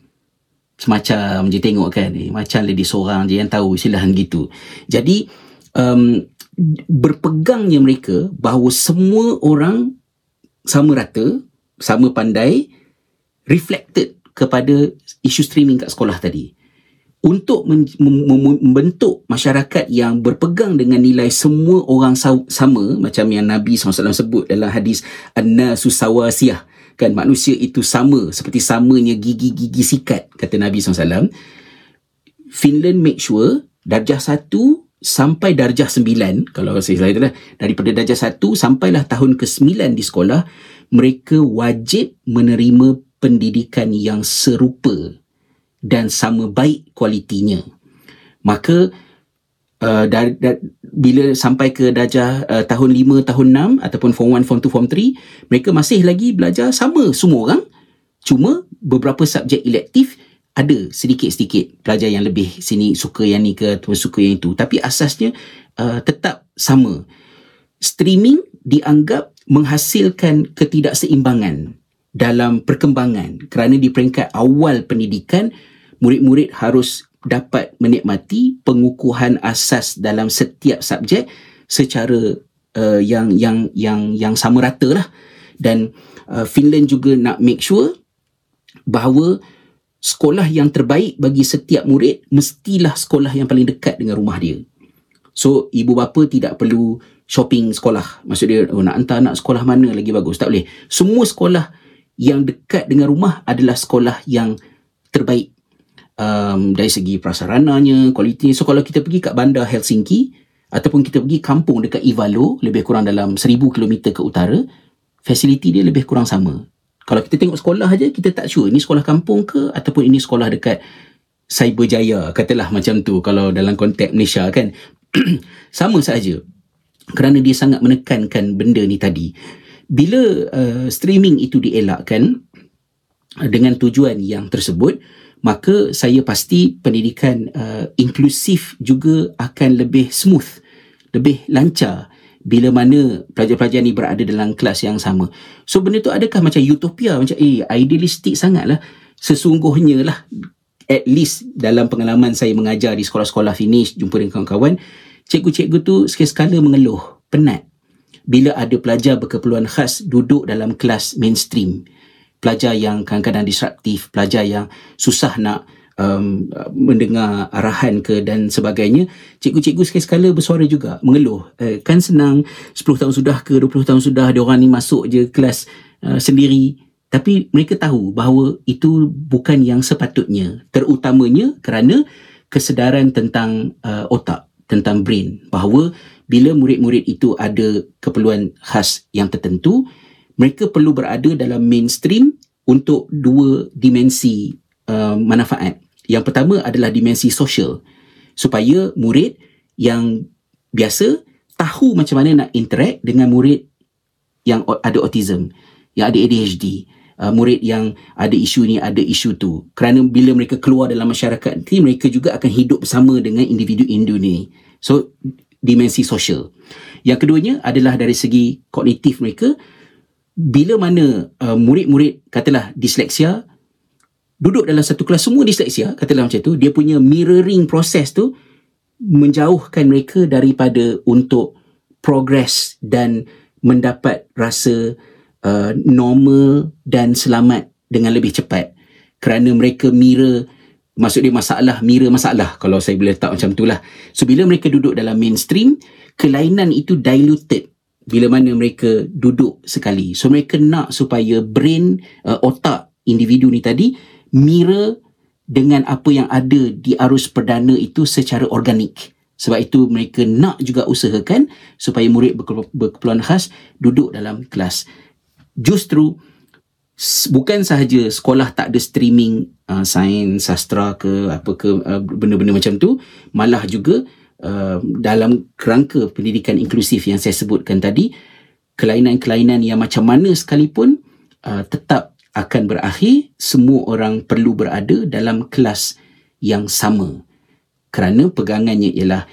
semacam je tengok kan eh, macam lady seorang je yang tahu istilahnya gitu. Jadi um, berpegangnya mereka bahawa semua orang sama rata sama pandai reflected kepada isu streaming kat sekolah tadi. Untuk membentuk masyarakat yang berpegang dengan nilai semua orang sama macam yang Nabi SAW sebut dalam hadis An-Nasu Sawasiyah. Kan manusia itu sama seperti samanya gigi-gigi sikat kata Nabi SAW Finland make sure darjah satu sampai darjah 9 kalau saya saya itulah daripada darjah 1 sampailah tahun ke-9 di sekolah mereka wajib menerima pendidikan yang serupa dan sama baik kualitinya. Maka uh, dar, dar, bila sampai ke darjah uh, tahun 5 tahun 6 ataupun form 1 form 2 form 3 mereka masih lagi belajar sama semua orang. Cuma beberapa subjek elektif ada sedikit-sedikit pelajar yang lebih sini suka yang ni ke atau suka yang itu. Tapi asasnya uh, tetap sama. Streaming dianggap menghasilkan ketidakseimbangan dalam perkembangan kerana di peringkat awal pendidikan murid-murid harus dapat menikmati pengukuhan asas dalam setiap subjek secara uh, yang yang yang yang sama rata lah dan uh, Finland juga nak make sure bahawa sekolah yang terbaik bagi setiap murid mestilah sekolah yang paling dekat dengan rumah dia. So ibu bapa tidak perlu shopping sekolah. Maksud dia oh, nak hantar anak sekolah mana lagi bagus. Tak boleh. Semua sekolah yang dekat dengan rumah adalah sekolah yang terbaik. Um, dari segi prasarananya, kualiti. So kalau kita pergi kat bandar Helsinki ataupun kita pergi kampung dekat Ivalo lebih kurang dalam 1000 km ke utara, fasiliti dia lebih kurang sama. Kalau kita tengok sekolah aja kita tak sure ini sekolah kampung ke ataupun ini sekolah dekat Cyberjaya katalah macam tu kalau dalam konteks Malaysia kan [CLEARS THROAT] sama saja kerana dia sangat menekankan benda ni tadi bila uh, streaming itu dielakkan uh, dengan tujuan yang tersebut maka saya pasti pendidikan uh, inklusif juga akan lebih smooth lebih lancar bila mana pelajar-pelajar ni berada dalam kelas yang sama. So benda tu adakah macam utopia? Macam eh idealistik sangatlah. Sesungguhnya lah at least dalam pengalaman saya mengajar di sekolah-sekolah finish jumpa dengan kawan-kawan cikgu-cikgu tu sekali-sekala mengeluh penat bila ada pelajar berkeperluan khas duduk dalam kelas mainstream. Pelajar yang kadang-kadang disruptif pelajar yang susah nak um, mendengar arahan ke dan sebagainya. Cikgu-cikgu sekali-sekala bersuara juga mengeluh. Eh, kan senang 10 tahun sudah ke 20 tahun sudah dia orang ni masuk je kelas uh, sendiri. Tapi mereka tahu bahawa itu bukan yang sepatutnya. Terutamanya kerana kesedaran tentang uh, otak tentang brain. Bahawa bila murid-murid itu ada keperluan khas yang tertentu mereka perlu berada dalam mainstream untuk dua dimensi uh, manfaat. Yang pertama adalah dimensi sosial supaya murid yang biasa tahu macam mana nak interact dengan murid yang ada autism, yang ada ADHD, uh, murid yang ada isu ni, ada isu tu. Kerana bila mereka keluar dalam masyarakat mereka juga akan hidup bersama dengan individu-individu ni. So, dimensi sosial. Yang keduanya adalah dari segi kognitif mereka, bila mana uh, murid-murid katalah disleksia duduk dalam satu kelas semua disleksia katalah macam tu dia punya mirroring proses tu menjauhkan mereka daripada untuk progress dan mendapat rasa uh, normal dan selamat dengan lebih cepat kerana mereka mirror maksud dia masalah mirror masalah kalau saya boleh letak macam tu lah so bila mereka duduk dalam mainstream kelainan itu diluted bila mana mereka duduk sekali so mereka nak supaya brain uh, otak individu ni tadi mirror dengan apa yang ada di arus perdana itu secara organik. Sebab itu mereka nak juga usahakan supaya murid berkeperluan khas duduk dalam kelas. Justru bukan sahaja sekolah tak ada streaming uh, sains, sastra ke apa ke uh, benda-benda macam tu, malah juga uh, dalam kerangka pendidikan inklusif yang saya sebutkan tadi, kelainan-kelainan yang macam mana sekalipun uh, tetap akan berakhir semua orang perlu berada dalam kelas yang sama. Kerana pegangannya ialah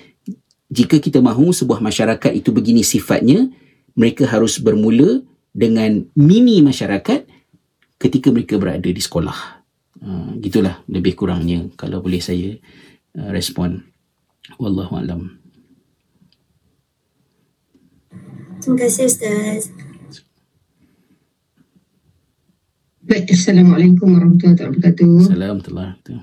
jika kita mahu sebuah masyarakat itu begini sifatnya mereka harus bermula dengan mini masyarakat ketika mereka berada di sekolah uh, gitulah lebih kurangnya kalau boleh saya uh, respon wallahu alam Terima kasih Ustaz. Baik, Assalamualaikum warahmatullahi wabarakatuh. Assalamualaikum.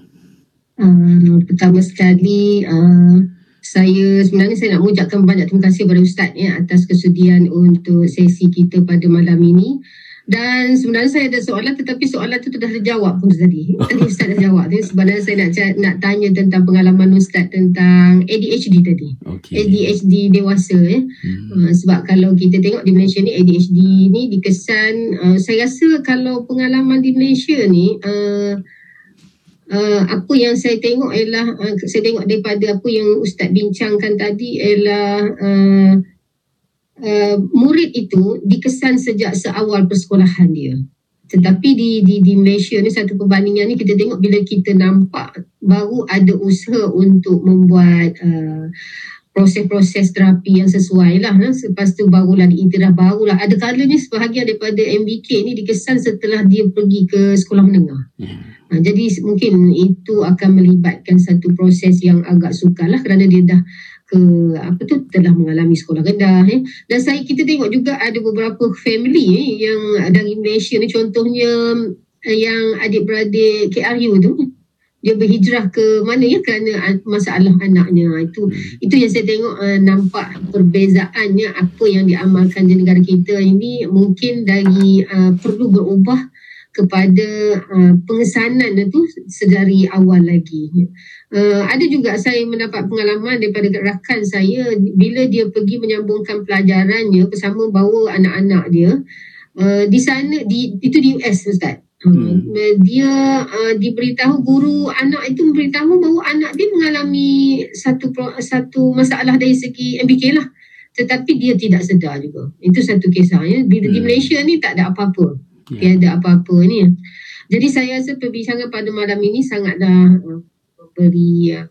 Uh, pertama sekali, uh, saya sebenarnya saya nak mengucapkan banyak terima kasih kepada Ustaz ya, atas kesudian untuk sesi kita pada malam ini. Dan sebenarnya saya ada soalan tetapi soalan tu dah terjawab pun tadi. Tadi Ustaz dah jawab. Tapi sebenarnya saya nak nak tanya tentang pengalaman Ustaz tentang ADHD tadi. Okey. ADHD dewasa eh. Hmm. Uh, sebab kalau kita tengok di Malaysia ni ADHD ni dikesan uh, saya rasa kalau pengalaman di Malaysia ni uh, uh, apa yang saya tengok ialah uh, saya tengok daripada apa yang ustaz bincangkan tadi ialah uh, uh, murid itu dikesan sejak seawal persekolahan dia tetapi di di di Malaysia ni satu perbandingan ni kita tengok bila kita nampak baru ada usaha untuk membuat uh, proses-proses terapi yang sesuai lah. Ha? Lepas tu barulah diiktiraf, barulah. Ada kalanya sebahagian daripada MBK ni dikesan setelah dia pergi ke sekolah menengah. Ya. Ha, jadi mungkin itu akan melibatkan satu proses yang agak sukar lah kerana dia dah ke apa tu telah mengalami sekolah rendah eh. dan saya kita tengok juga ada beberapa family eh, yang dari Malaysia ni contohnya eh, yang adik-beradik KRU tu dia berhijrah ke mana ya kerana masalah anaknya itu Hmm. itu yang saya tengok uh, nampak perbezaannya apa yang diamalkan di negara kita ini mungkin dari uh, perlu berubah kepada uh, pengesanan itu sedari awal lagi. Uh, ada juga saya mendapat pengalaman daripada rakan saya bila dia pergi menyambungkan pelajarannya bersama bawa anak-anak dia uh, di sana di itu di US Ustaz. Hmm. Uh, dia uh, diberitahu guru anak itu memberitahu bahawa anak dia mengalami satu satu masalah dari segi MBK lah tetapi dia tidak sedar juga. Itu satu kisah ya. Bila di Hmm. Malaysia ni tak ada apa-apa Ya. tiada apa-apa ni. Jadi saya rasa perbincangan pada malam ini sangatlah uh, memberi uh,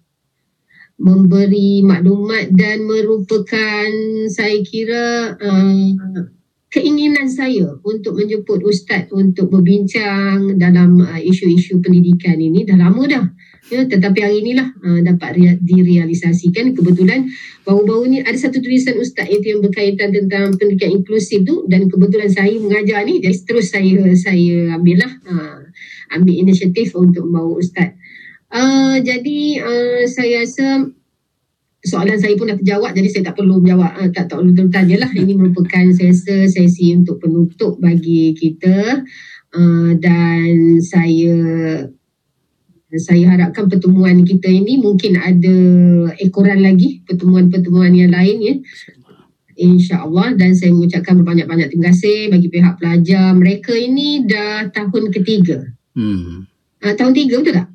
memberi maklumat dan merupakan saya kira uh, keinginan saya untuk menjemput ustaz untuk berbincang dalam uh, isu-isu pendidikan ini dah lama dah. Ya, tetapi hari inilah uh, dapat rea- direalisasikan kebetulan baru-baru ni. Ada satu tulisan ustaz itu yang berkaitan tentang pendidikan inklusif tu dan kebetulan saya mengajar ni jadi terus saya saya ambil lah uh, ambil inisiatif untuk membawa ustaz. Uh, jadi uh, saya rasa soalan saya pun dah terjawab jadi saya tak perlu menjawab uh, tak tak perlu bertanya lah ini merupakan saya rasa sesi untuk penutup bagi kita. Uh, dan saya saya harapkan pertemuan kita ini mungkin ada ekoran lagi pertemuan-pertemuan yang lain ya InsyaAllah dan saya mengucapkan berbanyak-banyak terima kasih bagi pihak pelajar mereka ini dah tahun ketiga Hmm. uh, tahun tiga betul tak?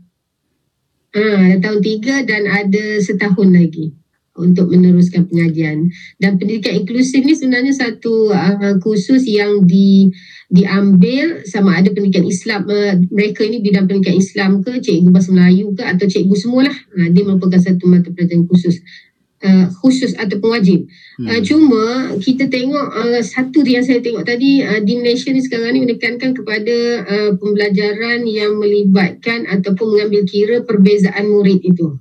Ah, dah tahun tiga dan ada setahun lagi untuk meneruskan pengajian. Dan pendidikan inklusif ni sebenarnya satu uh, kursus yang di diambil sama ada pendidikan Islam uh, mereka ini bidang pendidikan Islam ke cikgu bahasa Melayu ke atau cikgu semualah. Uh, dia merupakan satu mata pelajaran khusus. Uh, khusus ataupun wajib. Hmm. Uh, cuma kita tengok uh, satu yang saya tengok tadi uh, di Malaysia ni sekarang ni menekankan kepada uh, pembelajaran yang melibatkan ataupun mengambil kira perbezaan murid itu.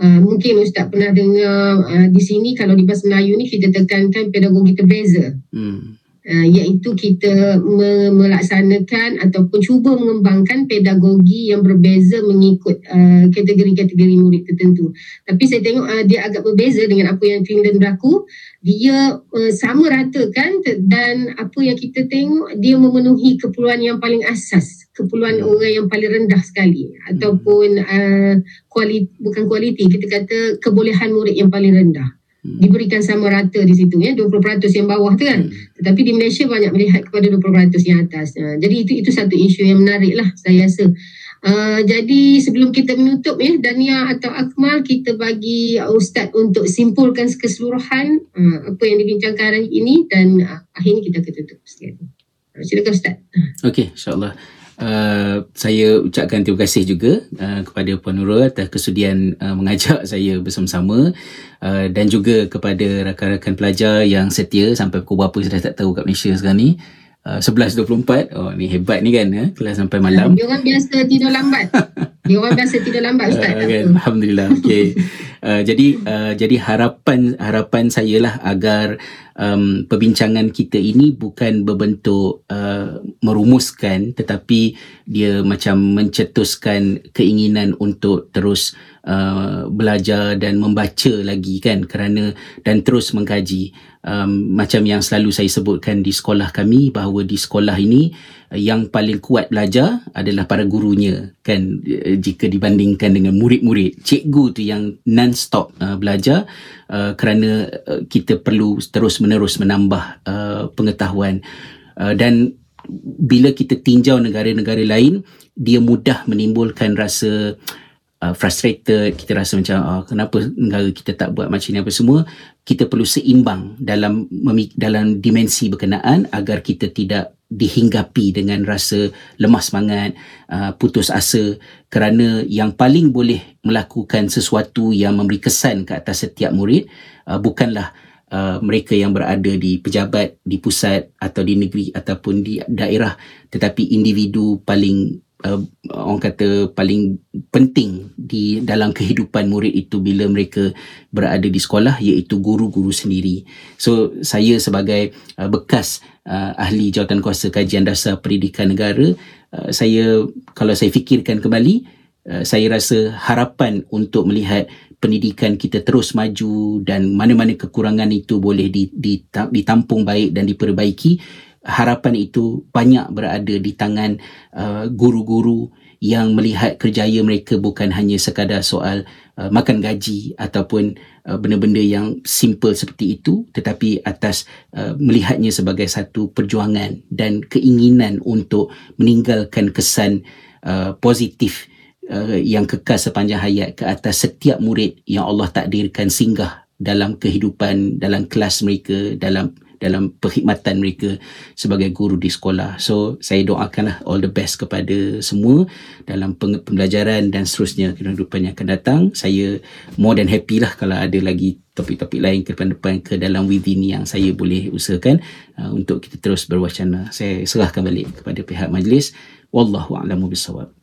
Uh, mungkin Ustaz pernah dengar uh, di sini kalau di bahasa Melayu ni kita tekankan pedagogi terbeza. Hmm. Uh, iaitu kita me- melaksanakan ataupun cuba mengembangkan pedagogi yang berbeza mengikut uh, kategori-kategori murid tertentu. Tapi saya tengok uh, dia agak berbeza dengan apa yang Finland berlaku. Dia uh, sama ratakan te- dan apa yang kita tengok dia memenuhi keperluan yang paling asas, keperluan orang yang paling rendah sekali ataupun uh, kualiti bukan kualiti kita kata kebolehan murid yang paling rendah Hmm. Diberikan sama rata di situ ya. 20% yang bawah tu kan. Tetapi di Malaysia banyak melihat kepada 20% yang atas. Uh, jadi itu itu satu isu yang menarik lah saya rasa. Uh, jadi sebelum kita menutup ya Dania atau Akmal kita bagi Ustaz untuk simpulkan keseluruhan uh, apa yang dibincangkan hari ini dan uh, akhirnya kita akan tutup. Sekali. Uh, silakan Ustaz. Okey, insyaAllah. Uh, saya ucapkan terima kasih juga uh, kepada Puan Nurul atas kesudian uh, mengajak saya bersama-sama uh, dan juga kepada rakan-rakan pelajar yang setia sampai pukul berapa saya dah tak tahu kat Malaysia sekarang ni. Uh, 11.24 Oh ni hebat ni kan eh? Kelas sampai malam Dia orang biasa tidur lambat. Dia orang biasa tidur lambat [LAUGHS] Ustaz. Uh, kan? Alhamdulillah. Okey. Uh, jadi uh, jadi harapan harapan saya lah agar um, perbincangan kita ini bukan berbentuk uh, merumuskan tetapi dia macam mencetuskan keinginan untuk terus uh, belajar dan membaca lagi kan kerana dan terus mengkaji. Um, macam yang selalu saya sebutkan di sekolah kami bahawa di sekolah ini uh, yang paling kuat belajar adalah para gurunya kan. Uh, jika dibandingkan dengan murid-murid cikgu tu yang non-stop uh, belajar uh, kerana uh, kita perlu terus menerus menambah uh, pengetahuan. Uh, dan bila kita tinjau negara-negara lain dia mudah menimbulkan rasa uh, frustrated kita rasa macam uh, kenapa negara kita tak buat macam ni apa semua kita perlu seimbang dalam dalam dimensi berkenaan agar kita tidak dihinggapi dengan rasa lemah semangat, uh, putus asa kerana yang paling boleh melakukan sesuatu yang memberi kesan ke atas setiap murid uh, bukanlah uh, mereka yang berada di pejabat, di pusat atau di negeri ataupun di daerah tetapi individu paling uh, orang kata paling penting di dalam kehidupan murid itu bila mereka berada di sekolah iaitu guru-guru sendiri. So saya sebagai uh, bekas uh, ahli jawatan kuasa kajian dasar pendidikan negara, uh, saya kalau saya fikirkan kembali, uh, saya rasa harapan untuk melihat pendidikan kita terus maju dan mana-mana kekurangan itu boleh ditampung baik dan diperbaiki harapan itu banyak berada di tangan uh, guru-guru yang melihat kerjaya mereka bukan hanya sekadar soal uh, makan gaji ataupun uh, benda-benda yang simple seperti itu tetapi atas uh, melihatnya sebagai satu perjuangan dan keinginan untuk meninggalkan kesan uh, positif uh, yang kekal sepanjang hayat ke atas setiap murid yang Allah takdirkan singgah dalam kehidupan dalam kelas mereka dalam dalam perkhidmatan mereka sebagai guru di sekolah. So saya doakanlah all the best kepada semua dalam pembelajaran dan seterusnya kehidupan yang akan datang. Saya more than happy lah kalau ada lagi topik-topik lain ke depan-depan ke dalam within yang saya boleh usahakan uh, untuk kita terus berwacana. Saya serahkan balik kepada pihak majlis. Wallahu a'lamu bisawab.